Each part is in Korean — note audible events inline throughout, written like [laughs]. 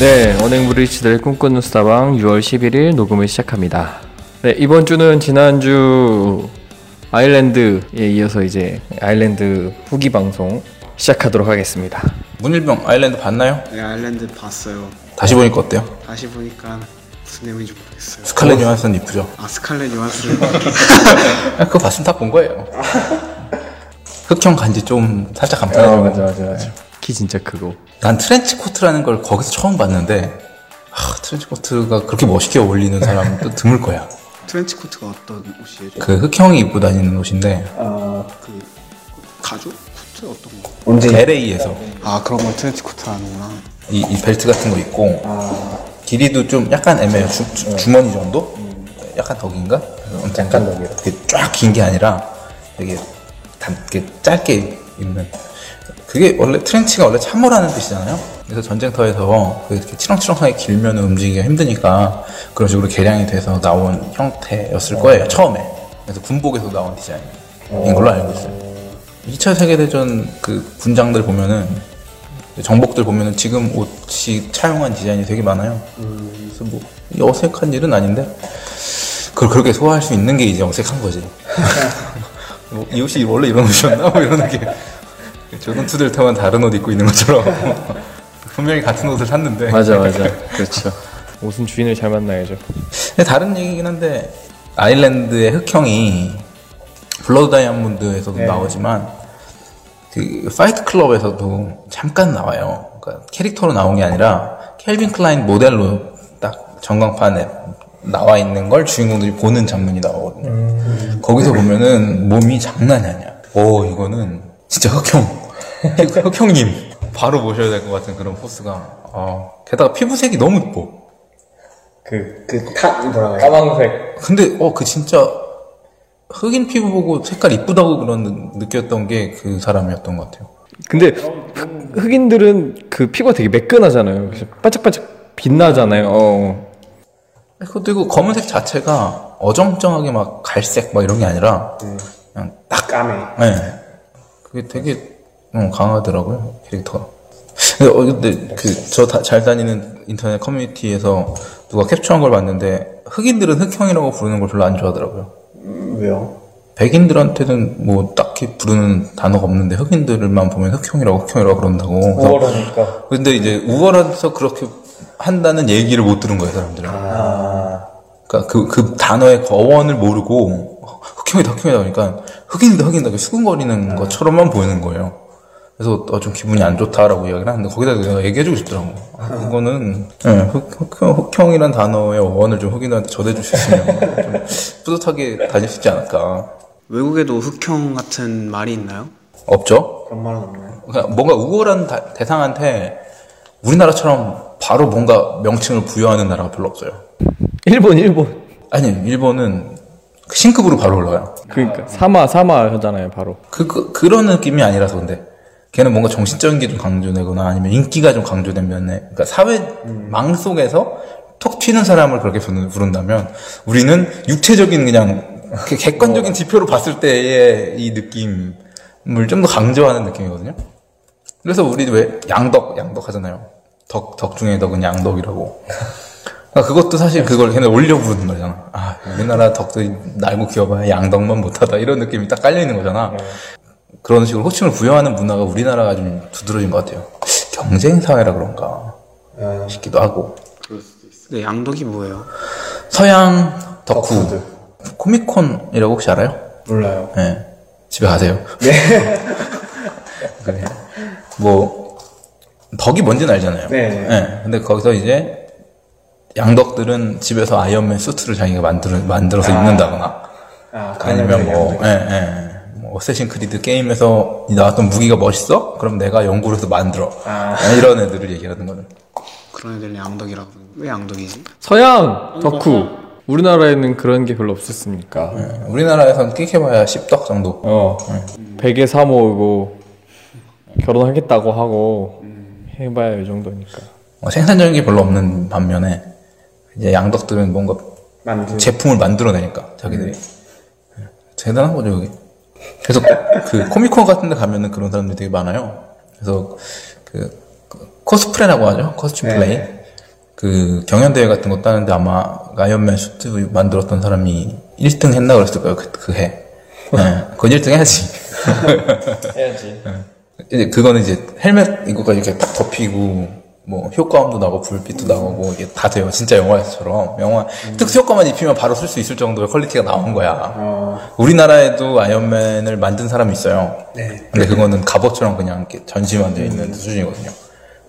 네, 언행 브리치들의 꿈꾸는 수다방 6월 11일 녹음을 시작합니다. 네, 이번 주는 지난주 아일랜드에 이어서 이제 아일랜드 후기 방송 시작하도록 하겠습니다. 문일병 아일랜드 봤나요? 네, 아일랜드 봤어요. 다시 보니까 어때요? 다시 보니까 무슨 내용인지 모르겠어요. 스칼렛 요한슨 이쁘죠? 아 스칼렛 요한슨 아, [laughs] 그거 봤으면 다 본 거예요. 흑형 간지 좀 살짝 감탄하고 어, 맞아, 맞아, 맞아. 키 진짜 크고. 난 트렌치 코트라는 걸 거기서 처음 봤는데 아, 트렌치 코트가 그렇게 멋있게 어울리는 사람도 드물 거야. [laughs] 트렌치 코트가 어떤 옷이에요? 그 흑형이 입고 다니는 옷인데 그 가죽 코트 어떤 거? 언제 LA에서 아 그런 걸 트렌치 코트라는구나. 이, 이 벨트 같은 거 있고 길이도 좀 약간 애매해요. 주, 주, 머니 정도? 약간 덕인가? 약간 덕이요. 쫙긴 게 아니라 되게 단, 게 짧게 입는. 그게 원래 트렌치가 원래 참모라는 뜻이잖아요. 그래서 전쟁터에서 그 이렇게 치렁치렁하게 길면 움직이기가 힘드니까 그런 식으로 개량이 돼서 나온 형태였을 거예요. 처음에. 그래서 군복에서 나온 디자인인 걸로 알고 있어요. 2차 세계대전 그 군장들 보면은 정복들 보면은 지금 옷이 차용한 디자인이 되게 많아요. 그래서 뭐 어색한 일은 아닌데 그걸 그렇게 소화할 수 있는 게 이제 어색한 거지. [laughs] 뭐, 이 옷이 원래 이런 옷이었나? 뭐 이런 게 조선투들 태만 다른 옷 입고 있는 것처럼 [laughs] 분명히 같은 옷을 샀는데 맞아, 맞아. 그렇죠. [laughs] 옷은 주인을 잘 만나야죠. 근데 다른 얘기긴 한데 아일랜드의 흑형이 블러드 다이아몬드에서도 나오지만 그 파이트 클럽에서도 잠깐 나와요. 그러니까 캐릭터로 나온 게 아니라 캘빈 클라인 모델로 딱 전광판에 나와 있는 걸 주인공들이 보는 장면이 나오거든요. 거기서 보면은 몸이 장난이 아니야. 오 이거는 진짜 흑형 흑형님 바로 모셔야 될 것 같은 그런 포스가. 아, 게다가 피부색이 너무 이뻐. 그, 그, 타, 뭐라 해. 까망색. 근데 어 그 진짜 흑인 피부 보고 색깔 이쁘다고 그런 느- 느꼈던 게 그 사람이었던 것 같아요. 근데 흑- 흑인들은 그 피부가 되게 매끈하잖아요. 그래서 반짝반짝 빛나잖아요. 어. 그리고 검은색 자체가 어정쩡하게 막 갈색 막 이런 게 아니라 그냥 딱 까매. 네. 그게 되게 어, 강하더라고요 캐릭터가. 근데, 어, 근데 그 저 잘 다니는 인터넷 커뮤니티에서 누가 캡처한 걸 봤는데 흑인들은 흑형이라고 부르는 걸 별로 안 좋아하더라고요. 왜요? 백인들한테는 뭐 딱히 부르는 단어가 없는데 흑인들만 보면 흑형이라고 흑형이라고 그런다고. 우월하니까. 근데 이제 우월해서 그렇게 한다는 얘기를 못 들은 거예요, 사람들은. 그러니까 그, 그 단어의 어원을 모르고 흑형이다, 흑형이다 그러니까 흑인이다, 흑인이다 이렇게 수근거리는 것처럼만 보이는 거예요. 그래서 어, 좀 기분이 안 좋다라고 이야기를 하는데 거기다 내가 얘기해주고 싶더라고. 아, 그거는 예, 흑, 흑형, 흑형이란 단어의 어원을 좀 흑인한테 전해주시면 좀 뿌듯하게 다닐 수 있지 않을까. 외국에도 흑형 같은 말이 있나요? 없죠? 그런 말은 없나요? 그러니까 뭔가 우월한 다- 대상한테 우리나라처럼 바로 뭔가 명칭을 부여하는 나라가 별로 없어요. 일본, 일본. 아니, 일본은 신급으로 바로 올라가요. 그러니까 사마, 사마 하잖아요, 바로. 그, 그, 그런 느낌이 아니라서 근데. 걔는 뭔가 정신적인 게 좀 강조되거나 아니면 인기가 좀 강조된 면에, 그러니까 사회 망 속에서 톡 튀는 사람을 그렇게 부른- 부른다면 우리는 육체적인 그냥 그 객관적인 지표로 봤을 때의 이 느낌을 좀 더 강조하는 느낌이거든요. 그래서 우리 왜 양덕, 양덕 하잖아요. 덕, 덕 중에 덕은 양덕이라고. 그러니까 그것도 사실 그걸 걔네 올려 부르는 거잖아. 아, 우리나라 덕들이 날고 기어봐야 양덕만 못하다. 이런 느낌이 딱 깔려 있는 거잖아. 그런 식으로 호칭을 부여하는 문화가 우리나라가 좀 두드러진 것 같아요. 경쟁 사회라 그런가 싶기도 하고. 네, 양덕이 뭐예요? 서양 덕후. 코미콘이라고 혹시 알아요? 몰라요. 네. 집에 가세요. 네. [laughs] 그래. 뭐, 덕이 뭔지는 알잖아요. 네. 근데 거기서 이제 양덕들은 집에서 아이언맨 수트를 자기가 만들어, 만들어서 입는다거나. 아 니면 뭐, 예, 예. 뭐, 어쌔신 크리드 게임에서 나왔던 무기가 멋있어? 그럼 내가 연구를 해서 만들어. 예, 이런 애들을 얘기하는 거는. 그런 애들 양덕이라고 왜 양덕이지? 서양 덕후. 우리나라에는 그런 게 별로 없었으니까. 예, 우리나라에서는 끽해봐야 10덕 정도. 어. 베개 사모으고 결혼하겠다고 하고 해봐야 이 정도니까. 어, 생산적인 게 별로 없는 반면에, 이제 양덕들은 뭔가 제품을 만들어내니까, 자기들이. 예, 대단한 거죠, 여기. 그래서 그 코미콘 같은 데 가면은 그런 사람들이 되게 많아요. 그래서 그, 그 코스프레라고 하죠. 코스튬 플레이. 그 경연대회 같은 거 하는데 아마 아이언맨 슈트 만들었던 사람이 1등 했나 그랬을 거예요, 그, 그 해. 네, 그건 1등 해야지. [laughs] 해야지. 이제 그거는 이제 헬멧 이거가 이렇게 딱 덮이고 뭐 효과음도 나고 불빛도 나오고 이게 다 돼요. 진짜 영화에서처럼 영화 특수 효과만 입히면 바로 쓸 수 있을 정도의 퀄리티가 나온 거야. 우리나라에도 아이언맨을 만든 사람이 있어요. 네. 근데 그거는 갑옷처럼 그냥 이렇게 전시만 되어 있는 수준이거든요.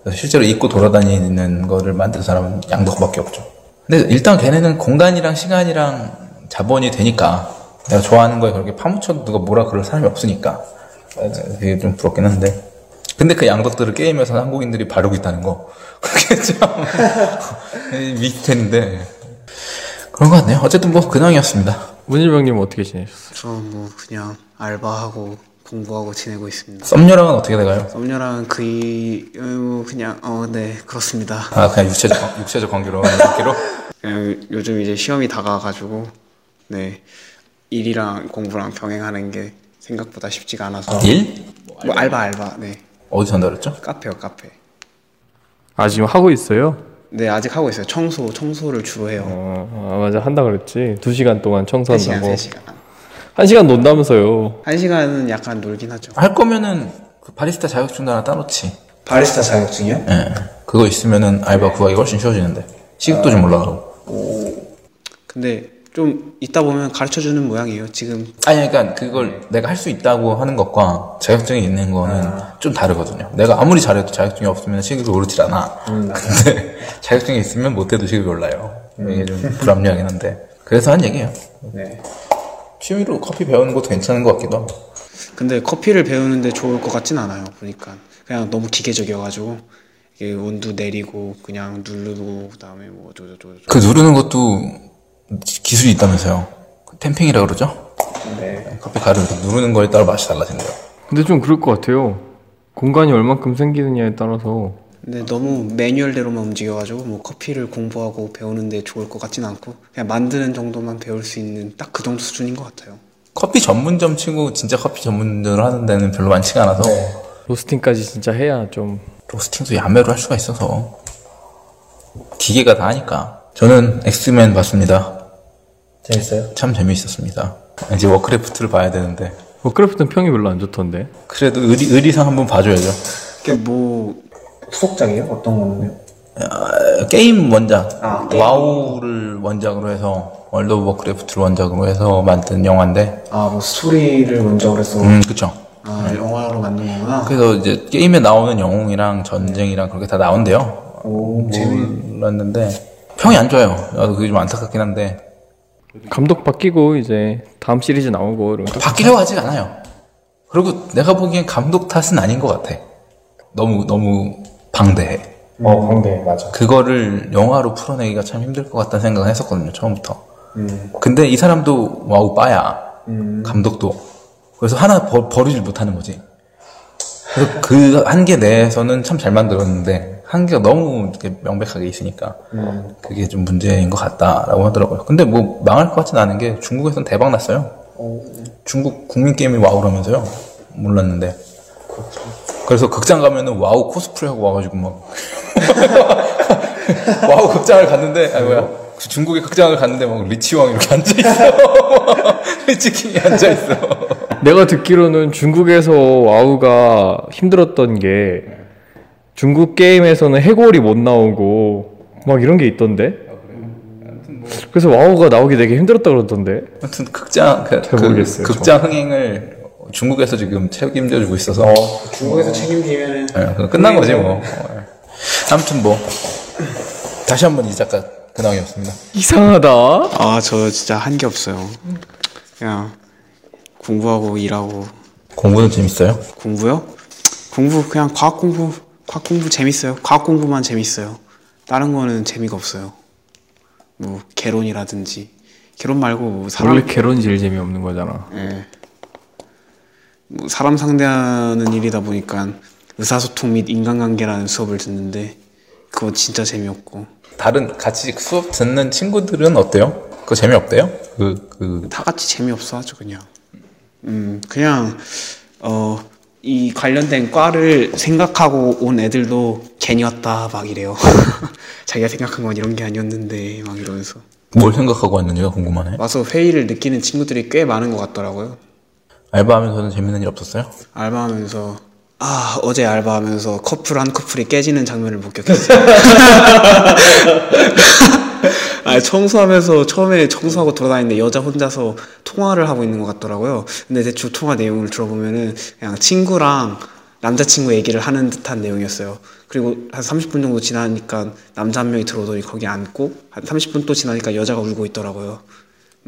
그래서 실제로 입고 돌아다니는 거를 만든 사람은 양덕밖에 없죠. 근데 일단 걔네는 공간이랑 시간이랑 자본이 되니까 내가 좋아하는 거에 그렇게 파묻혀도 누가 뭐라 그럴 사람이 없으니까 그게 좀 부럽긴 한데 근데 그 양덕들을 게임에서 한국인들이 바르고 있다는 거 그게 참 [laughs] 미스테리인데 그런 것 같네요. 어쨌든 뭐 근황이었습니다. 문일병님 어떻게 지내셨어요? 저뭐 그냥 알바하고 공부하고 지내고 있습니다. 썸녀랑은 어떻게 돼가요? 썸녀랑 그이 어, 뭐 그냥 어 네 그렇습니다. 아 그냥 육체적 관- [laughs] 육체적 관계로 관계로 그냥 요즘 이제 시험이 다가가가지고 네 일이랑 공부랑 병행하는 게 생각보다 쉽지가 않아서 일 뭐 알바 알바 네 어디서 한다 그랬죠? 카페요 카페. 아 지금 하고 있어요? 네 아직 하고 있어요. 청소 청소를 주로 해요. 어, 아, 맞아 한다 그랬지. 두 시간 동안 3시간 청소한다고. 3시간. 한 시간 논다면서요. 한 시간은 약간 놀긴 하죠. 할 거면은 그 바리스타 자격증도 하나 따놓지. 바리스타 자격증이요? 예. 그거 있으면은 알바 구하기 훨씬 쉬워지는데 시급도 좀 올라가고. 근데 좀 있다 보면 가르쳐 주는 모양이에요. 지금 아니 그러니까 그걸 내가 할 수 있다고 하는 것과 자격증이 있는 거는 좀 다르거든요. 내가 아무리 잘해도 자격증이 없으면 시급이 오르질 않아. 근데 [laughs] 자격증이 있으면 못해도 시급이 올라요. 이게 좀 불합리하긴 한데. 그래서 한 얘기예요. 네. 취미로 커피 배우는 것도 괜찮은 것 같기도 하고. 근데 커피를 배우는데 좋을 것 같진 않아요. 보니까 그냥 너무 기계적이어가지고 이게 온도 내리고 그냥 누르고 그다음에 뭐 어쩌고저쩌고. 그 누르는 것도 기술이 있다면서요. 그 템핑이라 그러죠? 네. 커피 가루 이렇게 누르는 거에 따라 맛이 달라진대요. 근데 좀 그럴 것 같아요. 공간이 얼만큼 생기느냐에 따라서 근데 너무 매뉴얼대로만 움직여가지고 뭐 커피를 공부하고 배우는데 좋을 것 같진 않고 그냥 만드는 정도만 배울 수 있는 딱 그 정도 수준인 것 같아요. 커피 전문점 치고 진짜 커피 전문점을 하는 데는 별로 많지가 않아서 로스팅까지 진짜 해야 좀 로스팅도 야매로 할 수가 있어서 기계가 다 하니까 저는 엑스맨 봤습니다. 재밌어요. 참 재미있었습니다. 이제 워크래프트를 봐야 되는데 워크래프트는 평이 별로 안 좋던데. 그래도 의리, 의리상 한번 봐줘야죠. 그게 뭐 후속작이에요? 어떤 건가요? 어, 게임 원작 아, WoW를 원작으로 해서 World of Warcraft를 원작으로 해서 만든 영화인데 아 뭐 스토리를 먼저 그래서 음 그쵸 아 영화로 만든 거구나. 그래서 이제 게임에 나오는 영웅이랑 전쟁이랑 그렇게 다 나온대요 오 재미. 몰랐는데 평이 안 좋아요 나도 그게 좀 안타깝긴 한데 감독 바뀌고 이제 다음 시리즈 나오고 이런 거. 바뀌려고 하지 않아요. 그리고 내가 보기엔 감독 탓은 아닌 것 같아. 너무 너무 방대해. 어, 광대 맞아. 그거를 영화로 풀어내기가 참 힘들 것 같다는 생각을 했었거든요 처음부터. 근데 이 사람도 WoW 빠야. 감독도. 그래서 하나 버, 버리질 못하는 거지 그래서 그 한계 내에서는 참 잘 만들었는데 한계가 너무 명백하게 있으니까 그게 좀 문제인 것 같다라고 하더라고요. 근데 뭐 망할 것 같진 않은 게 중국에선 대박 났어요. 중국 국민 게임이 WoW라면서요. 몰랐는데. 그래서 극장 가면은 WoW 코스프레 하고 와가지고 막 [laughs] WoW 극장을 갔는데 아니 뭐야. 그 중국의 극장을 갔는데 막 Lich왕 이렇게 앉아 있어. [laughs] Lich King이 앉아 있어 내가 듣기로는 중국에서 WoW가 힘들었던 게 중국 게임에서는 해골이 못 나오고 막 이런 게 있던데. 그래서 와우가 나오기 되게 힘들었다 그러던데. 아무튼 극장 그, 그 극장 흥행을 중국에서 지금 책임져주고 있어서 중국에서 책임지면은 예, 그거 끝난 거지 뭐 예. 아무튼 뭐 다시 한번 이 작가 근황이었습니다 이상하다. 아 저 진짜 한 게 없어요. 그냥 공부하고 일하고 공부는 재밌어요? 공부요? 공부 그냥 과학 공부 과학 공부 재밌어요. 과학 공부만 재밌어요. 다른 거는 재미가 없어요. 뭐 개론이라든지 개론 말고 뭐 사람 원래 개론이 제일 재미없는 거잖아. 예. 뭐 사람 상대하는 일이다 보니까 의사소통 및 인간관계라는 수업을 듣는데 그거 진짜 재미없고 다른 같이 수업 듣는 친구들은 어때요? 그거 재미없대요? 그, 그, 다 같이 재미없어 하죠 그냥 음 그냥 어 이 관련된 과를 생각하고 온 애들도 괜히 왔다 막 이래요. [laughs] 자기가 생각한 건 이런 게 아니었는데 막 이러면서 뭘 생각하고 왔는지가 궁금하네. 와서 회의를 느끼는 친구들이 꽤 많은 것 같더라고요. 알바하면서는 재밌는 일 없었어요? 알바하면서 아 어제 알바하면서 커플 한 커플이 깨지는 장면을 목격했어요. [laughs] [laughs] 아 청소하면서 처음에 청소하고 돌아다니는데 여자 혼자서 통화를 하고 있는 것 같더라고요. 근데 대충 통화 내용을 들어보면은 그냥 친구랑 남자친구 얘기를 하는 듯한 내용이었어요. 그리고 한 30분 정도 지나니까 남자 한 명이 들어오더니 거기 앉고 한 30분 또 지나니까 여자가 울고 있더라고요.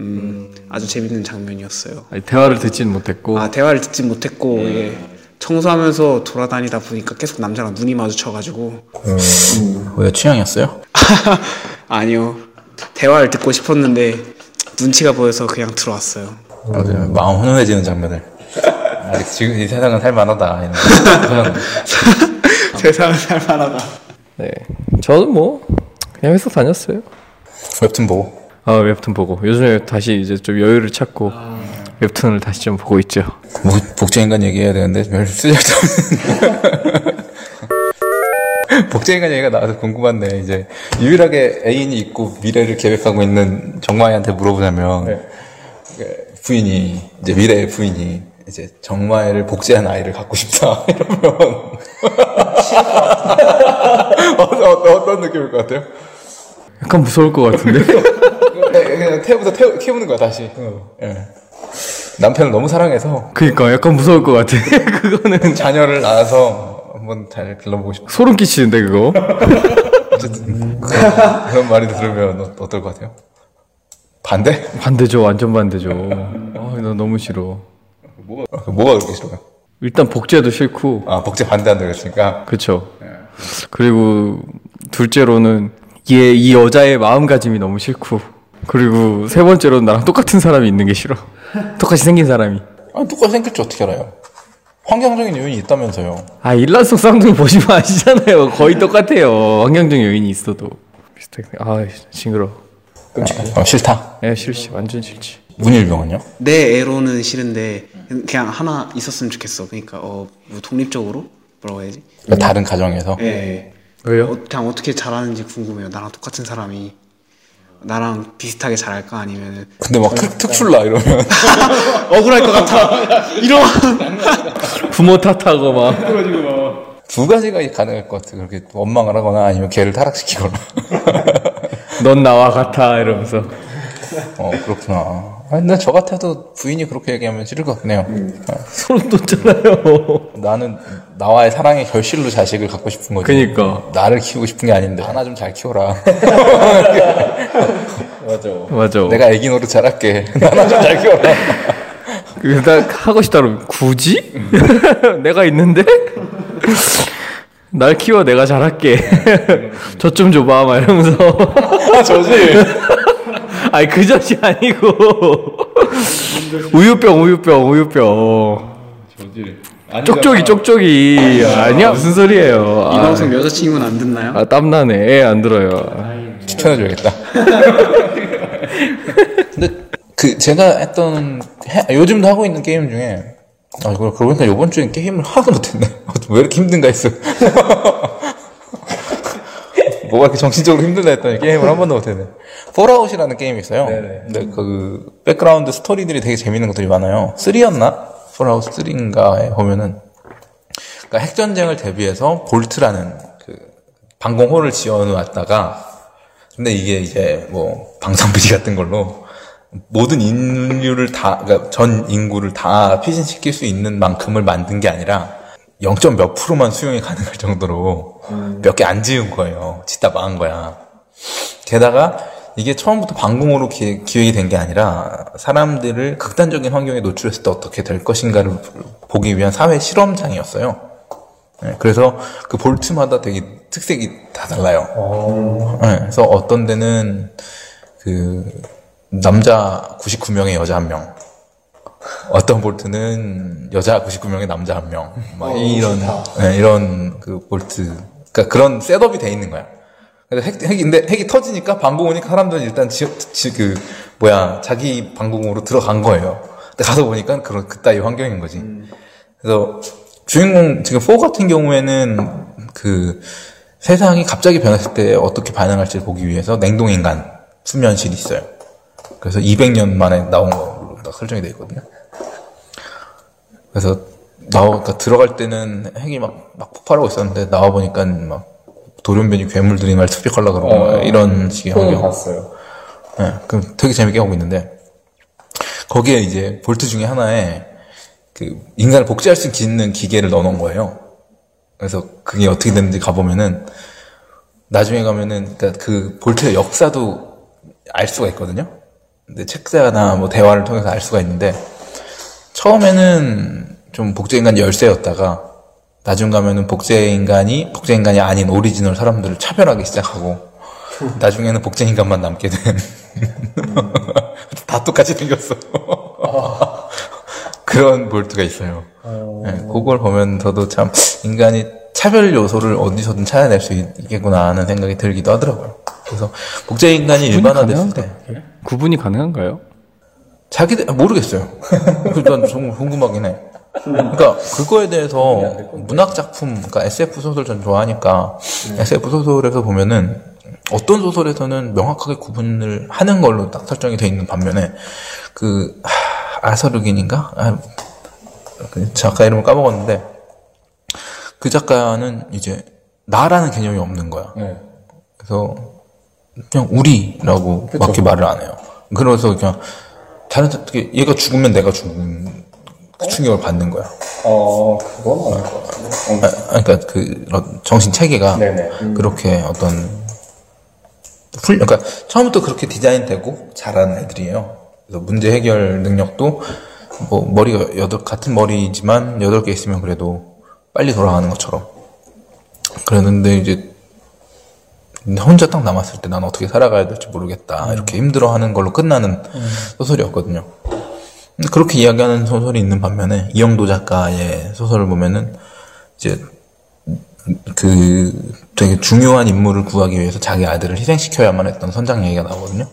음, 아주 재밌는 장면이었어요. 아니, 대화를 듣진 못했고 아 대화를 듣지 못했고 이게 청소하면서 돌아다니다 보니까 계속 남자랑 눈이 마주쳐가지고 왜 취향이었어요? [laughs] 아니요 대화를 듣고 싶었는데 눈치가 보여서 그냥 들어왔어요. 맞아요. 마음 훈훈해지는 장면을. 아직 지금 이 세상은 살만하다. 이런. [laughs] 세상을 살만하다. 네 저는 뭐 그냥 회사 다녔어요 웹툰 보고. 아 웹툰 보고 요즘에 다시 이제 좀 여유를 찾고 웹툰을 다시 좀 보고 있죠 뭐, 복제인간 얘기해야 되는데 별 쓰잘데없는. [laughs] [laughs] 복제인간 얘기가 나와서 궁금한데 이제 유일하게 애인이 있고 미래를 계획하고 있는 정마이한테 물어보자면 그 부인이 이제 미래의 부인이 이제 정마이를 복제한 아이를 갖고 싶다 [laughs] 이러면. [laughs] 어떤, 어떤, 어떤 느낌일 것 같아요? 약간 무서울 것 같은데? 그냥 태우부터 태우, 키우는 거야 다시. 예. 남편을 너무 사랑해서. 그니까 약간 무서울 것 같아. 그거는. 자녀를 낳아서 한번 잘 길러보고 싶어. 소름 끼치는데 그거? [laughs] 어쨌든 그런, 그런 말이 들으면 어, 어떨 것 같아요? 반대? 반대죠. 완전 반대죠. 아 나 너무 싫어. 뭐가 뭐가 그렇게 싫어요? 일단 복제도 싫고. 아 복제 반대한다 그랬으니까? 그쵸. 그리고 둘째로는 얘 이 여자의 마음가짐이 너무 싫고. 그리고 세 번째로는 나랑 똑같은 사람이 있는 게 싫어. [laughs] 똑같이 생긴 사람이. 아니 똑같이 생길지 어떻게 알아요? 환경적인 요인이 있다면서요. 아 일란 속 쌍둥이 보시면 아시잖아요 거의 똑같아요 환경적 요인이 있어도 비슷하게 아 징그러 어, 싫다. 애 싫지 완전 싫지 문일병은요? 내 애로는 싫은데 그냥 하나 있었으면 좋겠어. 그러니까 어, 뭐 독립적으로 뭐라고 해야지? 그러니까 다른 가정에서 예. 왜요? 어, 그냥 어떻게 잘하는지 궁금해요. 나랑 똑같은 사람이 나랑 비슷하게 잘할까 아니면 근데 막 특, 특출나 이러면 [laughs] 억울할 것 같아. 이런 [laughs] 부모 탓하고 막 두 가지가 가능할 것 같아. 그렇게 원망을 하거나 아니면 걔를 타락시키거나. [laughs] 넌 나와 같아 이러면서 어 그렇구나. 아, 근데 저 같아도 부인이 그렇게 얘기하면 싫을 것 같긴 해요. 어. 소름 돋잖아요 나는 나와의 사랑의 결실로 자식을 갖고 싶은 거지. 그니까. 나를 키우고 싶은 게 아닌데 하나 좀 잘 키워라. [laughs] 맞아. 맞아 내가 애기 노릇 잘할게. 하나 좀 잘 키워라. 그나 하고 싶다 그러면 굳이? [laughs] 내가 있는데? 날 키워 내가 잘할게 [laughs] 저 좀 줘봐 막 이러면서 아, 저지. 아니 그 젖이 아니고. 우유병 우유병 우유병. 쪽쪽이 쪽쪽이. 아니야? 무슨 소리예요? 이 아, 방송 여자친구는 안 듣나요? 아 땀나네. 애안 들어요. 추천해줘야겠다. [laughs] 근데 그 제가 했던 해- 요즘도 하고 있는 게임 중에 아 이거 그러고 보니까 이번 주엔 게임을 하나도 못했네. [laughs] 왜 이렇게 힘든가 했어. [laughs] 뭐가 이렇게 정신적으로 힘들다 했더니 게임을 한 번도 못했네. Fallout이라는 게임이 있어요. 근데 그 백그라운드 스토리들이 되게 재밌는 것들이 많아요. 3였나? Fallout 3인가에 보면은 그러니까 핵전쟁을 대비해서 Vault라는 그 방공호를 지어놨다가 근데 이게 이제 뭐 방산비리 같은 걸로 모든 인류를 다, 그러니까 전 인구를 다 피신시킬 수 있는 만큼을 만든 게 아니라 0. 몇 프로만 수용이 가능할 정도로 몇개 안 지은 거예요. 짓다 망한 거야. 게다가 이게 처음부터 방공으로 기, 기획이 된 게 아니라 사람들을 극단적인 환경에 노출했을 때 어떻게 될 것인가를 보기 위한 사회 실험장이었어요. 네, 그래서 그 볼트마다 되게 특색이 다 달라요. 네, 그래서 어떤 데는 그 남자 99명에 여자 한 명. 어떤 볼트는 여자 99명에 남자 한 명. 막 이런 네, 이런 그 Vault. 그러니까 그런 setup이 돼 있는 거야. 그래서 핵, 핵인데 핵이 터지니까 방공호니까 사람들은 일단 지, 지, 그 뭐야 자기 방공호로 들어간 거예요. 근데 가서 보니까 그런 그따위 환경인 거지. 그래서 주인공 지금 4 같은 경우에는 그 세상이 갑자기 변했을 때 어떻게 반응할지 를 보기 위해서 냉동인간 수면실이 있어요. 그래서 200년 만에 나온 걸로 딱 설정이 되어 있거든요. 그래서 나와 그러니까 들어갈 때는 핵이 막, 막 폭발하고 있었는데 나와 보니까 막 돌연변이 괴물들이 말 투척하려 그러고 막 이런 식의 환경. 봤어요. 예, 그럼 되게 재밌게 하고 있는데 거기에 이제 볼트 중에 하나에 그 인간을 복제할 수 있는 기계를 넣어놓은 거예요. 그래서 그게 어떻게 됐는지 가보면은 나중에 가면은 그러니까 그 볼트의 역사도 알 수가 있거든요. 근데 책자나 뭐 대화를 통해서 알 수가 있는데 처음에는 좀 복제인간 열세였다가 나중 가면은 복제인간이 복제인간이 아닌 오리지널 사람들을 차별하기 시작하고 [laughs] 나중에는 복제인간만 남게 된. [laughs] 다 똑같이 생겼어. [laughs] 그런 Vault가 있어요. 네, 그걸 보면서도 참 인간이 차별 요소를 어디서든 찾아낼 수 있겠구나 하는 생각이 들기도 하더라고요. 그래서 복제인간이 일반화됐을 때 구분이 가능한가요? 자기들 아, 모르겠어요. 일단 정말 궁금하긴 해. 그러니까 그거에 대해서 문학 작품, 그러니까 SF 소설 전 좋아하니까 SF 소설에서 보면은 어떤 소설에서는 명확하게 구분을 하는 걸로 딱 설정이 돼 있는 반면에 그 하, 아서르긴인가? 아, 그 작가 이름을 까먹었는데 그 작가는 이제 나라는 개념이 없는 거야. 네. 그래서 그냥 우리라고 밖에 말을 안 해요. 그래서 그냥 다른 사- 얘가 죽으면 내가 죽는 그 충격을 받는 거야. 어, 그건 아닐 것 같은데. 아, 그러니까 그 어, 정신 체계가 네네. 음. 그렇게 어떤 풀 그러니까 처음부터 그렇게 디자인되고 잘하는 애들이에요. 그래서 문제 해결 능력도 뭐 머리가 여덟 같은 머리지만 여덟 개 있으면 그래도 빨리 돌아가는 것처럼 그랬는데 이제 혼자 딱 남았을 때 난 어떻게 살아가야 될지 모르겠다 이렇게 힘들어하는 걸로 끝나는 소설이었거든요. 근데 그렇게 이야기하는 소설이 있는 반면에 이영도 작가의 소설을 보면은 이제 그 되게 중요한 인물을 구하기 위해서 자기 아들을 희생시켜야만 했던 선장 얘기가 나오거든요.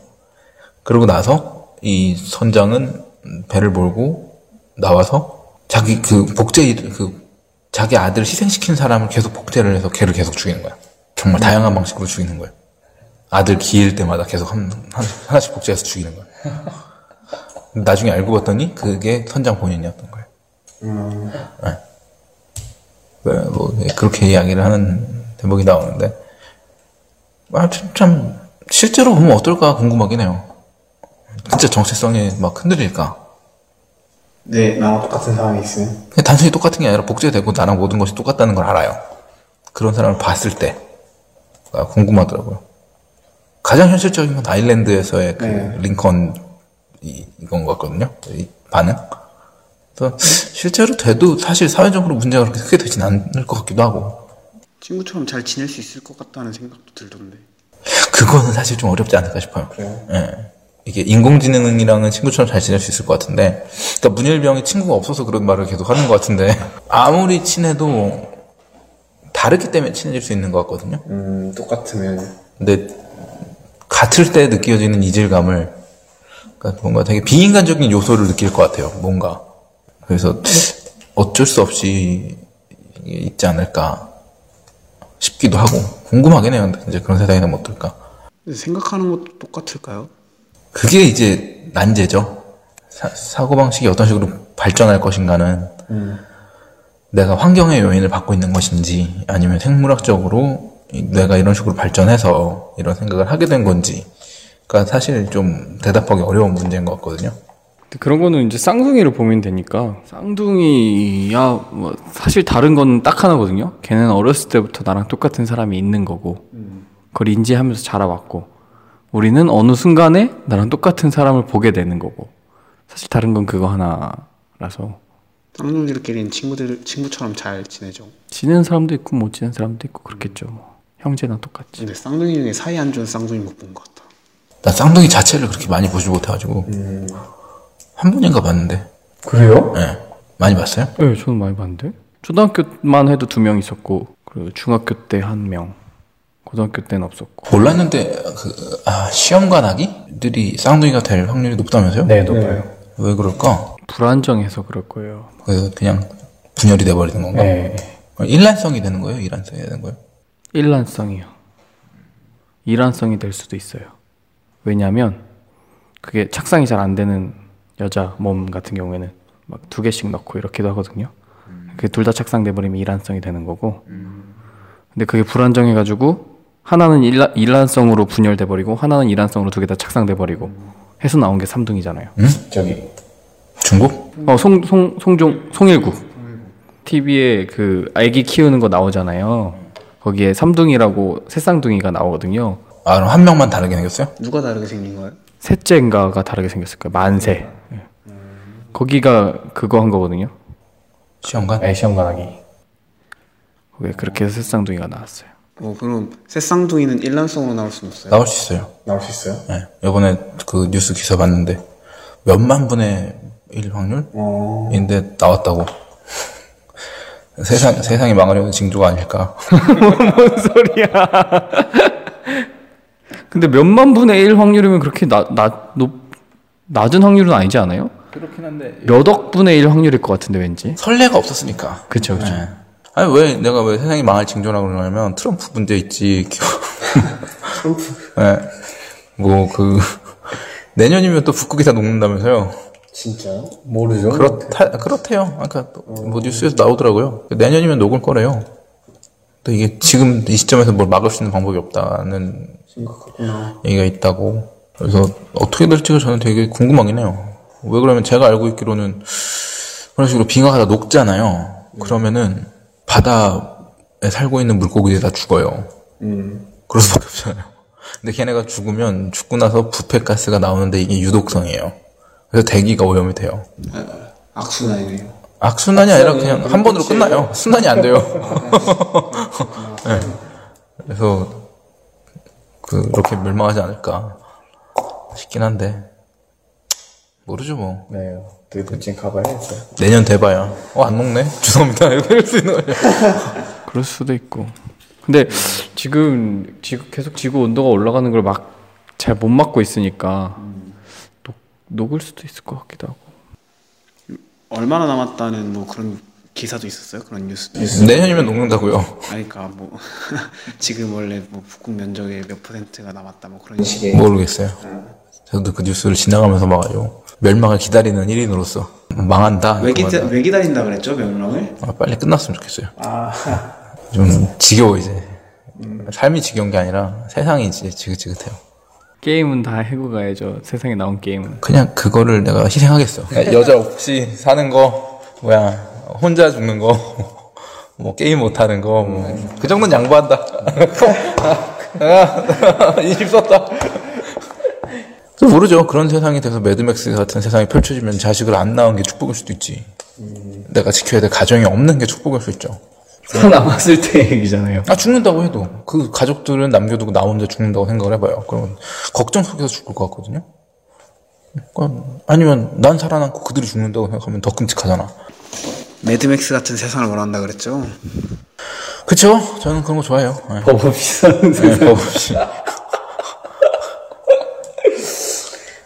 그러고 나서 이 선장은 배를 몰고 나와서 자기 그 복제 그 자기 아들을 희생시킨 사람을 계속 복제를 해서 걔를 계속 죽이는 거야. 정말 다양한 방식으로 죽이는 거야. 아들 기일 때마다 계속 한, 한 하나씩 복제해서 죽이는 거야. 나중에 알고 봤더니 그게 선장 본인이었던 거예요. 네. 네, 뭐 네, 그렇게 이야기를 하는 대목이 나오는데 아, 참, 참 실제로 보면 어떨까 궁금하긴 해요. 진짜 정체성이 막 흔들릴까? 네, 나랑 똑같은 상황이 있으면. 단순히 똑같은 게 아니라 복제되고 나랑 모든 것이 똑같다는 걸 알아요. 그런 사람을 봤을 때 아, 궁금하더라고요. 가장 현실적인 건 아일랜드에서의 그 네. 링컨 이, 이건 것 같거든요. 이 반응. 그래서 실제로 돼도 사실 사회적으로 문제가 그렇게 크게 되진 않을 것 같기도 하고 친구처럼 잘 지낼 수 있을 것 같다는 생각도 들던데. 그거는 사실 좀 어렵지 않을까 싶어요. 예. 이게 인공지능이랑은 친구처럼 잘 지낼 수 있을 것 같은데, 그러니까 문일병이 친구가 없어서 그런 말을 계속 하는 것 같은데, 아무리 친해도 다르기 때문에 친해질 수 있는 것 같거든요. 음, 똑같으면. 근데 같을 때 느껴지는 이질감을, 그러니까 뭔가 되게 비인간적인 요소를 느낄 것 같아요. 뭔가. 그래서 어쩔 수 없이 있지 않을까 싶기도 하고 궁금하긴 해요. 근데 이제 그런 세상이 되면 어떨까? 생각하는 것도 똑같을까요? 그게 이제 난제죠. 사, 고방식이 어떤 식으로 발전할 것인가는 내가 환경의 요인을 받고 있는 것인지 아니면 생물학적으로 이 뇌가 이런 식으로 발전해서 이런 생각을 하게 된 건지 그러니까 사실 좀 대답하기 어려운 문제인 것 같거든요. 그런 거는 이제 쌍둥이를 보면 되니까 쌍둥이야 뭐 사실 다른 건 딱 하나거든요. 걔는 어렸을 때부터 나랑 똑같은 사람이 있는 거고 그걸 인지하면서 자라왔고 우리는 어느 순간에 나랑 똑같은 사람을 보게 되는 거고 사실 다른 건 그거 하나라서 쌍둥이들끼리는 친구들, 친구처럼 잘 지내죠. 지내는 사람도 있고 못 지내는 사람도 있고 그렇겠죠. 뭐. 형제나 똑같지. 근데 쌍둥이 중에 사이 안 좋은 쌍둥이 못 본 것 같다. 나 쌍둥이 자체를 그렇게 많이 보지 못해가지고 한 번인가 봤는데 그래요? 예 많이 봤어요? 네, 저는 많이 봤는데 초등학교만 해도 두 명 있었고 그리고 중학교 때 한 명, 고등학교 때는 없었고. 몰랐는데 그 아, 시험관 아기들이 쌍둥이가 될 확률이 높다면서요? 높아요. 왜 그럴까? 불안정해서 그럴 거예요. 그 그냥 분열이 돼버리는 건가? 네. 일란성이 되는 거예요? 이란성이 되는 거예요? 일란성이요. 일란성이 될 수도 있어요. 왜냐하면 그게 착상이 잘 안 되는 여자 몸 같은 경우에는 막 두 개씩 넣고 이렇게도 하거든요. 그게 둘 다 착상돼 버리면 일란성이 되는 거고. 근데 그게 불안정해 가지고 하나는 일라, 일란성으로 분열돼 버리고 하나는 일란성으로 두 개 다 착상돼 버리고 해서 나온 게 삼둥이잖아요. 저기 중국? 어, 송, 송, 송종, 송일국. TV에 그 아기 키우는 거 나오잖아요. 거기에 삼둥이라고 새쌍둥이가 나오거든요. 아 그럼 한 명만 다르게 생겼어요? 누가 다르게 생긴 거예요? 셋째인가가 다르게 생겼을 거예요. 만세. 예. 거기가 그거 한 거거든요. 시험관? 네, 시험관 하기. 거기에 그렇게 해서 새쌍둥이가 나왔어요. 어, 그럼 새쌍둥이는 일란성으로 나올 수는 없어요? 나올 수 있어요. 나올 수 있어요? 네. 이번에 그 뉴스 기사 봤는데 몇만 분의 1 어. 확률인데 나왔다고. 세상 세상이 망하려는 징조가 아닐까. [laughs] 뭔 소리야. 근데 몇만 분의 1 확률이면 그렇게 높, 낮은 확률은 아니지 않아요? 그렇긴 한데 몇억 분의 1 확률일 것 같은데 왠지. 설레가 없었으니까. 그쵸, 그쵸. 네. 아니 왜 내가 왜 세상이 망할 징조라고 그러냐면 트럼프 문제 있지. [laughs] 트럼프. 네. 뭐그 내년이면 또 북극이 다 녹는다면서요. 진짜요? 모르죠. 그렇다 그렇대요. 아까 뭐 뉴스에서 나오더라고요. 내년이면 녹을 거래요. 근데 이게 지금 이 시점에서 뭘 막을 수 있는 방법이 없다는 심각하구나. 얘기가 있다고. 그래서 어떻게 될지가 저는 되게 궁금하긴 해요. 왜 그러면 제가 알고 있기로는 그런 식으로 빙하가 다 녹잖아요. 그러면은 바다에 살고 있는 물고기들이 다 죽어요. 그럴 수밖에 없잖아요. 근데 걔네가 죽으면 죽고 나서 부패가스가 나오는데 이게 유독성이에요. 그래서 대기가 오염이 돼요. 악순환이네요. 악순환이 아니라 그냥 한 번으로 끝나요. 순환이 안 돼요. [laughs] 네. 그래서 그렇게 멸망하지 않을까 싶긴 한데 모르죠 뭐. 네. 되게 도찐 가봐야겠어요. 내년 돼봐야 어 안 녹네. [laughs] 죄송합니다. 이럴 수 있는 거죠. [laughs] 그럴 수도 있고. 근데 지금 지구 계속 지구 온도가 올라가는 걸 막 잘 못 막고 있으니까 녹, 녹을 수도 있을 것 같기도 하고. 얼마나 남았다는 뭐 그런 기사도 있었어요? 그런 뉴스도. 내년이면 녹는다고요. 아니, 그러니까 뭐 [laughs] 지금 원래 뭐 북극 면적의 몇 퍼센트가 남았다 뭐 그런 식의 모르겠어요. 저도 그 뉴스를 지나가면서 봐가지고 멸망을 기다리는 1인으로서 망한다. 왜, 기다, 말다. 왜 기다린다 그랬죠 멸망을? 아, 빨리 끝났으면 좋겠어요. 좀 지겨워 이제. 삶이 지겨운 게 아니라 세상이 이제 지긋지긋해요. 게임은 다 해고 가야죠. 세상에 나온 게임은. 그냥 그거를 내가 희생하겠어. 여자 없이 사는 거, 뭐야, 혼자 죽는 거, [laughs] 뭐 게임 못하는 거, 뭐. 그 정도는 양보한다. [laughs] 내가 인식 썼다. 또 모르죠. 그런 세상이 돼서 Mad Max 같은 세상이 펼쳐지면 자식을 안 낳은 게 축복일 수도 있지. 내가 지켜야 될 가정이 없는 게 축복일 수 있죠. 살아남았을 때 얘기잖아요. 아 죽는다고 해도 그 가족들은 남겨두고 나 혼자 죽는다고 생각을 해봐요. 그러면 걱정 속에서 죽을 것 같거든요. 그러니까 아니면 난 살아남고 그들이 죽는다고 생각하면 더 끔찍하잖아. Mad Max 같은 세상을 원한다 그랬죠? 그쵸? 저는 그런 거 좋아해요. 네. 법 없이 사는 네, 법 없이.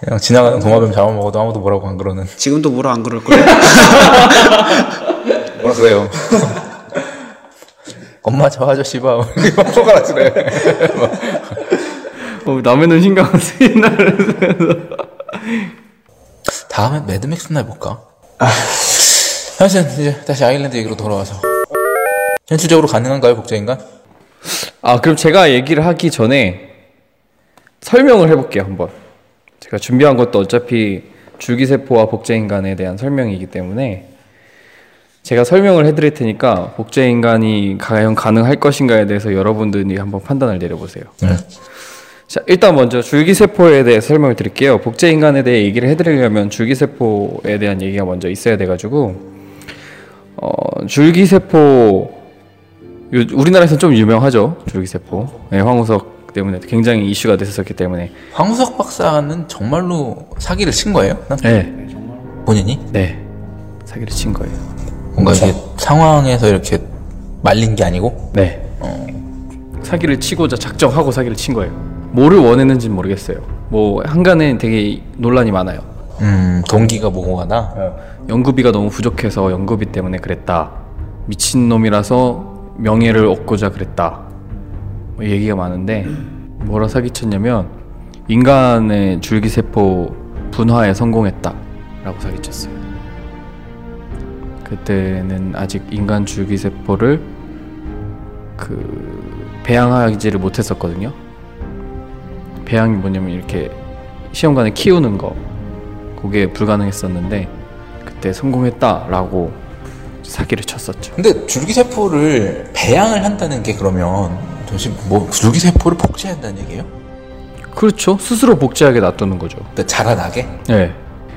그냥 지나가는 도마뱀 잡아먹어도 아무도 뭐라고 안 그러는. 지금도 뭐라 안 그럴 거예요? [laughs] 뭐라 그래요? [laughs] 엄마 저 아저씨 봐. [laughs] 막 나시네. 어, 남의 눈 신경 안 쓰이나 다음에 매드맥스나 해볼까? 하여튼 이제 다시 아일랜드 얘기로 돌아와서 현실적으로 가능한가요 복제인간? 아 그럼 제가 얘기를 하기 전에 설명을 해볼게요 한번. 제가 준비한 것도 어차피 줄기세포와 복제인간에 대한 설명이기 때문에 제가 설명을 해드릴 테니까 복제 인간이 과연 가능할 것인가에 대해서 여러분들이 한번 판단을 내려보세요. 네. 자, 일단 먼저 줄기세포에 대해 설명을 드릴게요. 복제 인간에 대해 얘기를 해드리려면 줄기세포에 대한 얘기가 먼저 있어야 돼가지고, 어, 줄기세포, 요- 우리나라에서는 좀 유명하죠. 줄기세포. 네, 황우석 때문에 굉장히 이슈가 됐었기 때문에. 황우석 박사는 정말로 사기를 친 거예요? 난 네, 본인이? 네. 사기를 친 거예요. 뭔가 이게 상황에서 이렇게 말린 게 아니고 네. 사기를 치고자 작정하고 사기를 친 거예요. 뭐를 원했는지 는 모르겠어요. 뭐, 한간에 되게 논란이 많아요. 음 동기가 모호하다 연구비가 너무 부족해서 연구비 때문에 그랬다. 미친 놈이라서 명예를 얻고자 그랬다. 뭐 얘기가 많은데 뭐라 사기쳤냐면 인간의 줄기세포 분화에 성공했다라고 사기쳤어요. 그때는 아직 인간 줄기세포를 그 배양하지를 못했었거든요. 배양이 뭐냐면 이렇게 시험관에 키우는 거 그게 불가능했었는데 그때 성공했다라고 사기를 쳤었죠. 근데 줄기세포를 배양을 한다는 게 그러면 도대체 뭐 줄기세포를 복제한다는 얘기예요? 그렇죠. 스스로 복제하게 놔두는 거죠. 근데 자라나게? 네.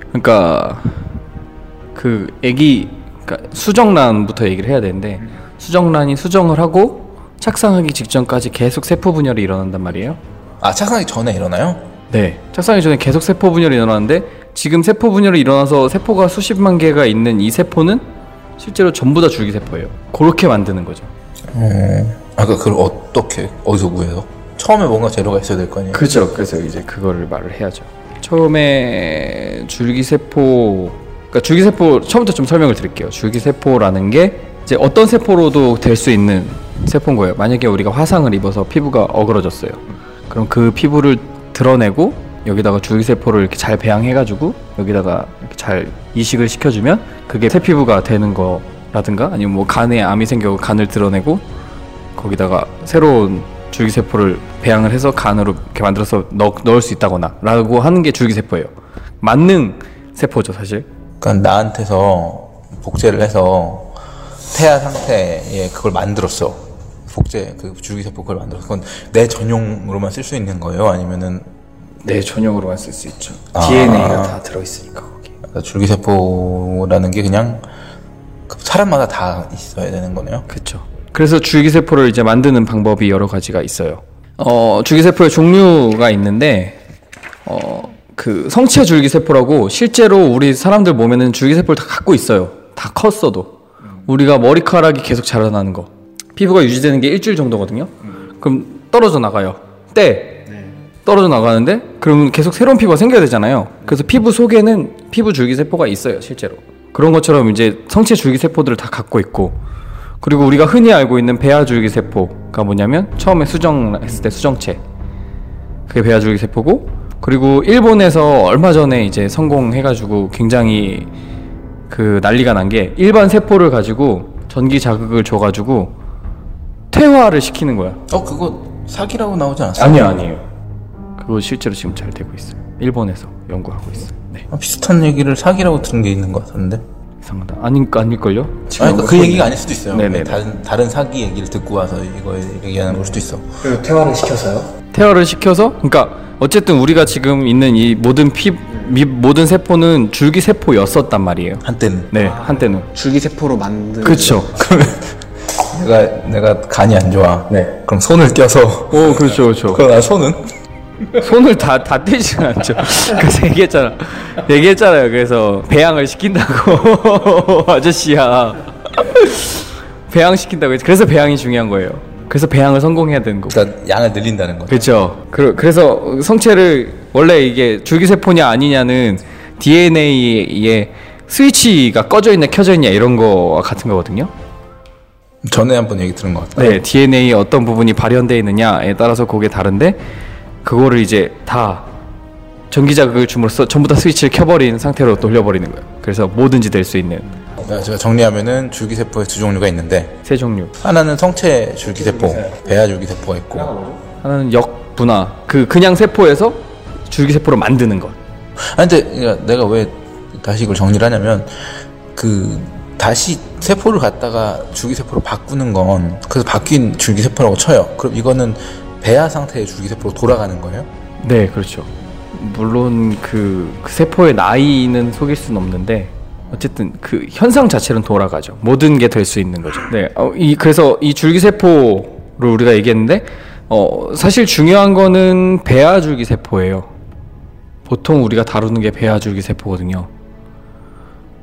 그러니까 그 애기 그러니까 수정란부터 얘기를 해야 되는데 수정란이 수정을 하고 착상하기 직전까지 계속 세포 분열이 일어난단 말이에요. 아 착상하기 전에 일어나요? 네. 착상하기 전에 계속 세포 분열이 일어나는데 지금 세포 분열이 일어나서 세포가 수십만 개가 있는 이 세포는 실제로 전부 다 줄기 세포예요. 그렇게 만드는 거죠. 어. 아까 그걸 어떻게 어디서 구해서? 처음에 뭔가 재료가 있어야 될 거 아니에요? 그죠. 그래서 이제 그거를 말을 해야죠. 처음에 줄기 세포, 그러니까 줄기세포 처음부터 좀 설명을 드릴게요. 줄기세포라는 게 이제 어떤 세포로도 될 수 있는 세포인 거예요. 만약에 우리가 화상을 입어서 피부가 어그러졌어요. 그럼 그 피부를 드러내고 여기다가 줄기세포를 이렇게 잘 배양해가지고 여기다가 이렇게 잘 이식을 시켜주면 그게 새 피부가 되는 거라든가 아니면 뭐 간에 암이 생겨 간을 드러내고 거기다가 새로운 줄기세포를 배양을 해서 간으로 이렇게 만들어서 넣, 넣을 수 있다거나 라고 하는 게 줄기세포예요. 만능 세포죠, 사실. 그러니까 나한테서 복제를 해서 태아 상태에 그걸 만들었어. 복제 그 줄기세포 그걸 만들었어. 그건 내 전용으로만 쓸 수 있는 거예요? 아니면은 네, 전용으로만 쓸 수 있죠. 아. DNA가 다 들어 있으니까 거기. 그러니까 줄기세포라는 게 그냥 그 사람마다 다 있어야 되는 거네요. 그렇죠. 그래서 줄기세포를 이제 만드는 방법이 여러 가지가 있어요. 어, 줄기세포의 종류가 있는데 어, 그 성체 줄기세포라고 실제로 우리 사람들 몸에는 줄기세포를 다 갖고 있어요. 다 컸어도. 우리가 머리카락이 계속 자라나는 거. 피부가 유지되는 게 일주일 정도거든요. 그럼 떨어져 나가요. 때 떨어져 나가는데 그러면 계속 새로운 피부가 생겨야 되잖아요. 그래서 피부 속에는 피부 줄기세포가 있어요, 실제로. 그런 것처럼 이제 성체 줄기세포들을 다 갖고 있고 그리고 우리가 흔히 알고 있는 배아 줄기세포가 뭐냐면 처음에 수정했을 때 수정체 그게 배아 줄기세포고 그리고 일본에서 얼마 전에 이제 성공해가지고 굉장히 그 난리가 난 게 일반 세포를 가지고 전기 자극을 줘가지고 퇴화를 시키는 거야. 어 그거 사기라고 나오지 않았어요? 아니요, 아니에요. 그거 실제로 지금 잘 되고 있어요. 일본에서 연구하고 있어요. 네, 아, 비슷한 얘기를 사기라고 들은 게 있는 것 같은데. 이상하다. 아니, 아닐걸요? 아니, 그러니까 그 얘기가 아닐 수도 있어요. 네네네. 다른 다른 사기 얘기를 듣고 와서 이거 얘기하는 걸 수도 있어. 그리고 퇴화를 시켜서요? 퇴화를 시켜서 그러니까 어쨌든 우리가 지금 있는 이 모든 피 미, 모든 세포는 줄기 세포였었단 말이에요. 한때는 네, 한때는. 줄기 세포로 만든 그렇죠. [laughs] 내가 내가 간이 안 좋아. 네. 그럼 손을 떼어서. 오, 그렇죠, 그렇죠. 그럼 나 손은 손을 다, 다 떼지는 않죠. [laughs] 그래서 얘기했잖아. 얘기했잖아요. 그래서 배양을 시킨다고. [laughs] 아저씨야. 배양시킨다고. 그래서 배양이 중요한 거예요. 그래서 배양을 성공해야 되는 거고. 그러니까 양을 늘린다는 거죠. 그렇죠. 그, 그래서 성체를 원래 이게 줄기세포냐 아니냐는 DNA에 스위치가 꺼져 있냐 켜져 있냐 이런 거와 같은 거거든요. 전에 한번 얘기 들은 것 같아요. 네, DNA 어떤 부분이 발현되어 있느냐에 따라서 그게 다른데 그거를 이제 다 전기 자극을 줌으로써 전부 다 스위치를 켜버린 상태로 돌려버리는 거예요. 그래서 뭐든지 될 수 있는 네, 제가 정리하면은 줄기세포의 두 종류가 있는데 세 종류. 하나는 성체 줄기세포, 배아 줄기세포가 있고 하나는 역분화, 그 그냥 세포에서 줄기세포로 만드는 것. 아 근데 그러니까 내가 왜 다시 이걸 정리를 하냐면 그 다시 세포를 갖다가 줄기세포로 바꾸는 건 그래서 바뀐 줄기세포라고 쳐요. 그럼 이거는 배아 상태의 줄기세포로 돌아가는 거예요? 네, 그렇죠. 물론 그, 그 세포의 나이는 속일 수는 없는데 어쨌든 그 현상 자체는 돌아가죠. 모든 게 될 수 있는 거죠. 네, 어, 이 그래서 이 줄기세포를 우리가 얘기했는데 어, 사실 중요한 거는 배아 줄기세포예요. 보통 우리가 다루는 게 배아 줄기세포거든요.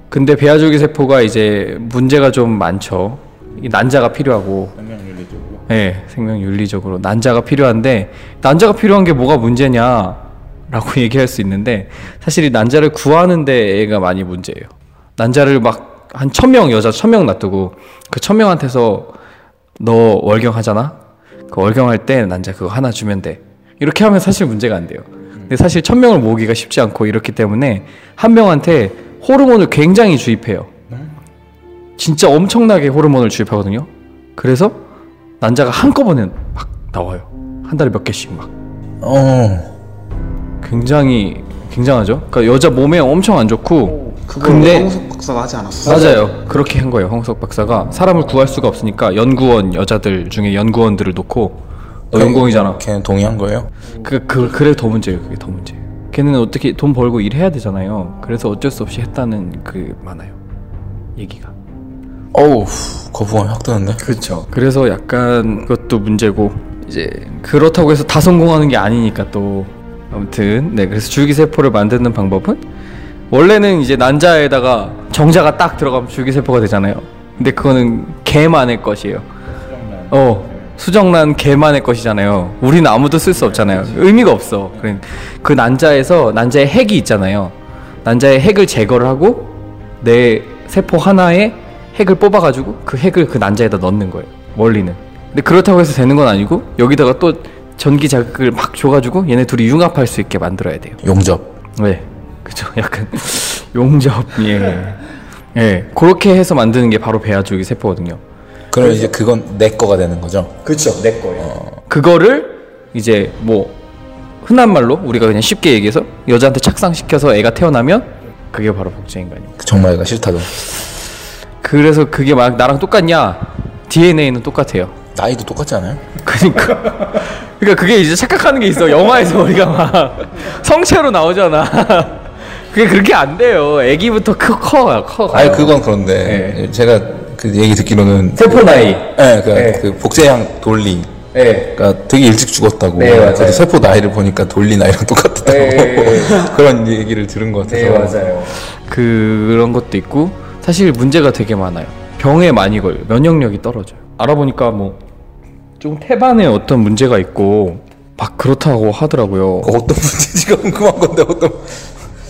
근데 배아 줄기세포가 이제 문제가 좀 많죠. 이 난자가 필요하고 네, 생명 윤리적으로 난자가 필요한데 난자가 필요한 게 뭐가 문제냐 라고 [laughs] 얘기할 수 있는데 사실 이 난자를 구하는 데가 많이 문제예요. 난자를 막 한 천 명 여자 천 명 놔두고 그 천 명한테서 너 월경하잖아. 그 월경할 때 남자 그거 하나 주면 돼. 이렇게 하면 사실 문제가 안 돼요. 근데 사실 천 명을 모으기가 쉽지 않고 이렇기 때문에 한 명한테 호르몬을 굉장히 주입해요. 진짜 엄청나게 호르몬을 주입하거든요. 그래서 난자가 한꺼번에 막 나와요. 한 달에 몇 개씩 막. 어. 굉장히 굉장하죠. 그러니까 여자 몸에 엄청 안 좋고 그거 근데 황석 박사가 하지 않았어? 맞아요. 그렇게 한 거예요. 황석 박사가 사람을 구할 수가 없으니까 연구원 여자들 중에 연구원들을 놓고 너 연구원이잖아. 걔는 동의한 거예요? 그, 그 그래 더 문제예요. 그게 더 문제. 걔는 어떻게 돈 벌고 일해야 되잖아요. 그래서 어쩔 수 없이 했다는 그 많아요. 얘기가. 어우, 거부감이 확 드는데? 그렇죠. 그래서 약간 그것도 문제고 이제 그렇다고 해서 다 성공하는 게 아니니까 또 아무튼 네 그래서 줄기세포를 만드는 방법은 원래는 이제 난자에다가 정자가 딱 들어가면 줄기세포가 되잖아요. 근데 그거는 개만의 것이에요. 어 수정란 개만의 것이잖아요. 우리는 아무도 쓸 수 없잖아요. 의미가 없어. 그 난자에서 난자의 핵이 있잖아요. 난자의 핵을 제거를 하고 내 세포 하나에 핵을 뽑아가지고 그 핵을 그 난자에다 넣는 거예요. 원리는. 근데 그렇다고 해서 되는 건 아니고 여기다가 또 전기 자극을 막 줘가지고 얘네 둘이 융합할 수 있게 만들어야 돼요. 용접. 네, 그죠. [laughs] 약간 용접, 예, 예, 그렇게 해서 만드는 게 바로 배아줄기 세포거든요. 그러면 이제 그건 내 거가 되는 거죠? 그렇죠, 내 거예요. 그거를 이제 뭐 흔한 말로 우리가 그냥 쉽게 얘기해서 여자한테 착상시켜서 애가 태어나면 그게 바로 복제 인간이에요. 그 정말 가 싫다고. 그래서 그게 막 나랑 똑같냐? DNA는 똑같아요. 나이도 똑같지 않아요? 그러니까 그러니까 그게 이제 착각하는 게 있어. 영화에서 우리가 막 성체로 나오잖아. 그게 그렇게 안 돼요. 아기부터 커 커. 커 아니, 그건 그런데. 제가 그 얘기 듣기로는. 세포 나이. 예, 그, 네. 그 복제양 돌리. 예. 그러니까 되게 일찍 죽었다고. 네, 맞아요. 그래서 세포 나이를 보니까 돌리 나이랑 똑같다고. 네. [laughs] 그런 얘기를 들은 것 같아서. 그런 것도 있고 사실 문제가 되게 많아요. 병에 많이 걸 면역력이 떨어져요. 알아보니까 뭐 좀 태반에 어떤 문제가 있고 막 그렇다고 하더라고요. 그 어떤 [laughs] 문제지가 궁금한 건데 어떤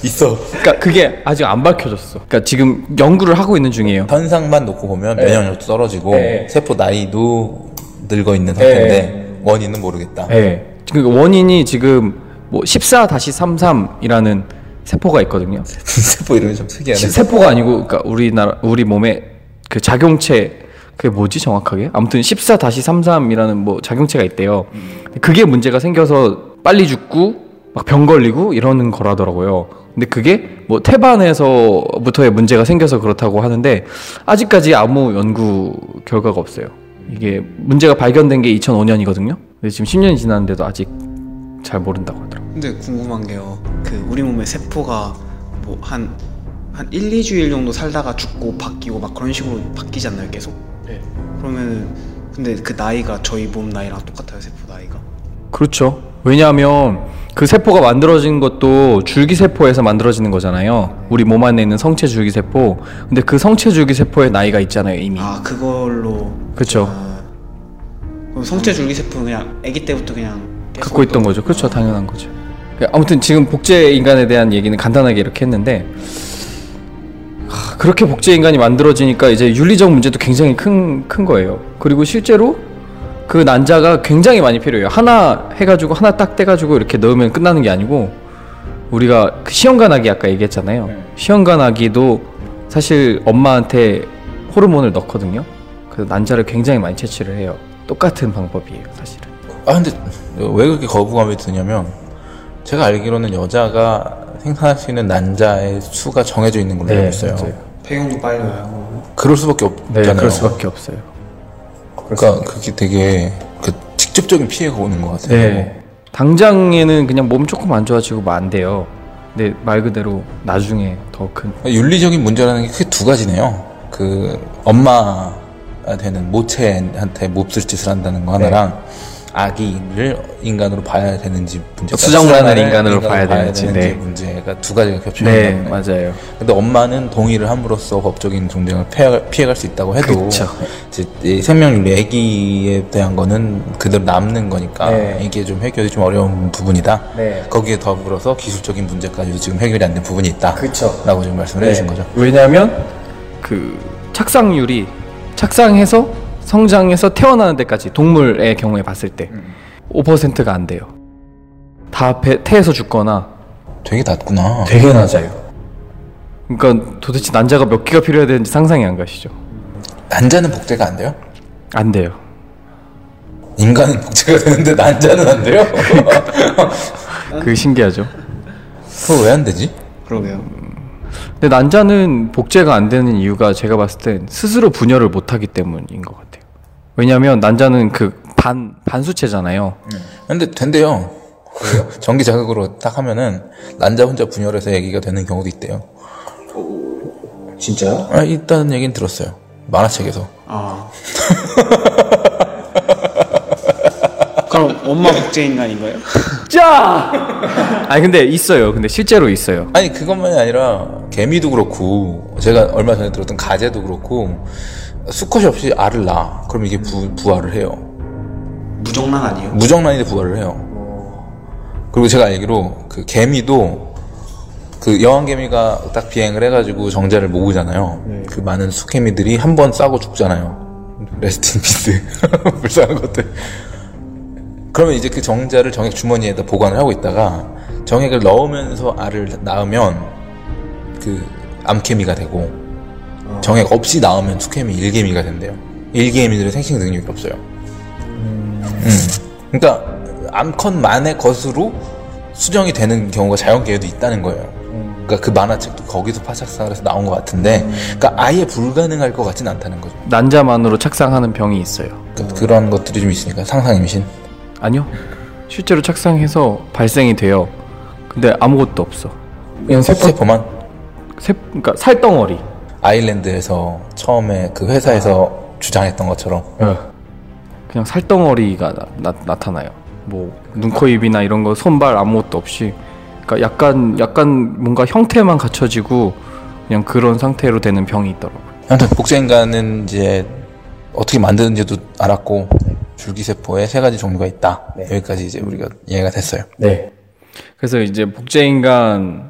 있어. 그러니까 그게 아직 안 밝혀졌어. 그러니까 지금 연구를 하고 있는 중이에요. 현상만 놓고 보면 면역력도 떨어지고 네. 세포 나이도 늙어 있는 상태인데 원인은 모르겠다. 네. 그 원인이 지금 뭐 14-33이라는 세포가 있거든요. [laughs] 세포 이름이 좀 특이하네. 세포가 아니고 그러니까 우리나라 우리 몸에 그 작용체 그게 뭐지 정확하게? 아무튼 14-33이라는 뭐 작용체가 있대요. 그게 문제가 생겨서 빨리 죽고 막 병 걸리고 이러는 거라더라고요. 근데 그게 뭐 태반에서부터의 문제가 생겨서 그렇다고 하는데 아직까지 아무 연구 결과가 없어요. 이게 문제가 발견된 게 2005년이거든요. 근데 지금 10년이 지났는데도 아직 잘 모른다고 하더라고요. 근데 궁금한 게요. 그 우리 몸의 세포가 뭐한한 1, 2주일 정도 살다가 죽고 바뀌고 막 그런 식으로 바뀌지 않나요, 계속? 네. 그러면은 근데 그 나이가 저희 몸 나이랑 똑같아요, 세포 나이가. 그렇죠. 왜냐하면 그 세포가 만들어진 것도 줄기세포에서 만들어지는 거잖아요. 우리 몸 안에 있는 성체 줄기세포. 근데 그 성체 줄기세포의 나이가 있잖아요, 이미. 아, 그걸로 그렇죠. 아, 그럼 성체 줄기세포는 그냥 아기 때부터 그냥 계속 갖고 있던 거죠. 그렇죠. 당연한 거죠. 아무튼 지금 복제 인간에 대한 얘기는 간단하게 이렇게 했는데 하, 그렇게 복제 인간이 만들어지니까 이제 윤리적 문제도 굉장히 큰, 큰 거예요. 그리고 실제로 그 난자가 굉장히 많이 필요해요. 하나 해가지고 하나 딱 떼가지고 이렇게 넣으면 끝나는 게 아니고 우리가 그 시험관아기 아까 얘기했잖아요. 시험관아기도 사실 엄마한테 호르몬을 넣거든요. 그래서 난자를 굉장히 많이 채취를 해요. 똑같은 방법이에요, 사실은. 아 근데 왜 그렇게 거부감이 드냐면 제가 알기로는 여자가 생산할 수 있는 난자의 수가 정해져 있는 걸로 알고 있어요. 맞아요. 배경도 빨리 와요. 그럴 수밖에 네, 없잖아요. 그럴 수밖에 없어요. 그러니까 그게 되게 그 직접적인 피해가 오는 것 같아요. 네. 당장에는 그냥 몸 조금 안 좋아지고 뭐안 돼요. 근데 말 그대로 나중에 더 큰. 윤리적인 문제라는 게 크게 두 가지네요. 그 엄마가 되는 모체한테 몹쓸 짓을 한다는 거 하나랑 아기를 인간으로 봐야 되는지 문제. 수정란을 인간으로 봐야 되는지, 네. 문제가 두 가지가 겹쳐 네, 거예요. 맞아요. 근데 엄마는 동의를 함으로써 법적인 전쟁을 피해갈, 피해 갈 수 있다고 해도. 이제 이 생명윤리 아기에 대한 거는 그대로 남는 거니까 네. 이게 좀 해결이 좀 어려운 부분이다. 네. 거기에 더불어서 기술적인 문제까지도 지금 해결이 안 된 부분이 있다. 그쵸. 라고 지금 말씀을 해주신 거죠. 왜냐하면 그 착상률이 착상해서 성장해서 태어나는 데까지 동물의 경우에 봤을 때 5%가 안 돼요. 다 배, 태에서 죽거나 되게 낮구나. 되게 낮아요. 그러니까 도대체 난자가 몇 개가 필요해야 되는지 상상이 안 가시죠? 난자는 복제가 안 돼요? 안 돼요. 인간은 복제가 되는데 난자는 안 돼요? [laughs] 그게 신기하죠. 그거 왜 안 되지? 그러게요. 근데 난자는 복제가 안 되는 이유가 제가 봤을 땐 스스로 분열을 못 하기 때문인 것 같아요. 왜냐하면 난자는 그 반 반수체잖아요. 근데 된대요. 전기 자극으로 딱 하면은 난자 혼자 분열해서 얘기가 되는 경우도 있대요. 진짜요? 아, 있다는 얘기는 들었어요. 만화책에서. 아. [laughs] 엄마 복제 인간인가요? 짜! [laughs] 아니 근데 있어요. 근데 실제로 있어요. 아니 그것만이 아니라 개미도 그렇고 제가 얼마 전에 들었던 가재도 그렇고 수컷이 없이 알을 낳아. 그럼 이게 부, 부화를 해요. 무정란 아니에요? 무정란인데 부화를 해요. 그리고 제가 알기로 그 개미도 그 여왕개미가 딱 비행을 해가지고 정자를 모으잖아요. 그 많은 수개미들이 한 번 싸고 죽잖아요. Rest in peace. [laughs] 불쌍한 것들. 그러면 이제 그 정자를 정액 주머니에다 보관을 하고 있다가 정액을 넣으면서 알을 낳으면 그 암개미가 되고 정액 없이 낳으면 수개미 일개미가 된대요. 일개미들은 생식 능력이 없어요. 음. 그러니까 암컷만의 것으로 수정이 되는 경우가 자연계에도 있다는 거예요. 그러니까 그 만화책도 거기서 파착사에서 나온 것 같은데, 그러니까 아예 불가능할 것 같진 않다는 거죠. 난자만으로 착상하는 병이 있어요. 그러니까 그런 것들이 좀 있으니까 상상 임신. 아니요. 실제로 착상해서 발생이 돼요. 근데 아무것도 없어. 그냥 세포, 세포만 세, 그러니까 살덩어리. 아일랜드에서 처음에 그 회사에서 주장했던 것처럼 그냥 살덩어리가 나, 타나요뭐 눈코입이나 이런 거 손발 아무것도 없이. 그러니까 약간 약간 뭔가 형태만 갖춰지고 그냥 그런 상태로 되는 병이 있더라고요. 아무튼 복제인간은 이제 어떻게 만드는지도 알았고 줄기세포에 세 가지 종류가 있다. 여기까지 이제 우리가 이해가 됐어요. 네. 그래서 이제 복제인간에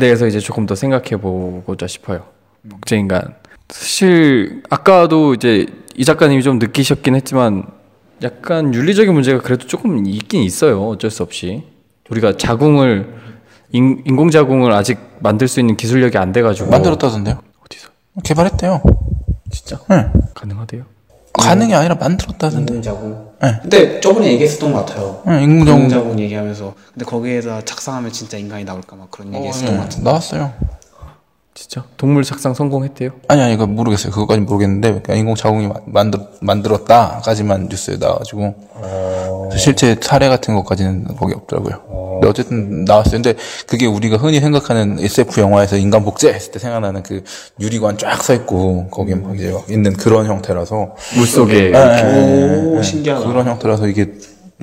대해서 이제 조금 더 생각해 보고자 싶어요. 복제인간. 사실 아까도 이제 이 작가님이 좀 느끼셨긴 했지만 약간 윤리적인 문제가 그래도 조금 있긴 있어요. 어쩔 수 없이. 우리가 자궁을 인, 인공자궁을 아직 만들 수 있는 기술력이 안 돼가지고 만들었다던데요? 어디서 개발했대요. 진짜 응. 가능하대요? 가능이 아니라 만들었다던데. 인공자궁. 네. 근데 저번에 얘기했었던 것 같아요. 응, 인공자궁 인공자궁 얘기하면서 근데 거기에다 착상하면 진짜 인간이 나올까 막 그런 얘기했었던 것 네, 같은데. 나왔어요. 진짜 동물 착상 성공했대요? 아니 아니 그거 모르겠어요. 그거까지 모르겠는데 그러니까 인공 자궁이 마- 만들 만들었다까지만 뉴스에 나와가지고 실제 사례 같은 것까지는 거기 없더라고요. 근데 어쨌든 나왔어요. 근데 그게 우리가 흔히 생각하는 SF 영화에서 인간 복제 했을 때 생각나는 그 유리관 쫙 서 있고 거기에 막 이제 막 있는 그런 형태라서 물 속에 오 신기하다. 그런 형태라서 이게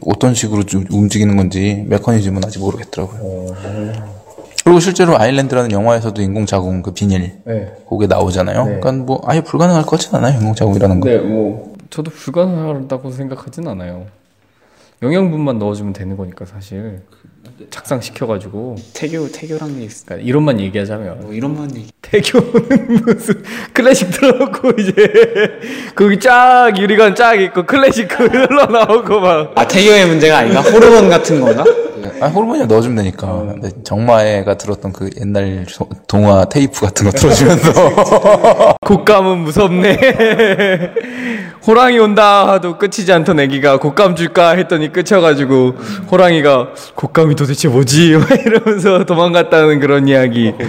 어떤 식으로 좀 움직이는 건지 메커니즘은 아직 모르겠더라고요. 그리고 실제로 아일랜드라는 영화에서도 인공 자궁 그 비닐 네. 그게 나오잖아요. 그러니까 뭐 아예 불가능할 것 같진 않아요. 인공 자궁이라는 거. 네, 뭐 저도 불가능하다고 생각하진 않아요. 영양분만 넣어주면 되는 거니까 사실 착상시켜가지고 태교 태교란 게 있어. 그러니까 이론만 얘기하자면 뭐 이런만 얘기. 태교는 무슨 [laughs] 클래식 틀어놓고 이제 거기 쫙 유리관 쫙 있고 클래식 그 [laughs] 흘러나오고 막 아 태교의 문제가 아닌가? 호르몬 같은 건가? 아, 호르몬이 넣어주면 되니까. 근데 정마애가 들었던 그 옛날 소- 동화 테이프 같은 거 틀어주면서. [laughs] 곶감은 무섭네 호랑이 온다 하도 끝이지 않던 애기가 곶감 줄까 했더니 끝쳐가지고 호랑이가 곶감이 도대체 뭐지 [laughs] 막 이러면서 도망갔다는 그런 이야기 [laughs]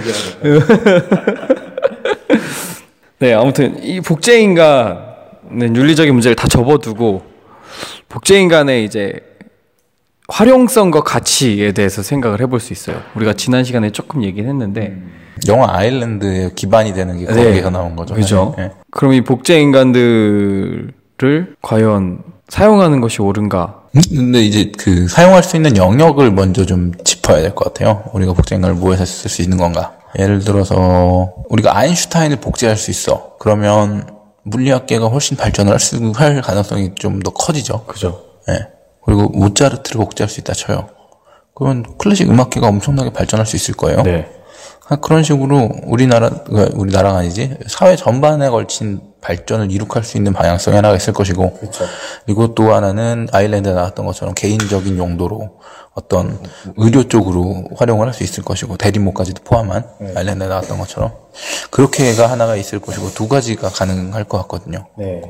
네 아무튼 이 복제 인간은 윤리적인 문제를 다 접어두고 복제 인간의 이제 활용성과 가치에 대해서 생각을 해볼 수 있어요 우리가 지난 시간에 조금 얘기를 했는데 영화 아일랜드의 기반이 되는 게 거기서 나온 거죠. 그죠. 네. 그럼 이 복제 인간들을 과연 사용하는 것이 옳은가? 음, 근데 이제 그 사용할 수 있는 영역을 먼저 좀 짚어야 될 것 같아요. 우리가 복제 인간을 뭐해서 쓸수 있는 건가? 예를 들어서 우리가 아인슈타인을 복제할 수 있어. 그러면 물리학계가 훨씬 발전을 할, 수, 할 가능성이 좀 더 커지죠. 그죠. 예. 그리고 모차르트를 복제할 수 있다 쳐요. 그러면 클래식 음악계가 엄청나게 발전할 수 있을 거예요. 네. 아, 그런 식으로 우리나라 그, 우리나라가 아니지 사회 전반에 걸친 발전을 이룩할 수 있는 방향성이 하나가 있을 것이고 그리고 또 하나는 아일랜드에 나왔던 것처럼 개인적인 용도로 어떤 의료 쪽으로 활용을 할 수 있을 것이고 대리모까지도 포함한 아일랜드에 나왔던 것처럼 그렇게가 하나가 있을 것이고 두 가지가 가능할 것 같거든요. 네.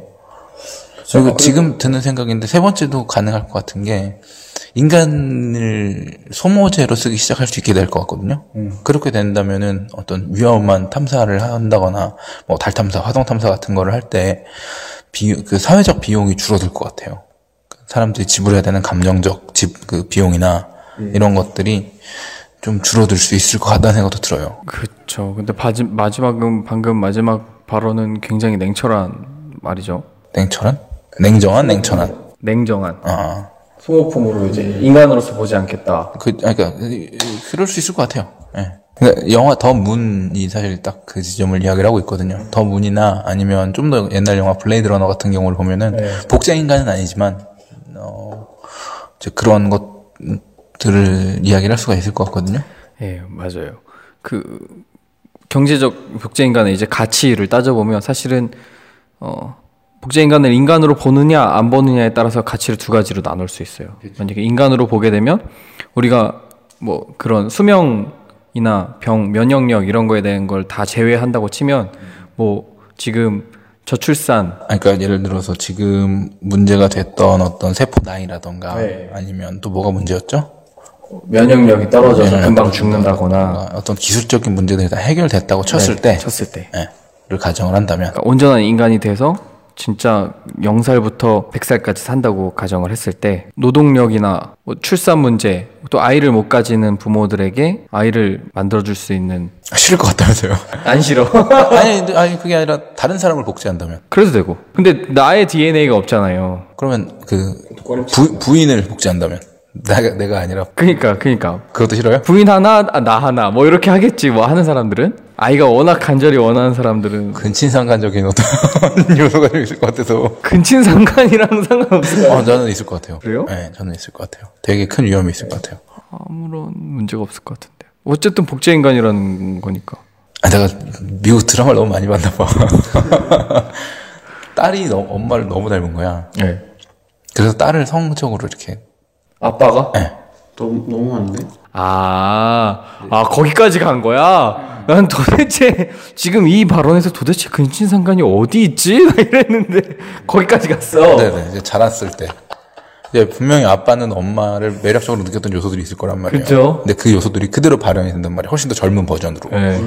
그리고 지금 드는 생각인데 세 번째도 가능할 것 같은 게 인간을 소모제로 쓰기 시작할 수 있게 될 것 같거든요. 그렇게 된다면은 어떤 위험한 탐사를 한다거나 뭐 달 탐사, 화성 탐사 같은 거를 할때그 사회적 비용이 줄어들 것 같아요. 사람들이 지불해야 되는 감정적 집 그 비용이나 이런 것들이 좀 줄어들 수 있을 것 같다는 생각도 들어요. 그렇죠. 근데 바지, 마지막은 방금 마지막 발언은 굉장히 냉철한 말이죠. 냉철한? 냉정한? 냉철한? 냉정한. 아, 소모품으로 이제 인간으로서 보지 않겠다. 그, 그러니까 그럴 수 있을 것 같아요. 예. 그러니까 영화 The Moon이 사실 딱 그 지점을 이야기를 하고 있거든요. The Moon이나 아니면 좀 더 옛날 영화 Blade Runner 같은 경우를 보면은 복제 인간은 아니지만 어 이제 그런 것들을 이야기를 할 수가 있을 것 같거든요. 예, 맞아요. 그 경제적 복제 인간의 이제 가치를 따져 보면 사실은 어 복제 인간을 인간으로 보느냐 안 보느냐에 따라서 가치를 두 가지로 나눌 수 있어요. 만약에 인간으로 보게 되면 우리가 뭐 그런 수명이나 병 면역력 이런 거에 대한 걸 다 제외한다고 치면 뭐 지금 저출산 그러니까 예를 들어서 지금 문제가 됐던 어떤 세포 나이라던가 네. 아니면 또 뭐가 문제였죠? 면역력이 떨어져서 면역력이 금방 죽는다거나 어떤 기술적인 문제들이 다 해결됐다고 쳤을 때, 쳤을 때 예, 를 가정을 한다면 그러니까 온전한 인간이 돼서 진짜 0살부터 100살까지 산다고 가정을 했을 때 노동력이나 뭐 출산 문제 또 아이를 못 가지는 부모들에게 아이를 만들어줄 수 있는 싫을 것 같다면서요? [laughs] 안 싫어. [laughs] 아니, 아니 그게 아니라 다른 사람을 복제한다면? 그래도 되고. 근데 나의 DNA가 없잖아요. 그러면 그 부, 부인을 복제한다면? 내가 내가 아니라? 그니까 그니까. 그것도 싫어요? 부인 하나 아, 나 하나 뭐 이렇게 하겠지 뭐 하는 사람들은 아이가 워낙 간절히 원하는 사람들은 근친상간적인 어떤 [laughs] 요소가 좀 있을 것 같아서 근친상간이랑 상관없어요 어, 저는 있을 것 같아요. 그래요? 네, 저는 있을 것 같아요. 되게 큰 위험이 있을 것 같아요. 아무런 문제가 없을 것 같은데 어쨌든 복제 인간이라는 거니까 아, 내가 미국 드라마를 너무 많이 봤나 봐. [laughs] 딸이 너, 엄마를 너무 닮은 거야. 네. 그래서 딸을 성적으로 이렇게 아빠가 너무 너무한데? 아, 아, 거기까지 간 거야? 난 도대체, 지금 이 발언에서 도대체 근친상간이 어디 있지? [laughs] 나 이랬는데, 거기까지 갔어. 네네 이제 자랐을 때. 이제 분명히 아빠는 엄마를 매력적으로 느꼈던 요소들이 있을 거란 말이에요. 그쵸. 근데 그 요소들이 그대로 발현이 된단 말이에요. 훨씬 더 젊은 버전으로. 네.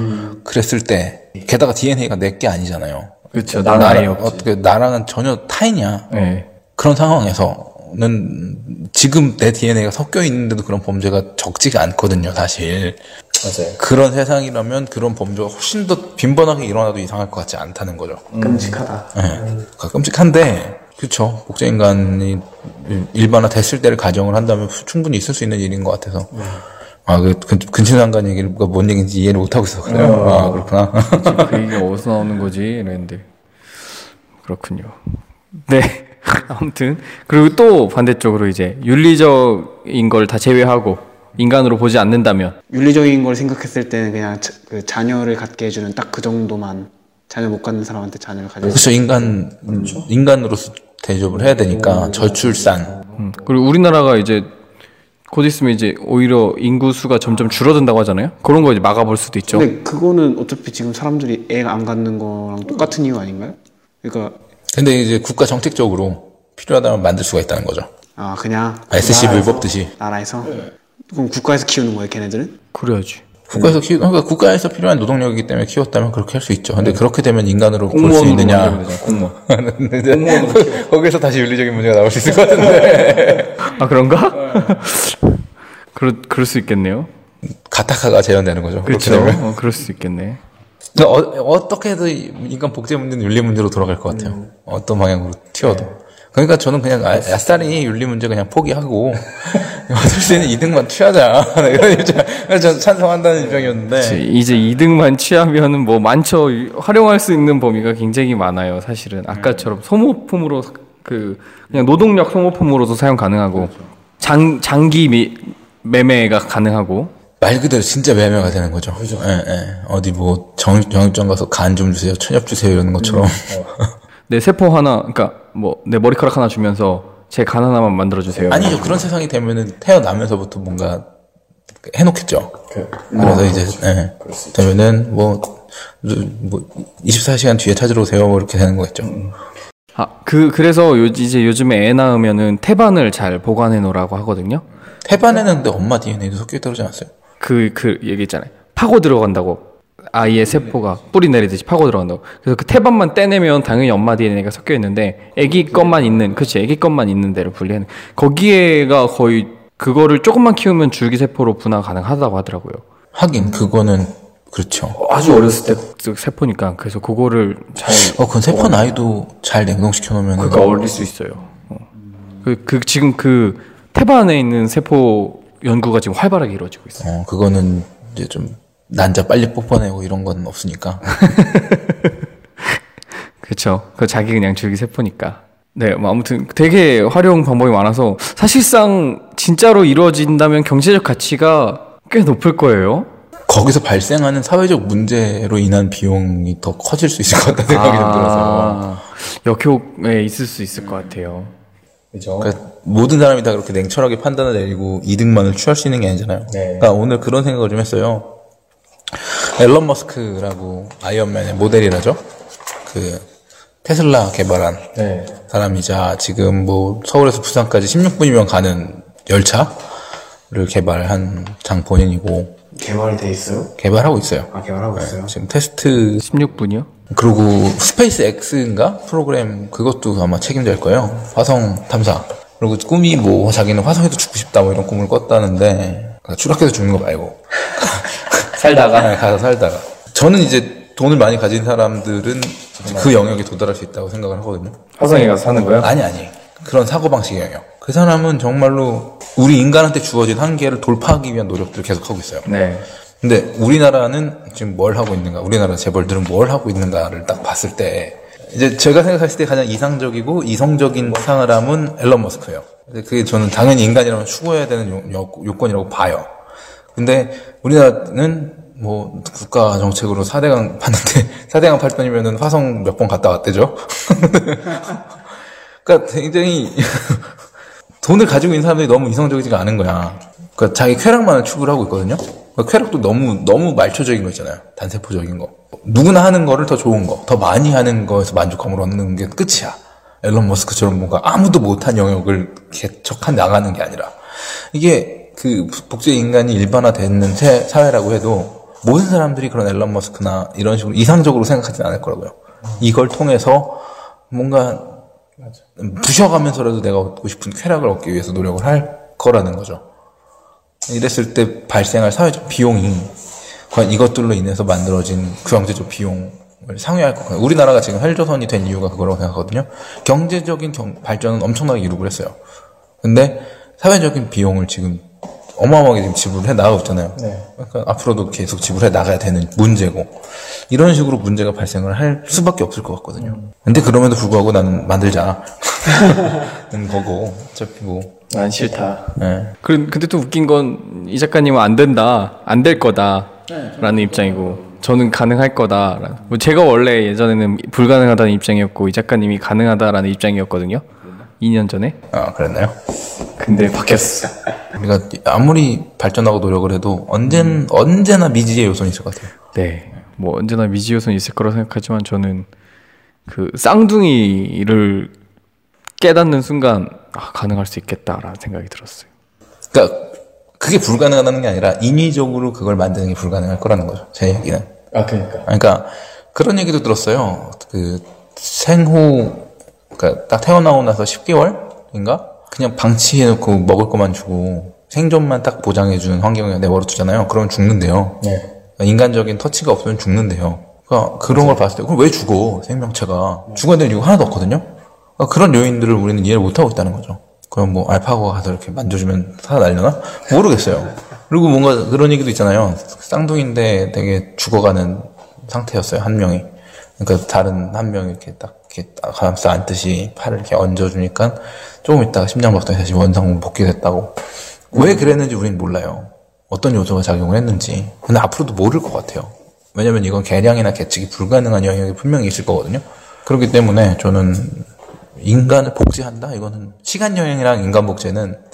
그랬을 때 게다가 DNA가 내 게 아니잖아요. 난 아예 없지. 어떻게 나랑은 전혀 타인이야. 네. 그런 상황에서 는 지금 내 DNA가 섞여 있는데도 그런 범죄가 적지가 않거든요, 사실. 맞아요. 그런 세상이라면 그런 범죄가 훨씬 더 빈번하게 일어나도 이상할 것 같지 않다는 거죠. 끔찍하다. 네. 끔찍한데, 그쵸. 복제인간이 일반화 됐을 때를 가정을 한다면 충분히 있을 수 있는 일인 것 같아서. 아, 그, 근- 근친상간 얘기가 뭔 얘기인지 이해를 못하고 있어. 그래요? 아, 그렇구나. 그 얘기가 어디서 나오는 거지? 이랬는데. 그렇군요. 네. [laughs] 아무튼. 그리고 또 반대쪽으로 이제, 윤리적인 걸 다 제외하고, 인간으로 보지 않는다면, 윤리적인 걸 생각했을 때는 그냥 자, 그 자녀를 갖게 해주는 딱 그 정도만 자녀 못 갖는 사람한테 자녀를 가져. 그쵸. 인간, 인간으로서 대접을 해야 되니까, 저출산. 음. 그리고 우리나라가 이제, 곧 있으면 이제 오히려 인구 수가 점점 줄어든다고 하잖아요? 그런 거 이제 막아볼 수도 있죠. 근데 그거는 어차피 지금 사람들이 애가 안 갖는 거랑 똑같은 이유 아닌가요? 그러니까 근데 이제 국가 정책적으로 필요하다면 만들 수가 있다는 거죠. 아 그냥 SC 불법듯이. 나라에서 그럼 국가에서 키우는 거예요, 걔네들은? 그래야지. 국가에서 키 그러니까 국가에서 필요한 노동력이기 때문에 키웠다면 그렇게 할 수 있죠. 근데 그렇게 되면 인간으로 볼 수 있느냐? 공무원. [laughs] 근데 [laughs] 거기서 다시 윤리적인 문제가 나올 수 있을 것 같은데. [laughs] 아, 그런가? 그럴, 그럴 수 있겠네요. 가타카가 재현되는 거죠. 그렇죠. 어, 그럴 수 있겠네. 근데 어, 어떻게 해도 이 인간 복제 문제는 윤리 문제로 돌아갈 것 같아요. 어떤 방향으로 튀어도. 그러니까 저는 그냥 아, 아싸리 윤리 문제 그냥 포기하고 [laughs] 얻을 수 있는 이득만 취하자. [laughs] 이런 입장. 그래서 찬성한다는 입장이었는데. 이제 2등만 취하면은 뭐 많죠. 활용할 수 있는 범위가 굉장히 많아요. 사실은 아까처럼 소모품으로 그 그냥 노동력 소모품으로도 사용 가능하고 장 장기 미, 매매가 가능하고 말 그대로 진짜 매매가 되는 거죠. 예, 예. 어디 뭐 정, 정육점 가서 간 좀 주세요, 천엽 주세요 이러는 것처럼. [laughs] 내 세포 하나, 그러니까 뭐 내 머리카락 하나 주면서 제 간 하나만 만들어 주세요. 아니죠. 그런 세상이 되면은 태어나면서부터 뭔가 해놓겠죠. 그, 그래서 이제 예. 되면은 뭐, 뭐 24시간 뒤에 찾으러 오세요 뭐 이렇게 되는 거겠죠. 아, 그 그래서 요, 이제 요즘에 애 낳으면은 태반을 잘 보관해 놓으라고 하거든요. 태반에는 근데 엄마 DNA도 섞여 있다고 그러지 않았어요? 그, 그 얘기 있잖아요. 파고 들어간다고. 아이의 세포가 뿌리 내리듯이 파고 들어간다고. 그래서 그 태반만 떼내면 당연히 엄마 DNA가 섞여 있는데, 애기 것만 있는, 그치, 애기 것만 있는 데를 분리하는. 거기에가 거의, 그거를 조금만 키우면 줄기세포로 분화 가능하다고 하더라고요. 하긴 그거는 그렇죠. 아주 어렸을 때그 세포니까. 그래서 그거를 잘, 어, 그건 세포 나이도 잘 냉동시켜 놓으면 그니까 어릴 수 있어요. 어. 그, 그, 지금 그 태반에 있는 세포 연구가 지금 활발하게 이루어지고 있어요. 어, 그거는 이제 좀 난자 빨리 뽑아내고 이런 건 없으니까. [laughs] 그렇죠. 그 자기 그냥 줄기 세포니까. 네, 뭐 아무튼 되게 활용 방법이 많아서 사실상 진짜로 이루어진다면 경제적 가치가 꽤 높을 거예요. 거기서 발생하는 사회적 문제로 인한 비용이 더 커질 수 있을 것 같다는 생각이 좀 들어서. 아, 역효에 있을 수 있을 것 같아요. 그죠? 그러니까 모든 사람이 다 그렇게 냉철하게 판단을 내리고 이득만을 취할 수 있는 게 아니잖아요. 네. 그러니까 오늘 그런 생각을 좀 했어요. 앨런 머스크라고 Iron Man의 모델이라죠. 그 Tesla 개발한 네. 사람이자 지금 뭐 서울에서 부산까지 16분이면 가는 열차를 개발한 장본인이고 개발이 돼 있어요? 개발하고 있어요. 아, 개발하고 있어요? 지금 테스트 16분이요? 그리고 SpaceX인가 프로그램 그것도 아마 책임질 거예요. 화성 탐사. 그리고 꿈이 뭐 자기는 화성에서 죽고 싶다 뭐 이런 꿈을 꿨다는데 그러니까 추락해서 죽는 거 말고 [laughs] 살다가 네, 가서 살다가 저는 이제 돈을 많이 가진 사람들은 그 영역에 도달할 수 있다고 생각을 하거든요. 화성에 가서 사는 거요? 아니 아니 그런 사고 방식의 영역. 그 사람은 정말로 우리 인간한테 주어진 한계를 돌파하기 위한 노력들을 계속 하고 있어요. 네. 근데 우리나라는 지금 뭘 하고 있는가? 우리나라 재벌들은 뭘 하고 있는가를 딱 봤을 때 이제 제가 생각했을 때 가장 이상적이고 이성적인 사람은 앨런 머스크예요. 근데 그게 저는 당연히 인간이라면 추구해야 되는 요, 요건이라고 봐요. 근데 우리나라는 뭐 국가 정책으로 4대강 봤는데 4대강 팔 돈이면은 화성 몇 번 갔다 왔대죠. [laughs] 그러니까 굉장히 돈을 가지고 있는 사람들이 너무 이성적이지가 않은 거야. 그러니까 자기 쾌락만을 추구를 하고 있거든요. 그러니까 쾌락도 너무 너무 말초적인 거 있잖아요. 단세포적인 거. 누구나 하는 거를 더 좋은 거, 더 많이 하는 거에서 만족감을 얻는 게 끝이야. 앨런 머스크처럼 뭔가 아무도 못한 영역을 개척한 나가는 게 아니라 이게 그 복제 인간이 일반화되는 세- 사회라고 해도 모든 사람들이 그런 앨런 머스크나 이런 식으로 이상적으로 생각하진 않을 거라고요. 이걸 통해서 뭔가 부셔가면서라도 내가 얻고 싶은 쾌락을 얻기 위해서 노력을 할 거라는 거죠. 이랬을 때 발생할 사회적 비용이 과연 이것들로 인해서 만들어진 그 경제적 비용을 상회할 것 같아요. 우리나라가 지금 헬조선이 된 이유가 그거라고 생각하거든요. 경제적인 경- 발전은 엄청나게 이루고 했어요. 근데 사회적인 비용을 지금 어마어마하게 지금 지불해 나가고 있잖아요. 그러니까 앞으로도 계속 지불해 나가야 되는 문제고 이런 식으로 문제가 발생을 할 수밖에 없을 것 같거든요. 근데 그럼에도 불구하고 나는 만들자. [laughs] 는 거고 어차피 뭐 난 싫다. 예. 그, 근데 또 웃긴 건 이 작가님은 안 된다, 안 될 거다라는 입장이고 저는 가능할 거다. 뭐 제가 원래 예전에는 불가능하다는 입장이었고 이 작가님이 가능하다라는 입장이었거든요. 2년 전에. 아 그랬나요? 근데 바뀌었어. 우리가 [laughs] 아무리 발전하고 노력을 해도 언젠 언제나 미지의 요소는 있을 것 같아요. 네. 뭐 언제나 미지 요소는 있을 거라 생각하지만 저는 그 쌍둥이를 깨닫는 순간 아, 가능할 수 있겠다라는 생각이 들었어요. 그러니까 그게 불가능하다는 게 아니라 인위적으로 그걸 만드는 게 불가능할 거라는 거죠. 제 얘기는. 아, 그니까. 그러니까 그런 얘기도 들었어요. 그 생후 그러니까 딱 태어나고 나서 10개월인가 그냥 방치해놓고 먹을 것만 주고 생존만 딱 보장해주는 환경에 내버려 두잖아요. 그러면 죽는데요. 네. 그러니까 인간적인 터치가 없으면 죽는데요. 그러니까 그런 걸 봤을 때 그럼 왜 죽어 생명체가 죽어야 될 이유가 하나도 없거든요. 그러니까 그런 요인들을 우리는 이해를 못 하고 있다는 거죠. 그럼 뭐 알파고가 가서 이렇게 만져주면 살아날려나 모르겠어요. 그리고 뭔가 그런 얘기도 있잖아요. 쌍둥이인데 되게 죽어가는 상태였어요 한 명이. 그러니까 다른 한 명이 이렇게 딱 이렇게 딱 가슴 앉듯이 팔을 이렇게 얹어주니까 조금 있다가 심장박동이 다시 원상 복귀됐다고. 왜 그랬는지 우리는 몰라요. 어떤 요소가 작용을 했는지. 근데 앞으로도 모를 것 같아요. 왜냐면 이건 계량이나 계측이 불가능한 영역이 분명히 있을 거거든요. 그렇기 때문에 저는 인간을 복제한다? 이거는 시간 여행이랑 인간 복제는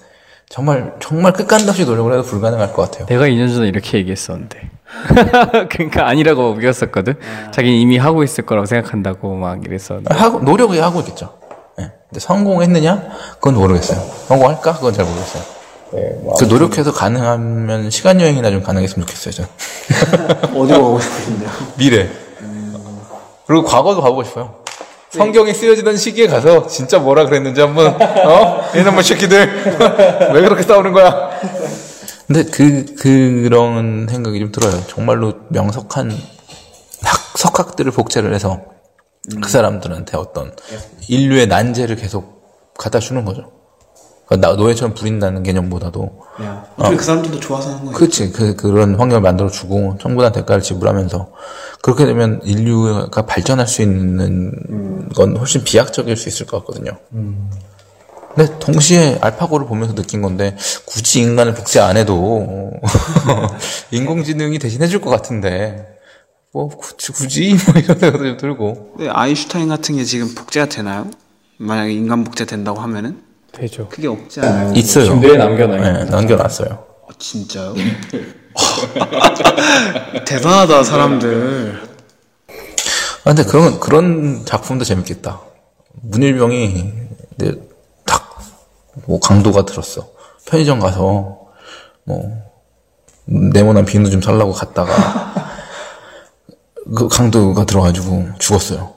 정말 정말 끝간도 없이 노력을 해도 불가능할 것 같아요. 내가 2년 전에 이렇게 얘기했었는데. [laughs] 그러니까 아니라고 우겼었거든. 자기는 이미 하고 있을 거라고 생각한다고 막 이랬었는데. 하고 노력을 하고 있겠죠. 예. 근데 성공했느냐? 그건 모르겠어요. 성공할까? 그건 잘 모르겠어요. 네, 뭐 그 노력해서 가능하면 시간 여행이나 좀 가능했으면 좋겠어요. 저는. [laughs] 어디로 가고 싶으신데요? 미래. 그리고 과거도 가보고 싶어요. 성경이 쓰여지던 시기에 가서 진짜 뭐라 그랬는지 한번 어 이놈의 새끼들 [laughs] 왜 그렇게 싸우는 거야? 근데 그 그런 생각이 좀 들어요. 정말로 명석한 학 석학들을 복제를 해서 그 사람들한테 어떤 인류의 난제를 계속 갖다 주는 거죠. 그러니까 나 노예처럼 부린다는 개념보다도 그냥 어차피 그 사람들도 좋아서 하는 거예요. 그렇지. 그, 그런 환경을 만들어 주고, 충분한 대가를 지불하면서, 그렇게 되면 인류가 발전할 수 있는 건 훨씬 비약적일 수 있을 것 같거든요. 근데 동시에 알파고를 보면서 느낀 건데, 굳이 인간을 복제 안 해도, [laughs] 인공지능이 대신해 줄 것 같은데, 뭐, 굳이, 굳이? [laughs] 뭐 이런 생각도 좀 들고. 근데 아인슈타인 같은 게 지금 복제가 되나요? 만약에 인간 복제 된다고 하면은 되죠. 그게 없지 않아요? 있어요. 지금 뇌에 남겨놔요. 네, 남겨놨어요. 아, 진짜요? [laughs] 대단하다 사람들. 아, 근데 그런, 그런 작품도 재밌겠다. 문일병이, 이제 딱, 뭐, 강도가 들었어. 편의점 가서, 뭐, 네모난 비누 좀 살라고 갔다가, 그 강도가 들어가지고 죽었어요.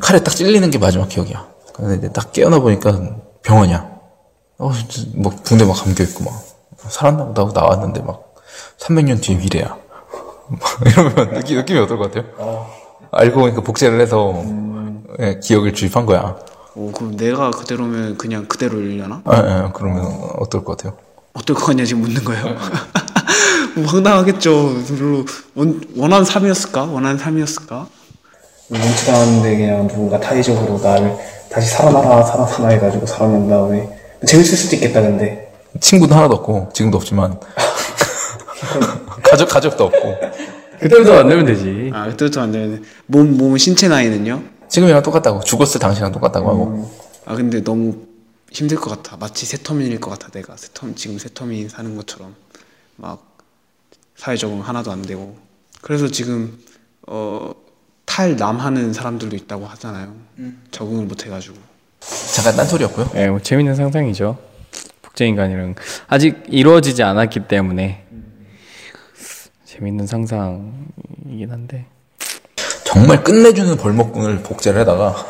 칼에 딱 찔리는 게 마지막 기억이야. 근데 이제 딱 깨어나 보니까 병원이야. 어, 뭐, 붕대 막 감겨있고 막. 살았나 보다 하고 나왔는데 막, 300년 뒤에 미래야. [laughs] 이러면 느낌, 느낌이 어떨 것 같아요? 알고 보니까 복제를 해서 예, 기억을 주입한 거야. 오, 그럼 내가 그대로면 그냥 그대로 일려나? 예, 예, 그러면 어떨 것 같아요? 어떨 것 같냐 지금 묻는 거예요. [laughs] 뭐 황당하겠죠. 별로 원, 원한 삶이었을까? 원한 삶이었을까? 눈치도 않는데 그냥 누군가 타의적으로 나를 다시 살아나라 살아나라 해가지고 살아낸 다음에 재밌을 수도 있겠다 근데 친구도 하나도 없고 지금도 없지만 [laughs] 가족 가족도 없고 그때부터 만들면 되지. 아 그때부터 안 되는 몸몸 신체 나이는요? 지금이랑 똑같다고 죽었을 당시랑 똑같다고 하고 아 근데 너무 힘들 것 같아. 마치 세터민일 것 같아. 내가 세터 지금 세터민 사는 것처럼 막 사회 적응 하나도 안 되고. 그래서 지금 어 탈남하는 사람들도 있다고 하잖아요. 적응을 못 해가지고. 잠깐 딴 소리였고요. 예, 뭐 재밌는 상상이죠. 복제 인간이랑 아직 이루어지지 않았기 때문에 재밌는 상상이긴 한데 정말 끝내주는 벌목꾼을 복제를 해다가 [laughs]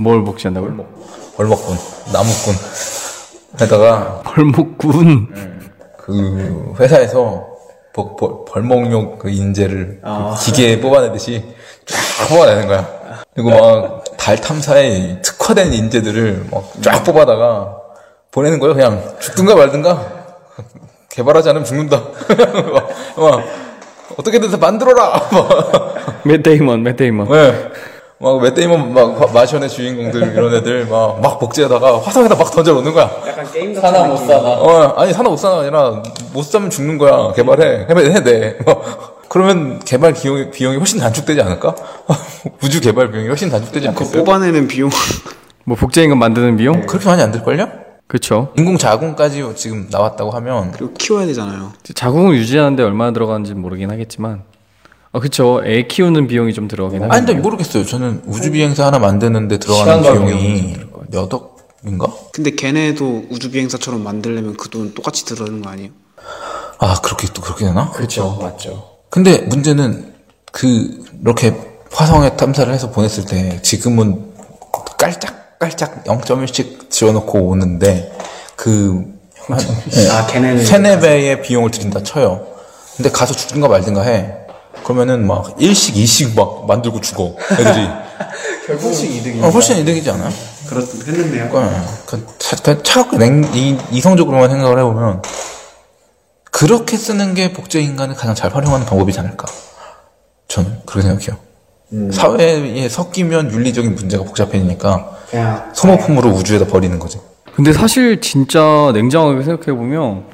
뭘 복제한다고요? 벌목꾼 나무꾼 해다가 벌목군. 그 회사에서 버- 벌- 벌목용 그 인재를 그 기계에 뽑아내듯이 쫙 뽑아내는 거야. 그리고 막 달 탐사에 특화된 인재들을 막 쫙 뽑아다가 보내는 거예요. 그냥 죽든가 말든가 개발하지 않으면 죽는다. [laughs] 막, 막 어떻게든 다 만들어라. [laughs] 막, 맷데이먼, 맷데이먼. 네. 막 맷데이먼 막 마션의 주인공들 이런 애들 막, 막 복제하다가 화성에다 막 던져 놓는 거야. 약간 게임 같은 사나 못 사나. 어, 아니, 사나 못 사나 아니라, 못 사면 죽는 거야. 개발해. 해야 해, 돼. 뭐, 그러면 개발 비용이, 비용이 훨씬 단축되지 않을까? [laughs] 우주 개발 비용이 훨씬 단축되지 그 않겠어요? 뽑아내는 비용 [laughs] 뭐 복제인간 만드는 비용? 그렇게 많이 안 들걸요? 그렇죠. 인공 자궁까지 지금 나왔다고 하면, 그리고 키워야 되잖아요. 자궁을 유지하는데 얼마나 들어가는지 모르긴 하겠지만, 아 그쵸. 애 키우는 비용이 좀 들어가긴 아니, 하는데. 근데 모르겠어요. 저는 우주 비행사 하나 만드는데 들어가는 시간과 비용이 몇 억인가? 근데 걔네도 우주 비행사처럼 만들려면 그 돈 똑같이 들어가는 거 아니에요? 아, 그렇게 또 그렇게 되나? 그렇죠, 맞죠. 근데 문제는 그 이렇게 화성에 탐사를 해서 보냈을 때 지금은 깔짝깔짝 0.1씩 지어놓고 오는데 그 한, 아 걔네는 세네 배의 비용을 들인다 쳐요. 근데 가서 죽든가 말든가 해. 그러면은 막 1씩 2씩 막 만들고 죽어 애들이. [laughs] 훨씬 이득이 어, 훨씬 이득이지 않아요? 그렇겠는데요. 어, 그, 차, 그 차갑게 냉, 이, 이성적으로만 생각을 해보면 그렇게 쓰는 게 복제 인간을 가장 잘 활용하는 방법이지 않을까. 저는 그렇게 생각해요. 사회에 섞이면 윤리적인 문제가 복잡해지니까 그냥 소모품으로 우주에다 버리는 거지. 근데 사실 진짜 냉정하게 생각해 보면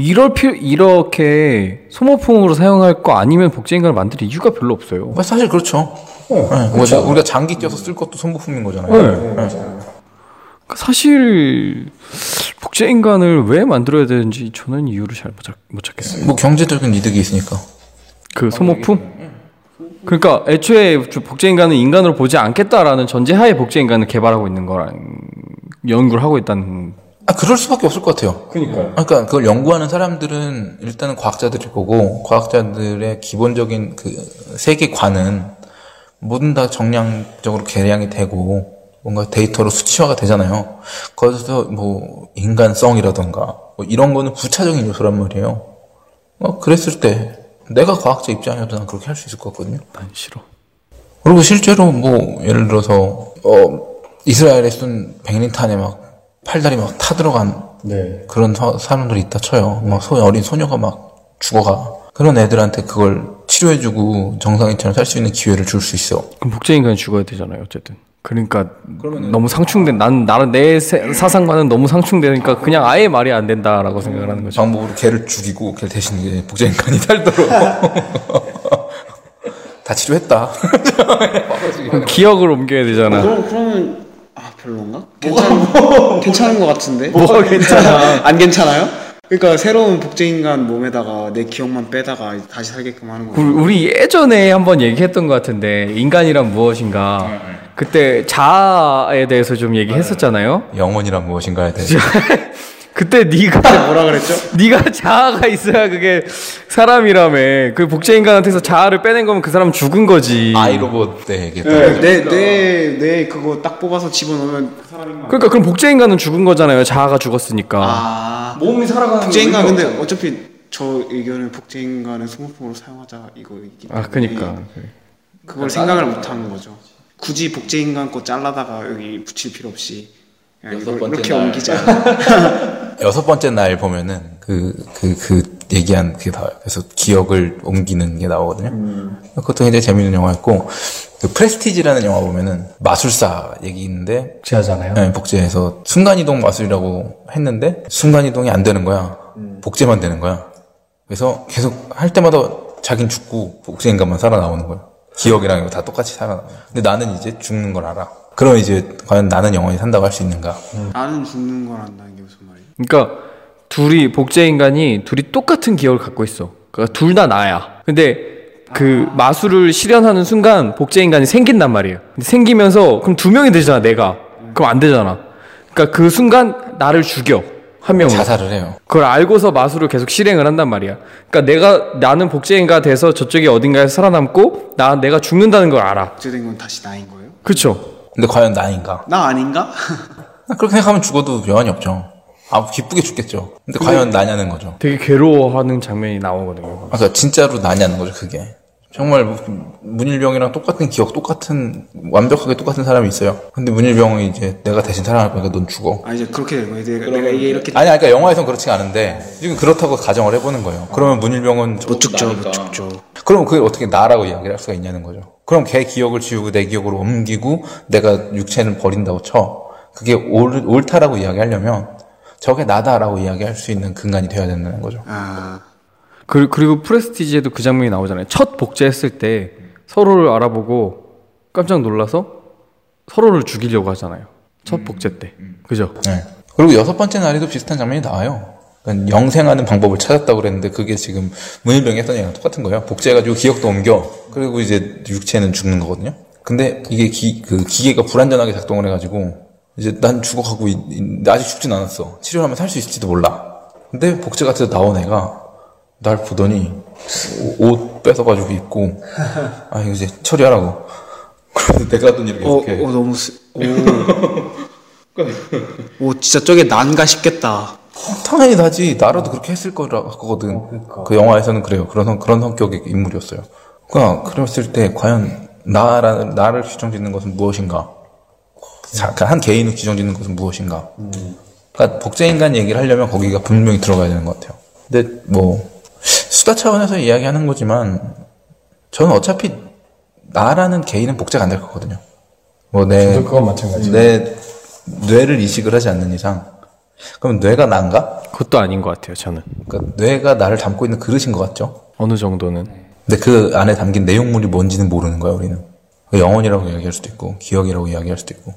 이럴 필요 이렇게 소모품으로 사용할 거 아니면 복제인간을 만들 이유가 별로 없어요. 뭐 사실 그렇죠. 네, 우리가, 우리가 장기 껴서 쓸 것도 소모품인 거잖아요. 네. 그러니까 사실 복제 인간을 왜 만들어야 되는지 저는 이유를 잘못못 찾겠어요. 뭐 경제적인 이득이 있으니까. 그 소모품? 그러니까 애초에 복제 인간은 인간으로 보지 않겠다라는 전제하에 복제 인간을 개발하고 있는 거랑 연구를 하고 있다는 아, 그럴 수밖에 없을 것 같아요. 그니까요. 그러니까 그걸 연구하는 사람들은 일단은 과학자들일 거고 과학자들의 기본적인 그 세계관은 모든 다 정량적으로 계량이 되고 뭔가 데이터로 수치화가 되잖아요. 거기서 뭐 인간성이라던가 뭐 이런 거는 부차적인 요소란 말이에요. 어, 그랬을 때 내가 과학자 입장이어도 난 그렇게 할 수 있을 것 같거든요. 난 싫어. 그리고 실제로 뭐 예를 들어서 어 이스라엘에 쏜 백린탄에 막 팔다리 막 타들어간 네. 그런 사- 사람들이 있다 쳐요. 막 소, 어린 소녀가 막 죽어가. 그런 애들한테 그걸 치료해주고 정상인처럼 살 수 있는 기회를 줄 수 있어. 그럼 복제인간이 죽어야 되잖아요, 어쨌든. 그러니까 너무 상충된 난 나는 내 세- 사상과는 너무 상충되니까 그냥 아예 말이 안 된다라고 생각을 하는 거죠. 방법으로 걔를 죽이고 걔 대신 복제인간이 [laughs] 살도록. [laughs] 다 치료했다. [laughs] 기억을 옮겨야 되잖아. 그럼 그러면 아 별론가? 괜찮은 괜찮은 것 같은데. 뭐가 괜찮아? [laughs] 안 괜찮아요? 그러니까 새로운 복제인간 몸에다가 내 기억만 빼다가 다시 살게끔 하는 거. 우리, 우리 예전에 한번 얘기했던 것 같은데 인간이란 무엇인가. 그때 자아에 대해서 좀 얘기했었잖아요. 영혼이란 무엇인가에 대해서. [laughs] 그때 네가 뭐라 그랬죠? [laughs] 네가 자아가 있어야 그게 사람이라며. 그 복제 인간한테서 자아를 빼낸 거면 그 사람 죽은 거지. 아이로봇 때 얘기했던 네, 내 내 내 그거 딱 뽑아서 집어넣으면 그 사람인 거. 그러니까 그럼 복제 인간은 죽은 거잖아요. 자아가 죽었으니까. 아 몸이 살아가는 복제 인간 의미가 근데. 어차피 저 의견은 복제 인간은 소모품으로 사용하자 이거이기 때문에 아, 그니까. 그걸 생각을 못 하는 거죠. 굳이 복제 인간 거 잘라다가 여기 붙일 필요 없이 여섯 번째 이렇게 날. 옮기자. [laughs] 여섯 번째 날 보면은 그, 그, 그 얘기한 그게 나와요. 그래서 기억을 옮기는 게 나오거든요. 그것도 굉장히 재밌는 영화였고, 그 프레스티지라는 영화 보면은 마술사 얘기 있는데, 복제하잖아요. 네, 복제해서 순간이동 마술이라고 했는데, 순간이동이 안 되는 거야. 복제만 되는 거야. 그래서 계속 할 때마다 자긴 죽고 복제인간만 살아나오는 거야. 기억이랑 이거 다 똑같이 살아나. 근데 나는 이제 죽는 걸 알아. 그럼 이제 과연 나는 영원히 산다고 할 수 있는가? 나는 죽는 걸 안다는 게 무슨 말이야? 그러니까 둘이 복제 인간이 둘이 똑같은 기억을 갖고 있어. 그러니까 둘 다 나야. 근데 그 마술을 실현하는 순간 복제 인간이 생긴단 말이에요. 근데 생기면서 그럼 두 명이 되잖아, 내가. 그럼 안 되잖아. 그러니까 그 순간 나를 죽여. 한 명은. 자살을 해요. 그걸 알고서 마술을 계속 실행을 한단 말이야. 그러니까 내가 나는 복제 인가 돼서 저쪽에 어딘가에 살아남고 나 내가 죽는다는 걸 알아. 복제된 건 다시 나인 거예요? 그렇죠? 근데 과연 나인가? 나 아닌가? [laughs] 그렇게 생각하면 죽어도 여한이 없죠. 아, 기쁘게 죽겠죠. 근데 과연 나냐는 거죠. 되게 괴로워하는 장면이 나오거든요. 아, 그러니까 진짜로 나냐는 거죠, 그게. 정말 뭐, 문일병이랑 똑같은 기억, 똑같은, 완벽하게 똑같은 사람이 있어요. 근데 문일병이 이제 내가 대신 살아날 거니까 넌 죽어. 아 이제 그렇게 된 거예요. 내가, 내가 이게 이렇게 아니, 그러니까 영화에선 그렇지 않은데, 지금 그렇다고 가정을 해보는 거예요. 그러면 문일병은, 못 죽죠, 못 죽죠. 그럼 그게 어떻게 나라고 이야기를 할 수가 있냐는 거죠. 그럼 걔 기억을 지우고 내 기억으로 옮기고 내가 육체를 버린다고 쳐. 그게 옳, 옳다라고 이야기하려면 저게 나다라고 이야기할 수 있는 근간이 되어야 된다는 거죠. 아 그, 그리고 프레스티지에도 그 장면이 나오잖아요. 첫 복제했을 때 서로를 알아보고 깜짝 놀라서 서로를 죽이려고 하잖아요. 첫 복제 때. 그죠? 네. 그리고 여섯 번째 날에도 비슷한 장면이 나와요. 그러니까 영생하는 방법을 찾았다고 그랬는데 그게 지금 문일병이 했던 얘기랑 똑같은 거예요. 복제해가지고 기억도 옮겨. 그리고 이제 육체는 죽는 거거든요. 근데 이게 기, 그 기계가 불안전하게 작동을 해가지고 이제 난 죽어가고 있, 있- 아직 죽진 않았어. 치료하면 살 수 있을지도 몰라. 근데 복제 같은 데 나온 애가 날 보더니 오- 옷 뺏어가지고 입고 아 이거 이제 처리하라고. 그래서 내가 돈 이렇게 어, 이렇게 어 너무 쓰... 오. [laughs] 오 진짜 저게 난가 싶겠다. 당연히 나지. 나라도 그렇게 했을 거라 거거든. 그 영화에서는 그래요. 그런 성- 그런 성격의 인물이었어요. 그러니까 그랬을 때 과연 나라는 나를 규정짓는 것은 무엇인가? 자, 그한 개인을 규정짓는 것은 무엇인가? 그러니까 복제 인간 얘기를 하려면 거기가 분명히 들어가야 되는 것 같아요. 근데 뭐 수다 차원에서 이야기하는 거지만 저는 어차피 나라는 개인은 복제가 안 될 거거든요. 뭐내 그건 마찬가지. 내 뇌를 이식을 하지 않는 이상 그럼 뇌가 난가? 그것도 아닌 것 같아요. 저는 그러니까 뇌가 나를 담고 있는 그릇인 것 같죠. 어느 정도는 근데 그 안에 담긴 내용물이 뭔지는 모르는 거야 우리는. 그 영혼이라고 이야기할 수도 있고 기억이라고 이야기할 수도 있고.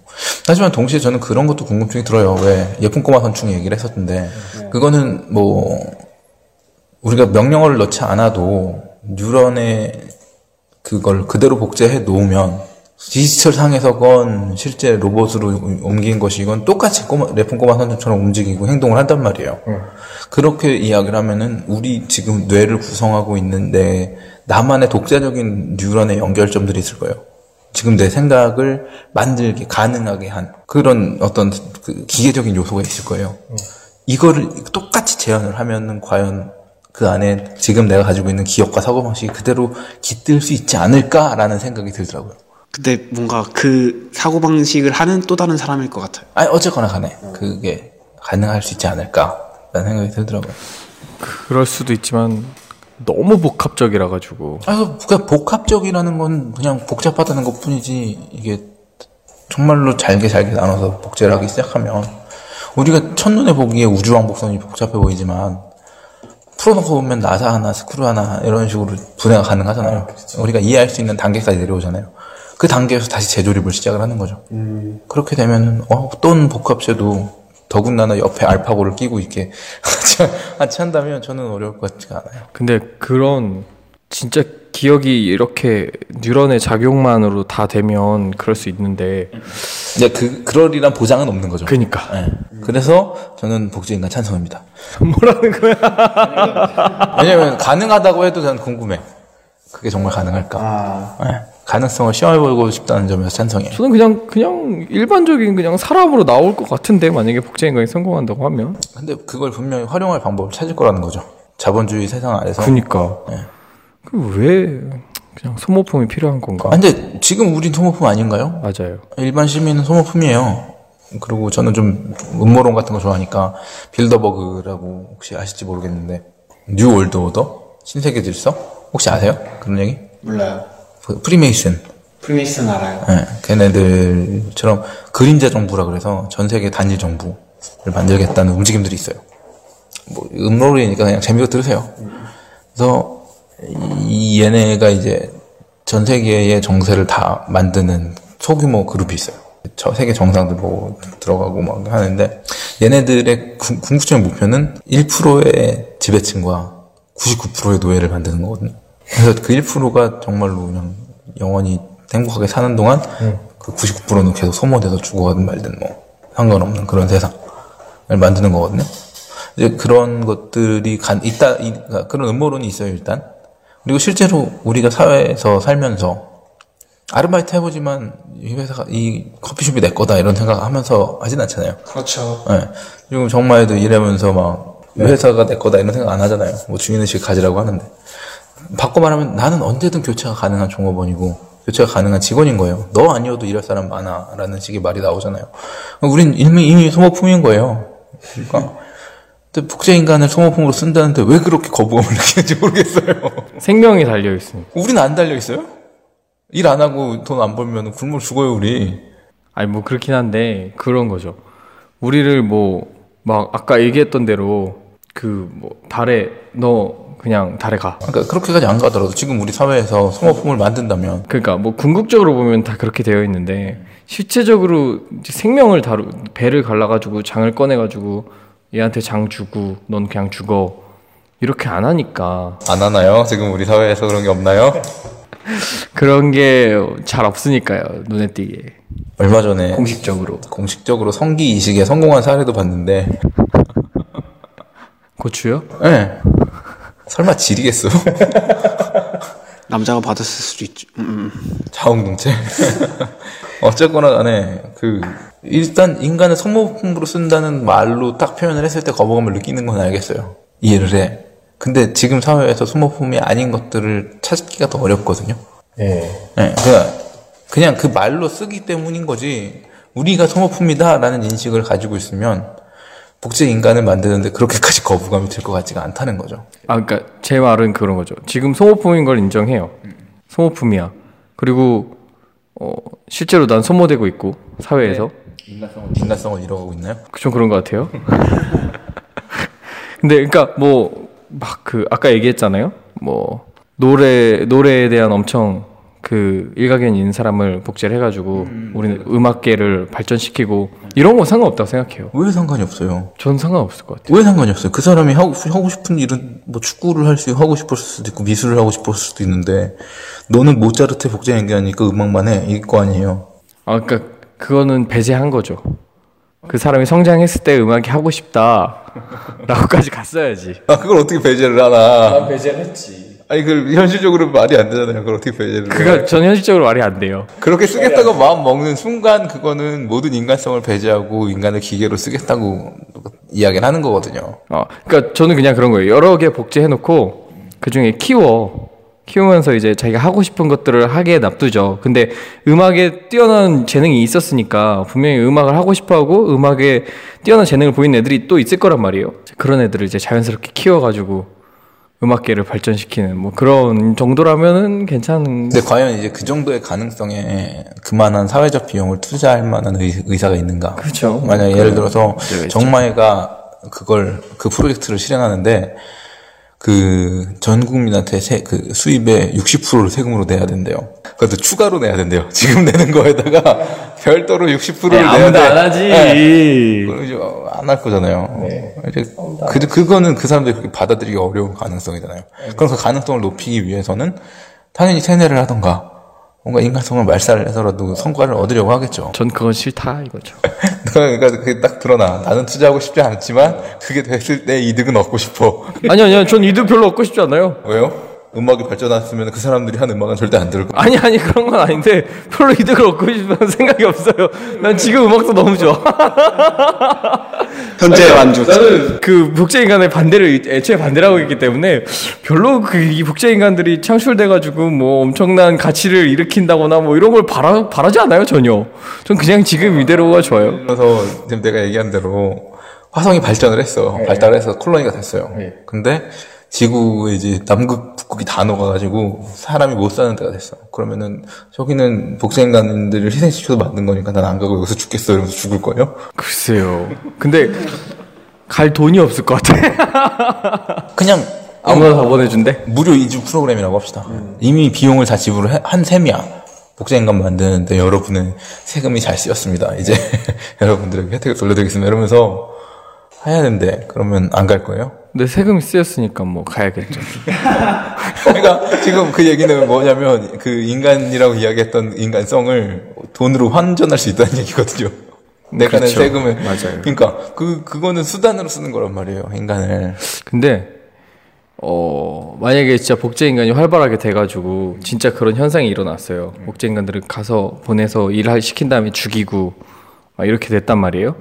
하지만 동시에 저는 그런 것도 궁금증이 들어요. 왜 예쁜 꼬마 선충 얘기를 했었는데 그거는 뭐 우리가 명령어를 넣지 않아도 뉴런에 그걸 그대로 복제해 놓으면 디지털 상에서건 실제 로봇으로 옮긴 것이건 똑같이 꼬마, 래픈 꼬마 선수처럼 움직이고 행동을 한단 말이에요. 그렇게 이야기를 하면은 우리 지금 뇌를 구성하고 있는데 나만의 독자적인 뉴런의 연결점들이 있을 거예요. 지금 내 생각을 만들게 가능하게 한 그런 어떤 그 기계적인 요소가 있을 거예요. 이거를 똑같이 재현을 하면은 과연 그 안에 지금 내가 가지고 있는 기억과 사고 방식이 그대로 깃들 수 있지 않을까라는 생각이 들더라고요. 근데 뭔가 그 사고 방식을 하는 또 다른 사람일 것 같아요. 아니, 어쨌거나 간에 그게 가능할 수 있지 않을까라는 생각이 들더라고요. 그럴 수도 있지만 너무 복합적이라 가지고 아, 그 복합적이라는 건 그냥 복잡하다는 것 뿐이지, 이게 정말로 잘게 잘게 나눠서 복제를 하기 시작하면, 우리가 첫눈에 보기에 우주왕복선이 복잡해 보이지만, 풀어놓고 보면 나사 하나, 스크류 하나, 이런 식으로 분해가 가능하잖아요. 우리가 이해할 수 있는 단계까지 내려오잖아요. 그 단계에서 다시 재조립을 시작을 하는 거죠. 그렇게 되면, 어, 어떤 복합체도 더군다나 옆에 알파고를 끼고 있게 [laughs] 같이 한다면 저는 어려울 것 같지가 않아요. 근데 그런 진짜 기억이 이렇게 뉴런의 작용만으로 다 되면 그럴 수 있는데 이제 그, 그러리란 보장은 없는 거죠. 그니까 예. 그래서 저는 복제인간 찬성입니다. [laughs] 뭐라는 거야? [laughs] 왜냐면 가능하다고 해도 난 궁금해. 그게 정말 가능할까? 아, 예. 가능성을 시험해보고 싶다는 점에서 찬성이에요. 저는 그냥 그냥 일반적인 그냥 사람으로 나올 것 같은데 만약에 복제 인간이 성공한다고 하면 근데 그걸 분명히 활용할 방법을 찾을 거라는 거죠. 자본주의 세상 아래서. 그니까 예. 그 왜 그냥 소모품이 필요한 건가? 아, 근데 지금 우린 소모품 아닌가요? 맞아요. 일반 시민은 소모품이에요. 그리고 저는 좀 음모론 같은 거 좋아하니까 Bilderberg라고 혹시 아실지 모르겠는데 New World Order 신세계 질서 혹시 아세요? 그런 얘기? 몰라요. 그 Freemason Freemason 알아요. 예, 걔네들처럼 그림자 정부라 그래서 전 세계 단일 정부를 만들겠다는 움직임들이 있어요. 뭐 음모론이니까 그냥 재미로 들으세요. 그래서 이 얘네가 이제 전 세계의 정세를 다 만드는 소규모 그룹이 있어요. 저 세계 정상들 뭐 들어가고 막 하는데 얘네들의 궁- 궁극적인 목표는 1%의 지배층과 99%의 노예를 만드는 거거든요. 그래서 그 1%가 정말로 그냥 영원히 행복하게 사는 동안 그 99%는 계속 소모돼서 죽어가든 말든 뭐 상관없는 그런 세상을 만드는 거거든요. 이제 그런 것들이 간, 있다, 이- 그러니까 그런 음모론이 있어요, 일단. 그리고 실제로 우리가 사회에서 살면서 아르바이트 해보지만 이 회사가, 이 커피숍이 내 거다 이런 생각 하면서 하진 않잖아요. 그렇죠. 예. 지금 정말도 일하면서 막, 이 회사가 내 거다 이런 생각 안 하잖아요. 뭐 주인의식 가지라고 하는데. 바꿔 말하면 나는 언제든 교체가 가능한 종업원이고, 교체가 가능한 직원인 거예요. 너 아니어도 일할 사람 많아. 라는 식의 말이 나오잖아요. 우린 이미, 이미 소모품인 거예요. 그러니까. 근데 복제인간을 소모품으로 쓴다는데 왜 그렇게 거부감을 [laughs] 느끼는지 모르겠어요. 생명이 달려 있으니까. 우리는 안 달려 있어요? 일 안 하고 돈 안 벌면 굶어 죽어요, 우리. 아니 뭐 그렇긴 한데 그런 거죠. 우리를 뭐 막 아까 얘기했던 대로 그 뭐 달에 너 그냥 달에 가. 그러니까 그렇게까지 안 가더라도 지금 우리 사회에서 소모품을 만든다면 그러니까 뭐 궁극적으로 보면 다 그렇게 되어 있는데 실제적으로 생명을 다루 배를 갈라가지고 장을 꺼내가지고 얘한테 장 주고 넌 그냥 죽어 이렇게 안 하니까 안 하나요? 지금 우리 사회에서 그런 게 없나요? [laughs] 그런 게 잘 없으니까요 눈에 띄게 얼마 전에 공식적으로 공식적으로 성기 이식에 성공한 사례도 봤는데, 고추요? 예. 설마 지리겠어? [laughs] 남자가 받았을 수도 있죠. 음, 음. 자웅동체? [laughs] 어쨌거나 간에, 그, 일단 인간을 소모품으로 쓴다는 말로 딱 표현을 했을 때 거부감을 느끼는 건 알겠어요. 이해를 해. 근데 지금 사회에서 소모품이 아닌 것들을 찾기가 더 어렵거든요. 예. 네, 그냥, 그냥 그 말로 쓰기 때문인 거지, 우리가 소모품이다라는 인식을 가지고 있으면, 복제 인간을 만드는데 그렇게까지 거부감이 들 것 같지가 않다는 거죠. 아, 그러니까 제 말은 그런 거죠. 지금 소모품인 걸 인정해요. 소모품이야. 그리고 어, 실제로 난 소모되고 있고 사회에서 인간성을, 인간성을 잃어가고 있나요? 좀 그런 것 같아요. [laughs] 근데 그러니까 뭐 막 그 아까 얘기했잖아요. 뭐 노래 노래에 대한 엄청 그 일가견이 있는 사람을 복제를 해가지고 우리는 음악계를 발전시키고 이런 거 상관없다고 생각해요. 왜 상관이 없어요? 전 상관없을 것 같아요. 왜 상관이 없어요? 그 사람이 하고, 하고 싶은 일은 뭐 축구를 할 수, 하고 싶었을 수도 있고 미술을 하고 싶었을 수도 있는데 너는 모차르트 복제 연기하니까 음악만 해. 이거 거 아니에요. 아 그러니까 그거는 배제한 거죠. 그 사람이 성장했을 때 음악이 하고 싶다라고까지 갔어야지. 아, 그걸 어떻게 배제를 하나. 배제를 했지. 아니, 그 현실적으로 말이 안 되잖아요. 그걸 어떻게 배제를 해. 그가 전 현실적으로 말이 안 돼요. 그렇게 쓰겠다고 마음 먹는 순간 그거는 모든 인간성을 배제하고 인간을 기계로 쓰겠다고 이야기를 하는 거거든요. 어, 그러니까 저는 그냥 그런 거예요. 여러 개 복제해놓고 그 중에 키워 키우면서 이제 자기가 하고 싶은 것들을 하게 납두죠. 근데 음악에 뛰어난 재능이 있었으니까 분명히 음악을 하고 싶어하고 음악에 뛰어난 재능을 보이는 애들이 또 있을 거란 말이에요. 그런 애들을 이제 자연스럽게 키워가지고 음악계를 발전시키는 뭐 그런 정도라면은 괜찮은. 근데 과연 이제 그 정도의 가능성에 그만한 사회적 비용을 투자할 만한 의, 의사가 있는가? 그렇죠. 만약 에 예를 들어서 문제가 있죠. 정마이가 그걸 그 프로젝트를 실행하는데 그 전 국민한테 세, 그 수입의 60%를 세금으로 내야 된대요. 그것도 추가로 내야 된대요. [laughs] 지금 내는 거에다가 별도로 60%를 내야 아무도 돼. 안 하지. 안할 거잖아요. 이제 그 그거는 그 사람들이 그렇게 받아들이기 어려운 가능성이잖아요. 그럼 그 가능성을 높이기 위해서는 당연히 세뇌를 하던가 뭔가 인간성을 말살해서라도 성과를 얻으려고 하겠죠. 전 그건 싫다 이거죠. [laughs] 그러니까 그게 딱 드러나. 나는 투자하고 싶지 않지만 그게 됐을 때 이득은 얻고 싶어. 아니 아니요, 전 이득 별로 얻고 싶지 않아요. 왜요? 음악이 발전했으면 그 사람들이 한 음악은 절대 안 들을 거야. 아니 아니 그런 건 아닌데 별로 이득을 얻고 싶은 생각이 없어요. 난 지금 음악도 너무 좋아. 현재 완주. 나는 그 복제 인간의 반대를 애초에 반대라고 했기 때문에 별로 그이 복제 인간들이 창출돼 가지고 뭐 엄청난 가치를 일으킨다거나 뭐 이런 걸 바라 바라지 않아요 전혀. 전 그냥 지금 이대로가 좋아요. 그래서 지금 내가 얘기한 대로 화성이 발전을 했어. 발달을 해서 콜로니가 됐어요. 근데 지구에 이제 남극, 북극이 다 녹아가지고 사람이 못 사는 데가 됐어. 그러면은 저기는 복제인간들을 희생시켜서 만든 거니까 난 안 가고 여기서 죽겠어 이러면서 죽을 거예요? 글쎄요. 근데 갈 돈이 없을 것 같아. [laughs] 그냥 아무나 다 보내준대. 무료 이주 프로그램이라고 합시다. 이미 비용을 다 지불을 해- 한 셈이야. 복제인간 만드는데 여러분의 세금이 잘 쓰였습니다. 이제 [laughs] 여러분들에게 혜택을 돌려드리겠습니다. 이러면서 해야 되는데 그러면 안 갈 거예요? 근데 세금이 쓰였으니까 뭐 가야겠죠. [laughs] 그러니까 지금 그 얘기는 뭐냐면 그 인간이라고 이야기했던 인간성을 돈으로 환전할 수 있다는 얘기거든요. 내가 낸 그렇죠. 세금을 맞아요. 그러니까 그 그거는 수단으로 쓰는 거란 말이에요. 인간을 근데 어 만약에 진짜 복제 인간이 활발하게 돼가지고 진짜 그런 현상이 일어났어요. 복제 인간들을 가서 보내서 일을 시킨 다음에 죽이고 막 이렇게 됐단 말이에요.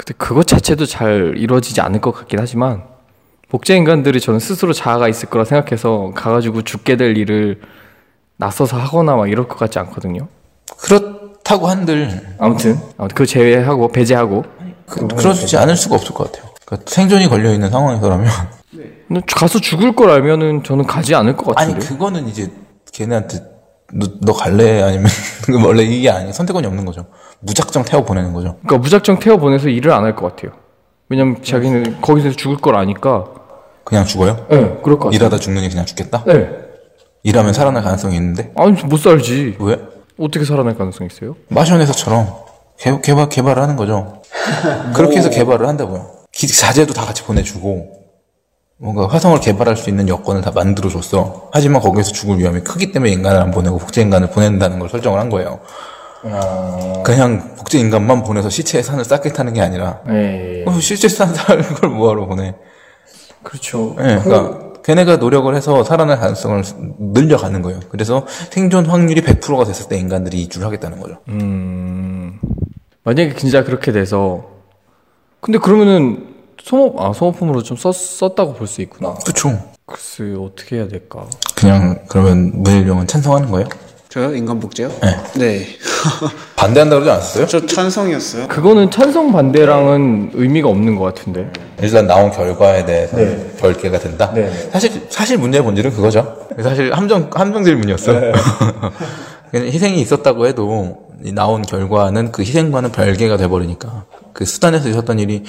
근데 그것 자체도 잘 이루어지지 않을 것 같긴 하지만 복제 인간들이 저는 스스로 자아가 있을 거라 생각해서 가가지고 죽게 될 일을 나서서 하거나 막 이럴 것 같지 않거든요. 그렇다고 한들 아무튼 아무튼 그 제외하고 배제하고 그, 그러지 않을 수가 없을 것 같아요. 그러니까 생존이 걸려 있는 상황에서라면 [laughs] 가서 죽을 걸 알면은 저는 가지 않을 것 아니 같은데. 그거는 이제 걔네한테 너, 너 갈래 아니면 [laughs] 그 원래 이게 아니 선택권이 없는 거죠. 무작정 태워 보내는 거죠. 그러니까 무작정 태워 보내서 일을 안 할 것 같아요. 왜냐면 자기는 거기서 죽을 걸 아니까. 그냥 죽어요? 네, 그럴 것 같아요. 일하다 죽느니 그냥 죽겠다? 네. 일하면 살아날 가능성이 있는데 아니 못 살지. 왜? 어떻게 살아날 가능성 이 있어요? 마션에서처럼 개, 개발 개발을 하는 거죠. [laughs] 그렇게 해서 개발을 한다고요. 기- 자재도 다 같이 보내주고 뭔가 화성을 개발할 수 있는 여건을 다 만들어줬어. 하지만 거기에서 죽을 위험이 크기 때문에 인간을 안 보내고 복제 인간을 보낸다는 걸 설정을 한 거예요. 그냥 복제 인간만 보내서 시체의 산을 쌓게 타는 게 아니라 네. 어, 시체 산 사는 걸 뭐하러 보내? 그렇죠. 예, 그러니까 걔네가 노력을 해서 살아날 가능성을 늘려가는 거예요. 그래서 생존 확률이 100%가 됐을 때 인간들이 이주를 하겠다는 거죠. 만약에 진짜 그렇게 돼서 근데 그러면은 소모 아 소모품으로 좀 썼, 썼다고 볼 수 있구나. 그렇죠. 글쎄 어떻게 해야 될까? 그냥 그러면 문일용은 찬성하는 거예요? 저요? 인간 복제요? 네. 네. [laughs] 반대한다고 그러지 않았어요? 저 찬성이었어요. 그거는 찬성 반대랑은 의미가 없는 것 같은데. 일단 나온 결과에 대해서 별개가 된다. 네. 사실 사실 문제의 본질은 그거죠. 사실 함정 함정 질문이었어. 네. [laughs] 그냥 희생이 있었다고 해도 이 나온 결과는 그 희생과는 별개가 돼버리니까 그 수단에서 있었던 일이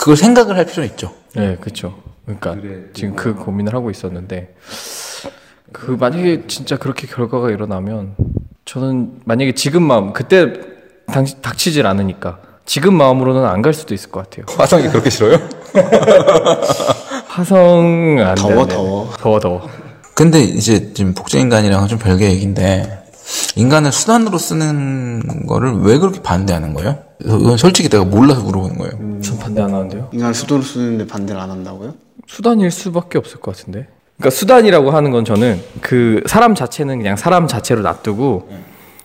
그걸 생각을 할 필요는 있죠. 네, 그렇죠. 그러니까 지금 그 고민을 하고 있었는데 그 만약에 진짜 그렇게 결과가 일어나면 저는 만약에 지금 마음 그때 당, 닥치질 않으니까 지금 마음으로는 안 갈 수도 있을 것 같아요. [laughs] 화성이 그렇게 싫어요? 화성 안 돼, 더워, 안 돼. 더워. 더워 더워. 근데 이제 지금 복제 인간이랑은 좀 별개 얘기인데 인간을 수단으로 쓰는 거를 왜 그렇게 반대하는 거예요? 이건 솔직히 내가 몰라서 물어보는 거예요. 전 반대 안 하는데요. 인간을 수도로 쓰는데 반대를 안 한다고요? 수단일 수밖에 없을 것 같은데. 그러니까 수단이라고 하는 건 저는 그 사람 자체는 그냥 사람 자체로 놔두고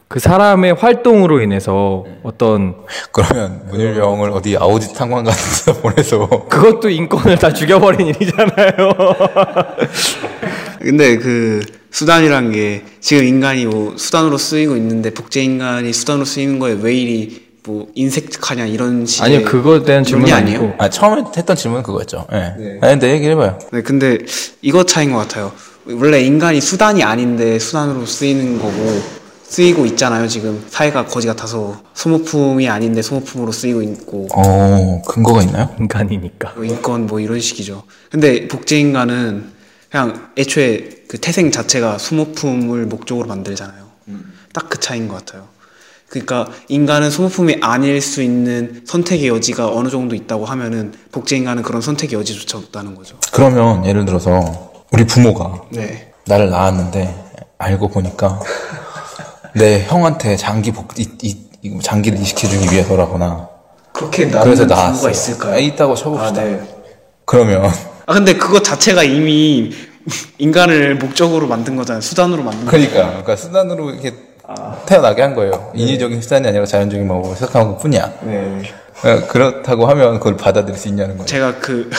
그 사람의 활동으로 인해서 어떤 그러면 문일병을 어디 아우디 탄광 같은 데 [laughs] 보내서 그것도 인권을 다 죽여버린 일이잖아요. [laughs] 근데 그 수단이란 게 지금 인간이 뭐 수단으로 쓰이고 있는데 복제 인간이 수단으로 쓰이는 거에 왜 이리 뭐 인색하냐 이런 식의 아니요, 그거에 대한 질문이 아니에요? 아 처음에 했던 질문은 그거였죠. 예. 아니 근데 얘기를 해봐요. 네, 근데 이거 차이인 것 같아요. 원래 인간이 수단이 아닌데 수단으로 쓰이는 거고 쓰이고 있잖아요. 지금 사회가 거지 같아서 소모품이 아닌데 소모품으로 쓰이고 있고 어 근거가 있나요? 인간이니까. 뭐 인권 뭐 이런 식이죠. 근데 복제 인간은 그냥 애초에 그 태생 자체가 소모품을 목적으로 만들잖아요. 딱 그 차이인 것 같아요. 그러니까 인간은 소모품이 아닐 수 있는 선택의 여지가 어느 정도 있다고 하면은 복제 인간은 그런 선택의 여지조차 없다는 거죠. 그러면 예를 들어서 우리 부모가 네. 나를 낳았는데 알고 보니까 내 형한테 장기 복 이, 이, 이 장기를 이식해주기 위해서라거나 그렇게 그래서 낳았어. 있을까요? 아, 있다고 쳐봅시다. 아, 네. 그러면 아 근데 그거 자체가 이미 인간을 목적으로 만든 거잖아요. 수단으로 만든 거. 그러니까 그러니까 수단으로 이렇게 태어나게 한 거예요. 인위적인 수단이 아니라 자연적인 방법으로 시작한 것 뿐이야. 네. 어, 그렇다고 하면 그걸 받아들일 수 있냐는 거예요. 제가 그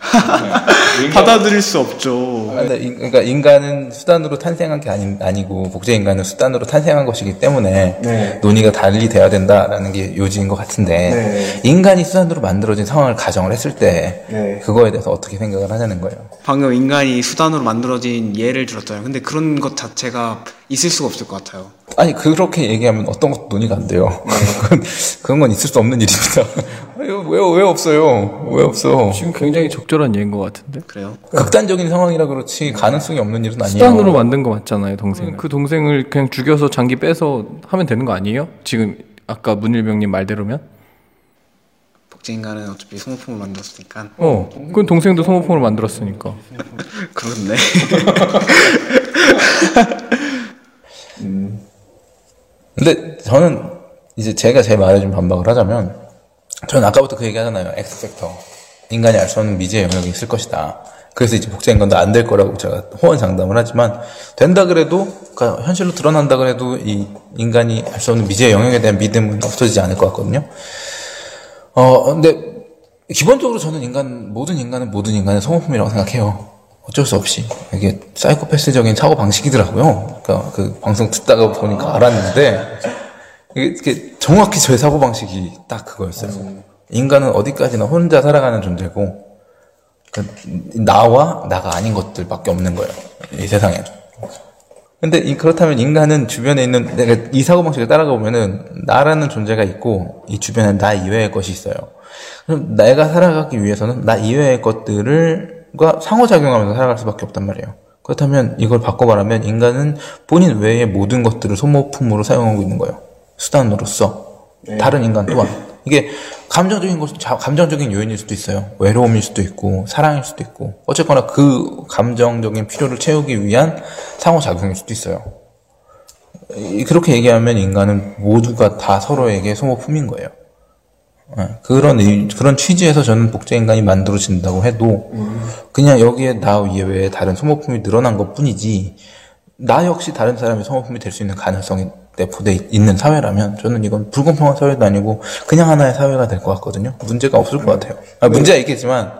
[laughs] 받아들일 수 없죠. 근데 인- 그러니까 인간은 수단으로 탄생한 게 아니, 아니고 복제 인간은 수단으로 탄생한 것이기 때문에 네. 논의가 달리 돼야 된다라는 게 요지인 것 같은데 네. 인간이 수단으로 만들어진 상황을 가정을 했을 때 네. 그거에 대해서 어떻게 생각을 하냐는 거예요. 방금 인간이 수단으로 만들어진 예를 들었잖아요. 근데 그런 것 자체가 있을 수가 없을 것 같아요. 아니 그렇게 얘기하면 어떤 것도 논의가 안 돼요. [laughs] 그건, 그런 건 있을 수 없는 일입니다. [laughs] 왜, 왜, 왜 없어요? 왜 없어? 지금 굉장히 적절한 예인 것 같은데. 그래요? 극단적인 상황이라 그렇지 가능성이 없는 일은 아니에요. 수단으로 만든 거 맞잖아요, 동생. 그 동생을 그냥 죽여서 장기 빼서 하면 되는 거 아니에요? 지금 아까 문일병님 말대로면? 복제 인간은 어차피 소모품을 만들었으니까 어, 그건 동생도 소모품을 만들었으니까. [laughs] 그렇네. 근데 저는 이제 제가 제 말에 좀 반박을 하자면 저는 아까부터 그 얘기 하잖아요. 엑스팩터. 인간이 알 수 없는 미지의 영역이 있을 것이다. 그래서 이제 복제 인간도 안 될 거라고 제가 호언 장담을 하지만 된다 그래도 그러니까 현실로 드러난다 그래도 이 인간이 알 수 없는 미지의 영역에 대한 믿음은 없어지지 않을 것 같거든요. 어 근데 기본적으로 저는 인간 모든 인간은 모든 인간의 소모품이라고 생각해요. 어쩔 수 없이 이게 사이코패스적인 사고 방식이더라고요. 그러니까 그 방송 듣다가 보니까 알았는데 이게, 정확히 제 사고 방식이 딱 그거였어요. 인간은 어디까지나 혼자 살아가는 존재고 그 나와 나가 아닌 것들밖에 없는 거예요. 이 세상에. 근데 이 그렇다면 인간은 주변에 있는 내가 이 사고 방식을 따라가 보면은 나라는 존재가 있고 이 주변에 나 이외의 것이 있어요. 그럼 내가 살아가기 위해서는 나 이외의 것들을 과 상호작용하면서 살아갈 수밖에 없단 말이에요. 그렇다면 이걸 바꿔 말하면 인간은 본인 외의 모든 것들을 소모품으로 사용하고 있는 거예요. 수단으로서 다른 인간 또한 이게 감정적인 것, 자- 감정적인 요인일 수도 있어요. 외로움일 수도 있고 사랑일 수도 있고 어쨌거나 그 감정적인 필요를 채우기 위한 상호작용일 수도 있어요. 이- 그렇게 얘기하면 인간은 모두가 다 서로에게 소모품인 거예요. 예, 그런 의- 그런 취지에서 저는 복제 인간이 만들어진다고 해도 그냥 여기에 나 이외에 다른 소모품이 늘어난 것 뿐이지 나 역시 다른 사람의 소모품이 될 수 있는 가능성이 내포돼 있- 있는 사회라면 저는 이건 불공평한 사회도 아니고 그냥 하나의 사회가 될 것 같거든요. 문제가 없을 것 같아요. 아, 문제가 있겠지만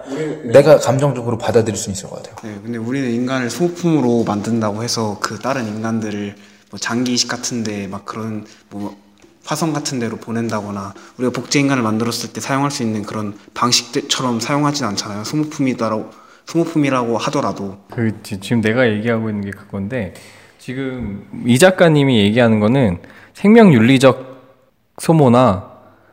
내가 감정적으로 받아들일 수 있을 것 같아요. 네, 근데 우리는 인간을 소모품으로 만든다고 해서 그 다른 인간들을 뭐 장기 이식 같은데 막 그런 뭐 화성 같은 데로 보낸다거나 우리가 복제 인간을 만들었을 때 사용할 수 있는 그런 방식처럼 사용하진 않잖아요. 소모품이다라고 소모품이라고 하더라도 그 지- 지금 내가 얘기하고 있는 게 그건데 지금 이 작가님이 얘기하는 거는 생명 윤리적 소모나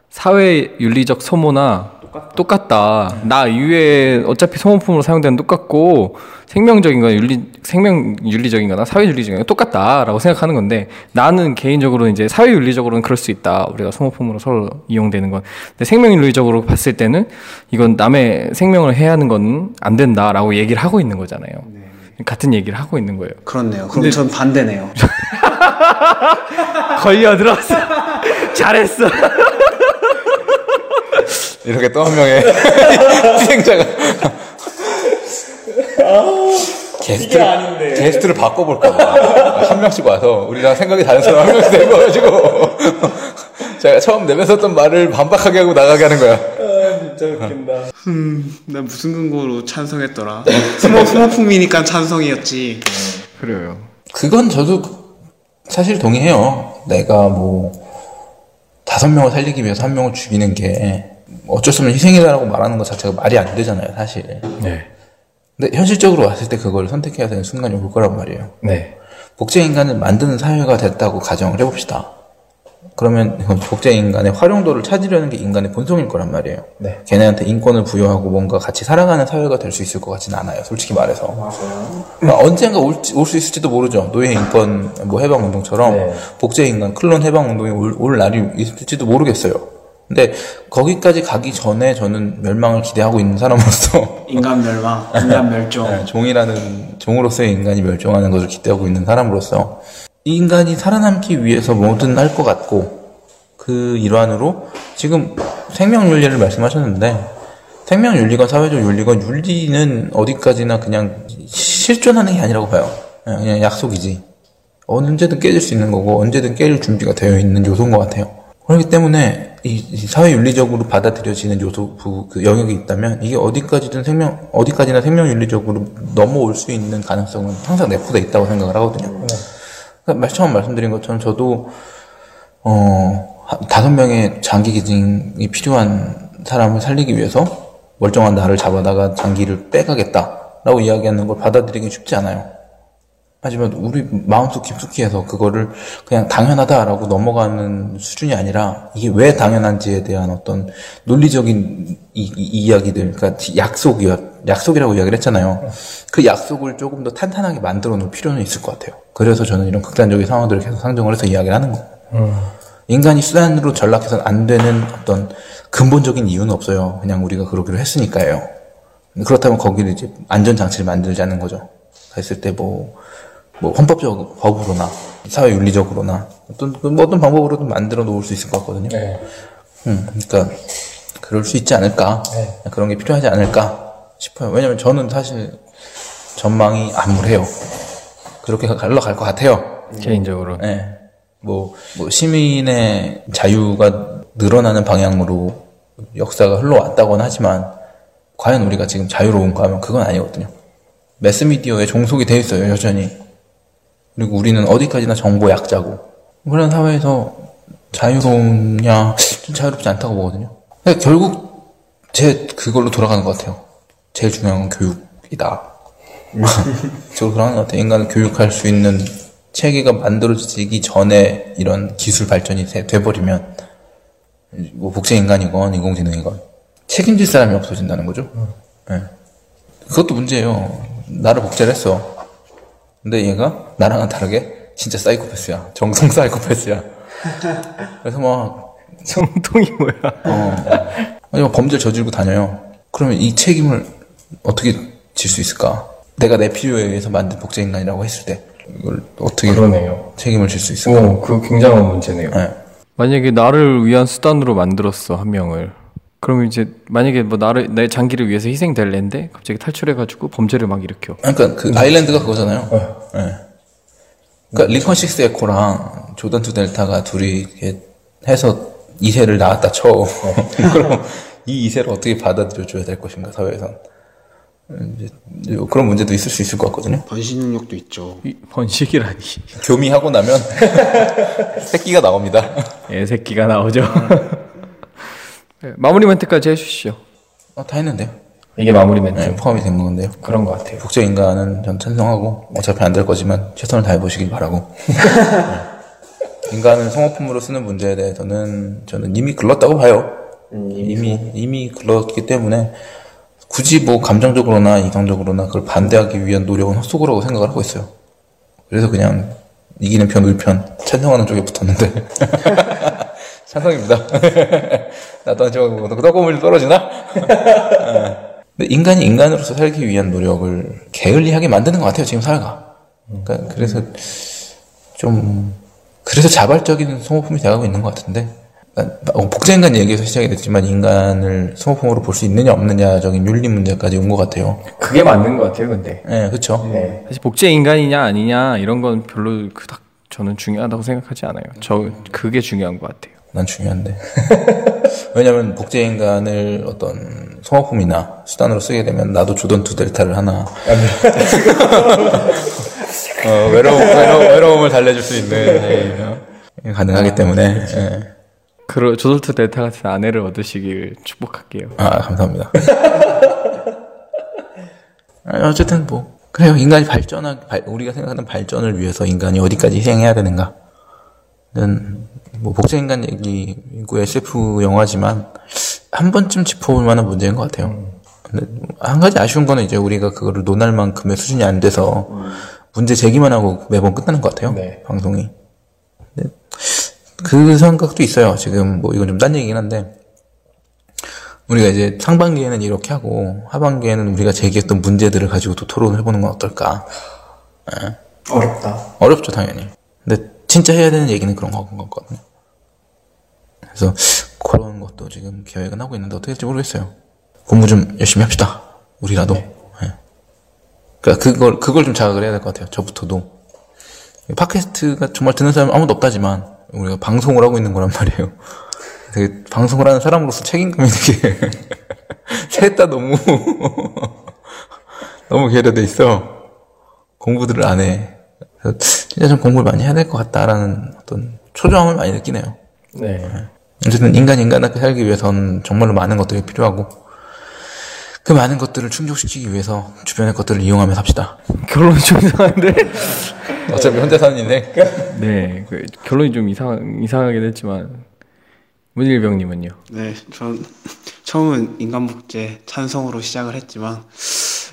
사회 윤리적 소모나 똑같다. 나 이외에 어차피 소모품으로 사용되는 똑같고 생명적인 건 윤리 생명 윤리적인 거나 사회 윤리적인 건 똑같다라고 생각하는 건데 나는 개인적으로 이제 사회 윤리적으로는 그럴 수 있다. 우리가 소모품으로 서로 이용되는 건. 근데 생명 윤리적으로 봤을 때는 이건 남의 생명을 해하는 건 안 된다라고 얘기를 하고 있는 거잖아요. 같은 얘기를 하고 있는 거예요. 그렇네요. 그럼 전 반대네요. [laughs] 걸려 들었어. 잘했어. [laughs] 이렇게 또 한 명의 [laughs] 희생자가 게스트 게스트를 바꿔볼까 봐. 한 명씩 와서 우리랑 생각이 다른 사람 한 명씩 데려가지고 [laughs] 제가 처음 내뱉었던 말을 반박하게 하고 나가게 하는 거야. 음, 난 무슨 근거로 찬성했더라. 소모, 소모품이니까 찬성이었지. 그래요. 그건 저도 사실 동의해요. 내가 뭐 다섯 명을 살리기 위해서 한 명을 죽이는 게 어쩔 수 없는 희생이다라고 말하는 것 자체가 말이 안 되잖아요, 사실. 네. 근데 현실적으로 왔을 때 그걸 선택해야 되는 순간이 올 거란 말이에요. 네. 복제 인간을 만드는 사회가 됐다고 가정을 해봅시다. 그러면 그 복제 인간의 활용도를 찾으려는 게 인간의 본성일 거란 말이에요. 네. 걔네한테 인권을 부여하고 뭔가 같이 살아가는 사회가 될 수 있을 것 같지는 않아요. 솔직히 말해서. 맞아요. 그러니까 언젠가 올 수 있을지도 모르죠. 노예 인권 뭐 해방 운동처럼 네. 복제 인간 클론 해방 운동이 올, 올 날이 있을지도 모르겠어요. 근데 거기까지 가기 전에 저는 멸망을 기대하고 있는 사람으로서 [laughs] 인간 멸망, 인간 멸종. 네, 종이라는 종으로서의 인간이 멸종하는 것을 기대하고 있는 사람으로서 이 인간이 살아남기 위해서 뭐든 할 것 같고 그 일환으로 지금 생명 윤리를 말씀하셨는데 생명 윤리건 사회적 윤리건 윤리는 어디까지나 그냥 실존하는 게 아니라고 봐요. 그냥 그냥 약속이지. 언제든 깨질 수 있는 거고 언제든 깨질 준비가 되어 있는 요소인 것 같아요. 그렇기 때문에 이, 이 사회 윤리적으로 받아들여지는 요소 부, 그 영역이 있다면 이게 어디까지든 생명 어디까지나 생명 윤리적으로 넘어올 수 있는 가능성은 항상 내포돼 있다고 생각을 하거든요. 그러니까 처음 말씀드린 것처럼 저도 어 한- 다섯 명의 장기 기증이 필요한 사람을 살리기 위해서 멀쩡한 나를 잡아다가 장기를 빼가겠다라고 이야기하는 걸 받아들이기 쉽지 않아요. 하지만 우리 마음속 깊숙이 해서 그거를 그냥 당연하다라고 넘어가는 수준이 아니라 이게 왜 당연한지에 대한 어떤 논리적인 이, 야기들 그러니까 약속이야, 약속이라고 이야기를 했잖아요. 그 약속을 조금 더 탄탄하게 만들어 놓을 필요는 있을 것 같아요. 그래서 저는 이런 극단적인 상황들을 계속 상정을 해서 이야기를 하는 거예요. 인간이 수단으로 전락해서는 안 되는 어떤 근본적인 이유는 없어요. 그냥 우리가 그러기로 했으니까요. 그렇다면 거기를 이제 안전장치를 만들자는 거죠. 그랬을 때 뭐, 뭐 헌법적 법으로나 사회 윤리적으로나 어떤 그 어떤 방법으로든 만들어 놓을 수 있을 것 같거든요. 네. 음, 그러니까 그럴 수 있지 않을까 네. 그런 게 필요하지 않을까 싶어요. 왜냐면 저는 사실 전망이 암울해요. 그렇게 갈러갈 것 같아요. 개인적으로. 예. 뭐, 뭐, 시민의 자유가 늘어나는 방향으로 역사가 흘러왔다고는 하지만, 과연 우리가 지금 자유로운가 하면 그건 아니거든요. 매스미디어에 종속이 돼 있어요, 여전히. 그리고 우리는 어디까지나 정보 약자고. 그런 사회에서 자유로우냐, 좀 자유롭지 않다고 보거든요. 근데 결국, 제 그걸로 돌아가는 것 같아요. 제일 중요한 건 교육이다. [laughs] 저도 그런 것 같아요. 인간을 교육할 수 있는 체계가 만들어지기 전에 이런 기술 발전이 돼- 돼버리면 뭐 복제 인간이건 인공지능이건 책임질 사람이 없어진다는 거죠. 예. 그것도 문제예요. 나를 복제를 했어. 근데 얘가 나랑은 다르게 진짜 사이코패스야. 정성 사이코패스야. 그래서 막 정통이 뭐야? 아니, 범죄를 저지르고 다녀요. 그러면 이 책임을 어떻게 질 수 있을까? 내가 내 필요에 의해서 만든 복제 인간이라고 했을 때 이걸 어떻게 그러네요. 책임을 질 수 있을까? 오, 그 굉장한 문제네요. 네. 만약에 나를 위한 수단으로 만들었어 한 명을. 그러면 이제 만약에 뭐 나를 내 장기를 위해서 희생될 랜데 갑자기 탈출해가지고 범죄를 막 일으켜. 그러니까 그 아일랜드가 그거잖아요. 예. 그러니까 링컨 식스 에코랑 조던 투 델타가 둘이 이렇게 해서 2세를 낳았다 쳐. [laughs] 그럼 이 2세를 어떻게 받아들여줘야 될 것인가 사회에선. 이제 그런 문제도 있을 수 있을 것 같거든요. 번식 능력도 있죠. 이 번식이라니. 교미하고 나면 [laughs] 새끼가 나옵니다. 애 새끼가 나오죠. 네, 마무리 멘트까지 해주시죠. 어, 다 했는데요. 이게 마무리 멘트. 네, 포함이 된 건데요. 그런 것 같아요. 복제 인간은 전 찬성하고 어차피 안 될 거지만 최선을 다해 보시길 바라고. [laughs] 네. 인간을 성호품으로 쓰는 문제에 대해서는 저는 이미 글렀다고 봐요. 이미 이미 그렇기 때문에 굳이 뭐 감정적으로나 이성적으로나 그걸 반대하기 위한 노력은 헛소고라고 생각을 하고 있어요. 그래서 그냥 이기는 편 울편 찬성하는 쪽에 붙었는데 [laughs] 찬성입니다. [laughs] 나도 좀 떡고물 떨어지나? [laughs] 근데 인간이 인간으로서 살기 위한 노력을 게을리하게 만드는 것 같아요 지금 사회가. 그러니까 그래서 좀 그래서 자발적인 소모품이 돼가고 있는 것 같은데 그러니까 복제인간 얘기에서 시작이 됐지만 인간을 소모품으로 볼 수 있느냐 없느냐적인 윤리 문제까지 온 것 같아요. 그게 맞는 것 같아요, 근데. 네, 그렇죠. 사실 복제 인간이냐 아니냐 이런 건 별로 그닥 저는 중요하다고 생각하지 않아요. 저 그게 중요한 것 같아요. 난 중요한데. [laughs] 왜냐면 복제인간을 어떤 소모품이나 수단으로 쓰게 되면 나도 조던 투 델타를 하나. [laughs] 어, 외로움, 외로움, 외로움을 달래줄 수 있는, 예, 가능하기 때문에. 예. 그러 조던 투 델타 같은 아내를 얻으시길 축복할게요. 아, 감사합니다. [laughs] 아, 어쨌든 뭐, 그래요. 인간이 발전하, 발, 우리가 생각하는 발전을 위해서 인간이 어디까지 희생해야 되는가. 는, 뭐, 복제인간 얘기고 SF 영화지만, 한 번쯤 짚어볼 만한 문제인 것 같아요. 근데, 한 가지 아쉬운 거는 이제 우리가 그거를 논할 만큼의 수준이 안 돼서, 문제 제기만 하고 매번 끝나는 것 같아요. 네. 방송이. 그 생각도 있어요. 지금, 뭐, 이건 좀 딴 얘기긴 한데, 우리가 이제 상반기에는 이렇게 하고 하반기에는 우리가 제기했던 문제들을 가지고 또 토론을 해보는 건 어떨까? 어렵다. 어렵죠 당연히. 근데 진짜 해야 되는 얘기는 그런 거 같거든요. 그래서 그런 것도 지금 계획은 하고 있는데 어떻게 될지 모르겠어요. 공부 좀 열심히 합시다. 우리라도. 예. 그러니까 그걸 그걸 좀 자각을 해야 될 것 같아요. 저부터도. 팟캐스트가 정말 듣는 사람 아무도 없다지만 우리가 방송을 하고 있는 거란 말이에요. 되게 방송을 하는 사람으로서 책임감이 되게 [laughs] 셋다 너무 [laughs] 너무 계려돼 있어. 공부들을 안 해. 그래서 진짜 좀 공부를 많이 해야 될 것 같다라는 어떤 초조함을 많이 느끼네요. 네. 어쨌든 인간 인간답게 살기 위해선 정말로 많은 것들이 필요하고 그 많은 것들을 충족시키기 위해서 주변의 것들을 이용하며 삽시다. 결론이 좀 이상한데? 어차피 혼자 사는 인생. 네. 그 결론이 좀 이상 이상하긴 했지만 문일병님은요. 네, 전 처음은 인간복제 찬성으로 시작을 했지만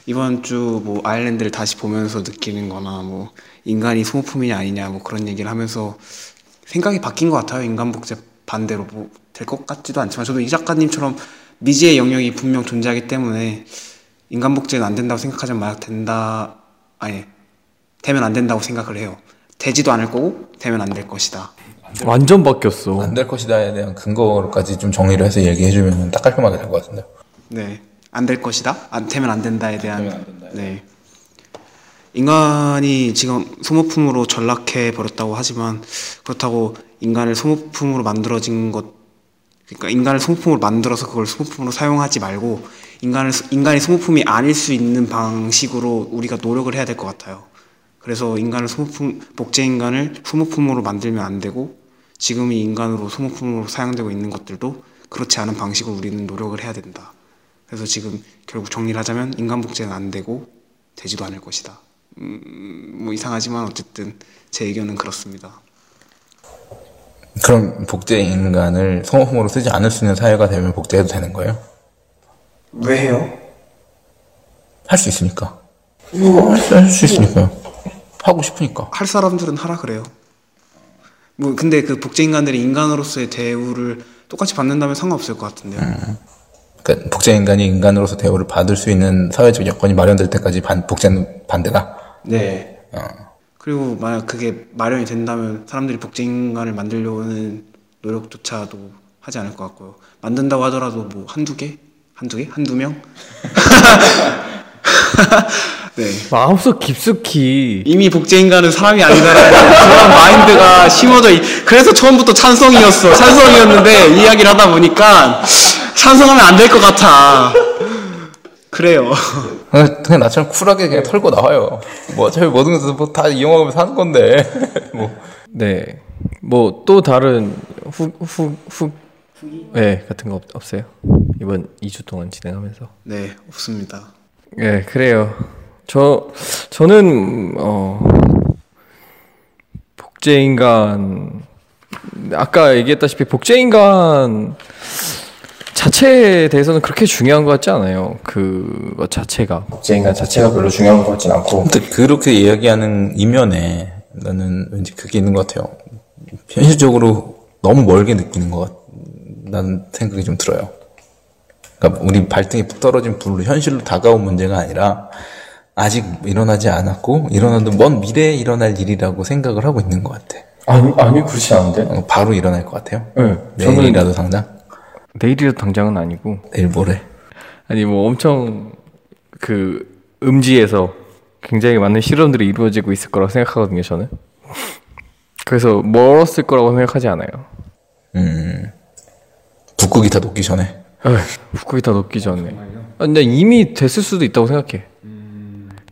이번 주 뭐 아일랜드를 다시 보면서 느끼는 거나 뭐 인간이 소모품이냐 아니냐 뭐 그런 얘기를 하면서 생각이 바뀐 것 같아요. 인간 복제 반대로 뭐 될 것 같지도 않지만 저도 이 작가님처럼 미지의 영역이 분명 존재하기 때문에 인간 복제는 안 된다고 생각하지만 만약 된다 아니 되면 안 된다고 생각을 해요. 되지도 않을 거고 되면 안 될 것이다. 완전 바뀌었어. 안 될 것이다에 대한 근거까지 좀 정리를 해서 얘기해주면 딱 깔끔하게 될 것 같은데. 네, 안 될 것이다. 안 되면 안 된다에 대한 네. 인간이 지금 소모품으로 전락해 버렸다고 하지만 그렇다고 인간을 소모품으로 만들어진 것 그러니까 인간을 소모품으로 만들어서 그걸 소모품으로 사용하지 말고 인간을 인간이 소모품이 아닐 수 있는 방식으로 우리가 노력을 해야 될 것 같아요. 그래서 인간을 소모품 복제 인간을 소모품으로 만들면 안 되고 지금 이 인간으로 소모품으로 사용되고 있는 것들도 그렇지 않은 방식으로 우리는 노력을 해야 된다. 그래서 지금 결국 정리를 하자면 인간 복제는 안 되고 되지도 않을 것이다. 음, 뭐 이상하지만 어쨌든 제 의견은 그렇습니다. 그럼 복제 인간을 소모품으로 쓰지 않을 수 있는 사회가 되면 복제해도 되는 거예요? 왜 해요? 할 수 있으니까. 할수 있으니까요. 하고 싶으니까. 할 사람들은 하라 그래요. 뭐 근데 그 복제 인간들이 인간으로서의 대우를 똑같이 받는다면 상관없을 것 같은데요. 그러니까 복제 인간이 인간으로서 대우를 받을 수 있는 사회적 여건이 마련될 때까지 반, 복제는 반대다. 네. 그리고 만약 그게 마련이 된다면 사람들이 복제 인간을 만들려는 노력조차도 하지 않을 것 같고요. 만든다고 하더라도 뭐 한두 개? 한두 개? 한두 명? [laughs] 네. 마음속 깊숙이 이미 복제 인간은 사람이 아니다라는 그런 마인드가 심어져 있... 그래서 처음부터 찬성이었어. 찬성이었는데 이야기를 하다 보니까 찬성하면 안 될 것 같아. 그래요. 그냥, 그냥 나처럼 쿨하게 그냥 털고 나와요. 뭐 어차피 모든 것을 뭐다 이용하면서 사는 건데. [laughs] 뭐. 네. 뭐 또 다른 후 후 후 네, 같은 거 없, 없어요? 이번 2주 동안 진행하면서. 네, 없습니다. 네, 그래요. 저 저는 어 복제 인간 아까 얘기했다시피 복제 인간 자체에 대해서는 그렇게 중요한 것 같지 않아요. 그거 자체가 복제인간 자체가 별로 중요한 것 같진 않고 근데 그렇게 이야기하는 이면에 나는 왠지 그게 있는 것 같아요. 현실적으로 너무 멀게 느끼는 것 같다는 생각이 좀 들어요. 그러니까 우리 발등에 푹 떨어진 불로 현실로 다가온 문제가 아니라 아직 일어나지 않았고 일어나도 먼 미래에 일어날 일이라고 생각을 하고 있는 것 같아. 아니 아니 그렇지 않은데 어, 바로 일어날 것 같아요. 네, 내일이라도 당장 내일이라도 당장은 아니고 내일 모레. 아니 뭐 엄청 그 음지에서 굉장히 많은 실험들이 이루어지고 있을 거라고 생각하거든요. 저는 그래서 멀었을 거라고 생각하지 않아요. 음 북극이 다 녹기 전에. 에휴, 북극이 다 녹기 전에. 아, 근데 이미 됐을 수도 있다고 생각해.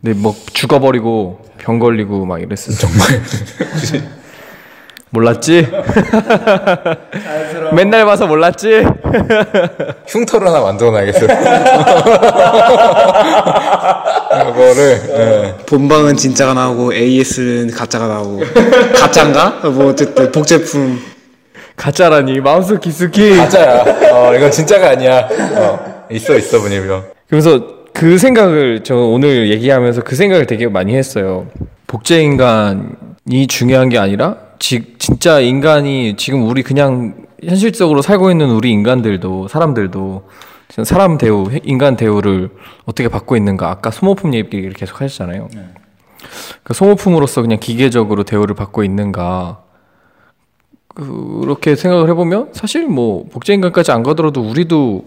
근데 뭐 죽어버리고 병 걸리고 막 이랬을 정말. [laughs] 몰랐지? 맨날 봐서 몰랐지? 흉터를 하나 만들어놔야겠어. 그거를 예. 본방은 진짜가 나오고 AS는 가짜가 나오고 가짜인가? 뭐 어쨌든 복제품 가짜라니 마음속 깊숙이. 가짜야. 어 이건 진짜가 아니야. 어, 있어 있어 분위명. 그래서 그 생각을 저 오늘 얘기하면서 그 생각을 되게 많이 했어요. 복제 인간이 중요한 게 아니라 지, 진짜 인간이 지금 우리 그냥 현실적으로 살고 있는 우리 인간들도 사람들도 사람 대우 인간 대우를 어떻게 받고 있는가 아까 소모품 얘기를 계속 하셨잖아요. 그 소모품으로서 그냥 기계적으로 대우를 받고 있는가 그렇게 생각을 해보면 사실 뭐 복제 인간까지 안 가더라도 우리도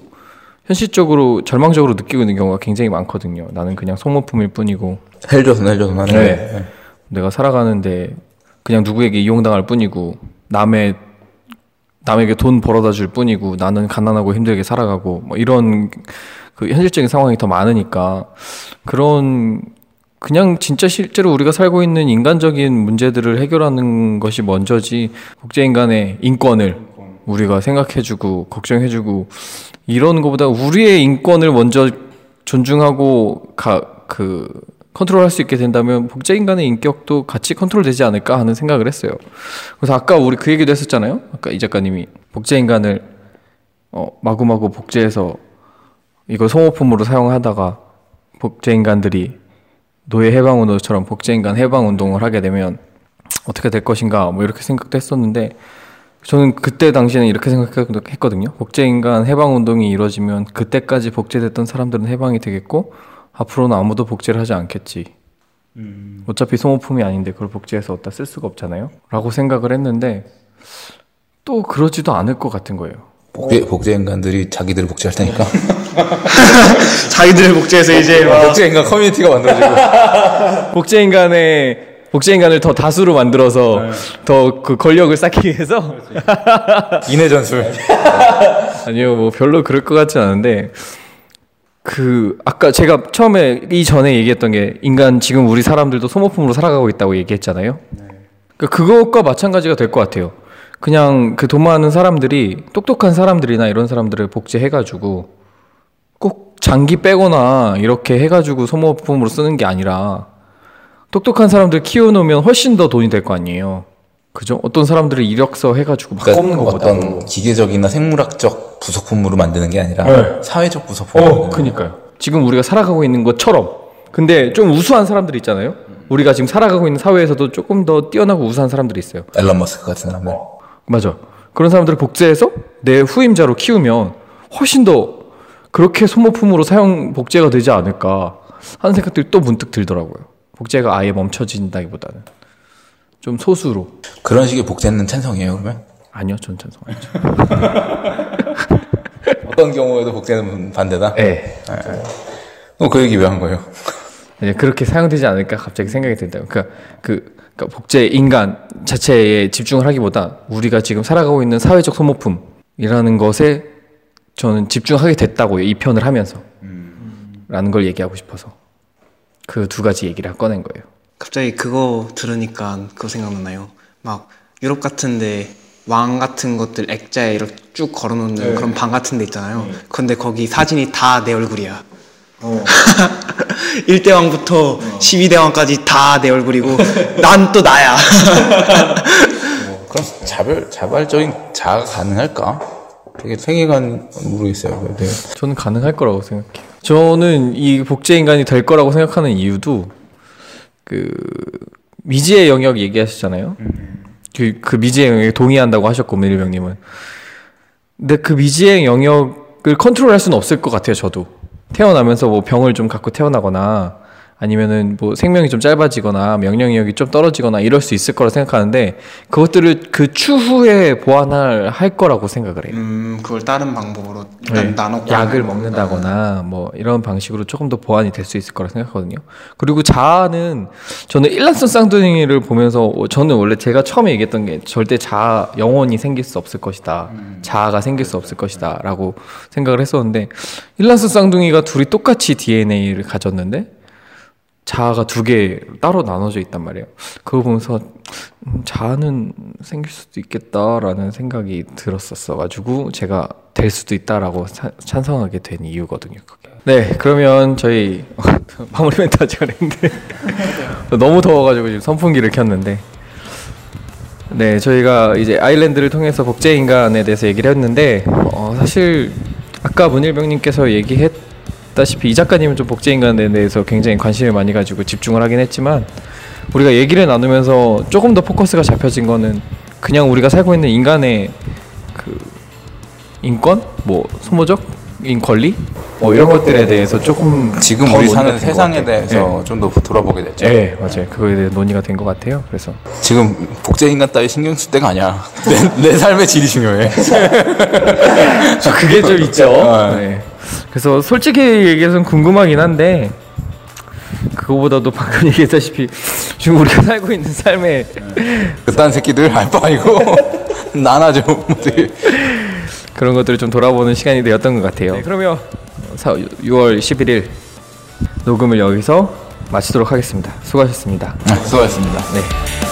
현실적으로 절망적으로 느끼고 있는 경우가 굉장히 많거든요. 나는 그냥 소모품일 뿐이고 헬조선 헬조선 하는 네. 거. 내가 살아가는데 그냥 누구에게 이용당할 뿐이고 남의 남에게 돈 벌어다 줄 뿐이고 나는 가난하고 힘들게 살아가고 뭐 이런 그 현실적인 상황이 더 많으니까 그런 그냥 진짜 실제로 우리가 살고 있는 인간적인 문제들을 해결하는 것이 먼저지 국제 인간의 인권을 우리가 생각해주고 걱정해주고 이런 것보다 우리의 인권을 먼저 존중하고 가, 그 컨트롤할 수 있게 된다면 복제 인간의 인격도 같이 컨트롤되지 않을까 하는 생각을 했어요. 그래서 아까 우리 그 얘기도 했었잖아요. 아까 이 작가님이 복제 인간을 어, 마구마구 복제해서 이걸 소모품으로 사용하다가 복제 인간들이 노예 해방 운동처럼 복제 인간 해방 운동을 하게 되면 어떻게 될 것인가 뭐 이렇게 생각도 했었는데 저는 그때 당시에는 이렇게 생각했거든요. 복제 인간 해방 운동이 이루어지면 그때까지 복제됐던 사람들은 해방이 되겠고 앞으로는 아무도 복제를 하지 않겠지. 어차피 소모품이 아닌데 그걸 복제해서 어디다 쓸 수가 없잖아요. 라고 생각을 했는데 또 그러지도 않을 것 같은 거예요. 복제 복제 인간들이 자기들을 복제할 테니까. [laughs] 자기들 복제해서 이제 막 복제 인간 커뮤니티가 만들어지고. [laughs] 복제 인간의 복제 인간을 더 다수로 만들어서 더그 권력을 쌓기 위해서 [laughs] 인해 전술. 아니요, 뭐 별로 그럴 것 같지 않은데 그 아까 제가 처음에 이 전에 얘기했던 게 인간 지금 우리 사람들도 소모품으로 살아가고 있다고 얘기했잖아요. 그 그것과 마찬가지가 될 것 같아요. 그냥 그 돈 많은 사람들이 똑똑한 사람들이나 이런 사람들을 복제해가지고 꼭 장기 빼거나 이렇게 해가지고 소모품으로 쓰는 게 아니라 똑똑한 사람들 키워놓으면 훨씬 더 돈이 될 거 아니에요. 그죠? 어떤 사람들을 이력서 해가지고 막 뽑는 그러니까 것보다 어떤 기계적이나 생물학적 부속품으로 만드는 게 아니라 네. 사회적 부속품. 어, 그니까요. 지금 우리가 살아가고 있는 것처럼. 근데 좀 우수한 사람들 있잖아요. 우리가 지금 살아가고 있는 사회에서도 조금 더 뛰어나고 우수한 사람들이 있어요. 앨런 머스크 같은 사람들. 맞아. 그런 사람들을 복제해서 내 후임자로 키우면 훨씬 더 그렇게 소모품으로 사용 복제가 되지 않을까 하는 생각들이 또 문득 들더라고요. 복제가 아예 멈춰진다기보다는 좀 소수로. 그런 식의 복제는 찬성이에요 그러면? 아니요, 전 찬성 아니죠. [laughs] 어떤 경우에도 복제는 반대다? 네. 그럼 그 얘기 왜 한 거예요? 이제 그렇게 사용되지 않을까 갑자기 생각이 든다. 그러니까 그 그러니까 복제 인간 자체에 집중을 하기보다 우리가 지금 살아가고 있는 사회적 소모품이라는 것에 저는 집중하게 됐다고요. 이 편을 하면서 라는 걸 얘기하고 싶어서 그 두 가지 얘기를 꺼낸 거예요. 갑자기 그거 들으니까 그거 생각나요. 막 유럽 같은데 왕 같은 것들 액자에 이렇게 쭉 걸어놓는 그런 방 같은 데 있잖아요. 근데 거기 사진이 다 내 얼굴이야. [laughs] 1대 왕부터 12대 왕까지 다 내 얼굴이고 난 또 나야. 뭐 [laughs] 그럼 자별 자발적인 자아가 가능할까? 되게 세계관 모르겠어요. 근데 저는 가능할 거라고 생각해요. 저는 이 복제 인간이 될 거라고 생각하는 이유도 그 미지의 영역 얘기하시잖아요. 그, 그 미지의 영역에 동의한다고 하셨고 밀병님은. 근데 그 미지의 영역을 컨트롤할 수는 없을 것 같아요. 저도 태어나면서 뭐 병을 좀 갖고 태어나거나 아니면은 뭐 생명이 좀 짧아지거나 명령력이 좀 떨어지거나 이럴 수 있을 거라 생각하는데 그것들을 그 추후에 보완할 할 거라고 생각을 해요. 음, 그걸 다른 방법으로 일단 네. 나눠 약을 먹는다거나 뭐 이런 방식으로 조금 더 보완이 될 수 있을 거라 생각하거든요. 그리고 자아는 저는 일란성 쌍둥이를 보면서 저는 원래 제가 처음에 얘기했던 게 절대 자아 영혼이 생길 수 없을 것이다. 자아가 생길 수 없을 것이다라고 생각을 했었는데 일란성 쌍둥이가 둘이 똑같이 DNA를 가졌는데 자아가 두 개 따로 나눠져 있단 말이에요. 그거 보면서 음, 자아는 생길 수도 있겠다라는 생각이 들었었어 가지고 제가 될 수도 있다라고 차- 찬성하게 된 이유거든요. 그게. 네, 그러면 저희 [laughs] 마무리 멘트 하지 그랬는데 [laughs] 너무 더워가지고 지금 선풍기를 켰는데 네, 저희가 이제 아일랜드를 통해서 복제 인간에 대해서 얘기를 했는데 어, 사실 아까 문일병님께서 얘기했 다시피 이 작가님은 좀 복제 인간에 대해서 굉장히 관심을 많이 가지고 집중을 하긴 했지만 우리가 얘기를 나누면서 조금 더 포커스가 잡혀진 거는 그냥 우리가 살고 있는 인간의 그 인권, 뭐 소모적인 권리, 뭐 이런 것들에 대해서 조금 지금 더 우리 사는 세상에. 대해서 좀더 돌아보게 됐죠. 네, 네, 맞아요. 그거에 대해 논의가 된 것 같아요. 그래서 지금 복제 인간 따위 신경 쓸 때가 아니야. 내, 내 삶의 질이 중요해. [laughs] 그게 좀 있죠. 어. 네. 그래서 솔직히 얘기해서 궁금하긴 한데 그거보다도 방금 [laughs] 얘기했다시피 지금 우리가 살고 있는 삶에 그딴 새끼들 알 바 아니고 [laughs] 나나 좀 어떻게 그런 것들을 좀 돌아보는 시간이 되었던 것 같아요. 네, 그러면 6월 11일 녹음을 여기서 마치도록 하겠습니다. 수고하셨습니다. 수고하셨습니다. 네.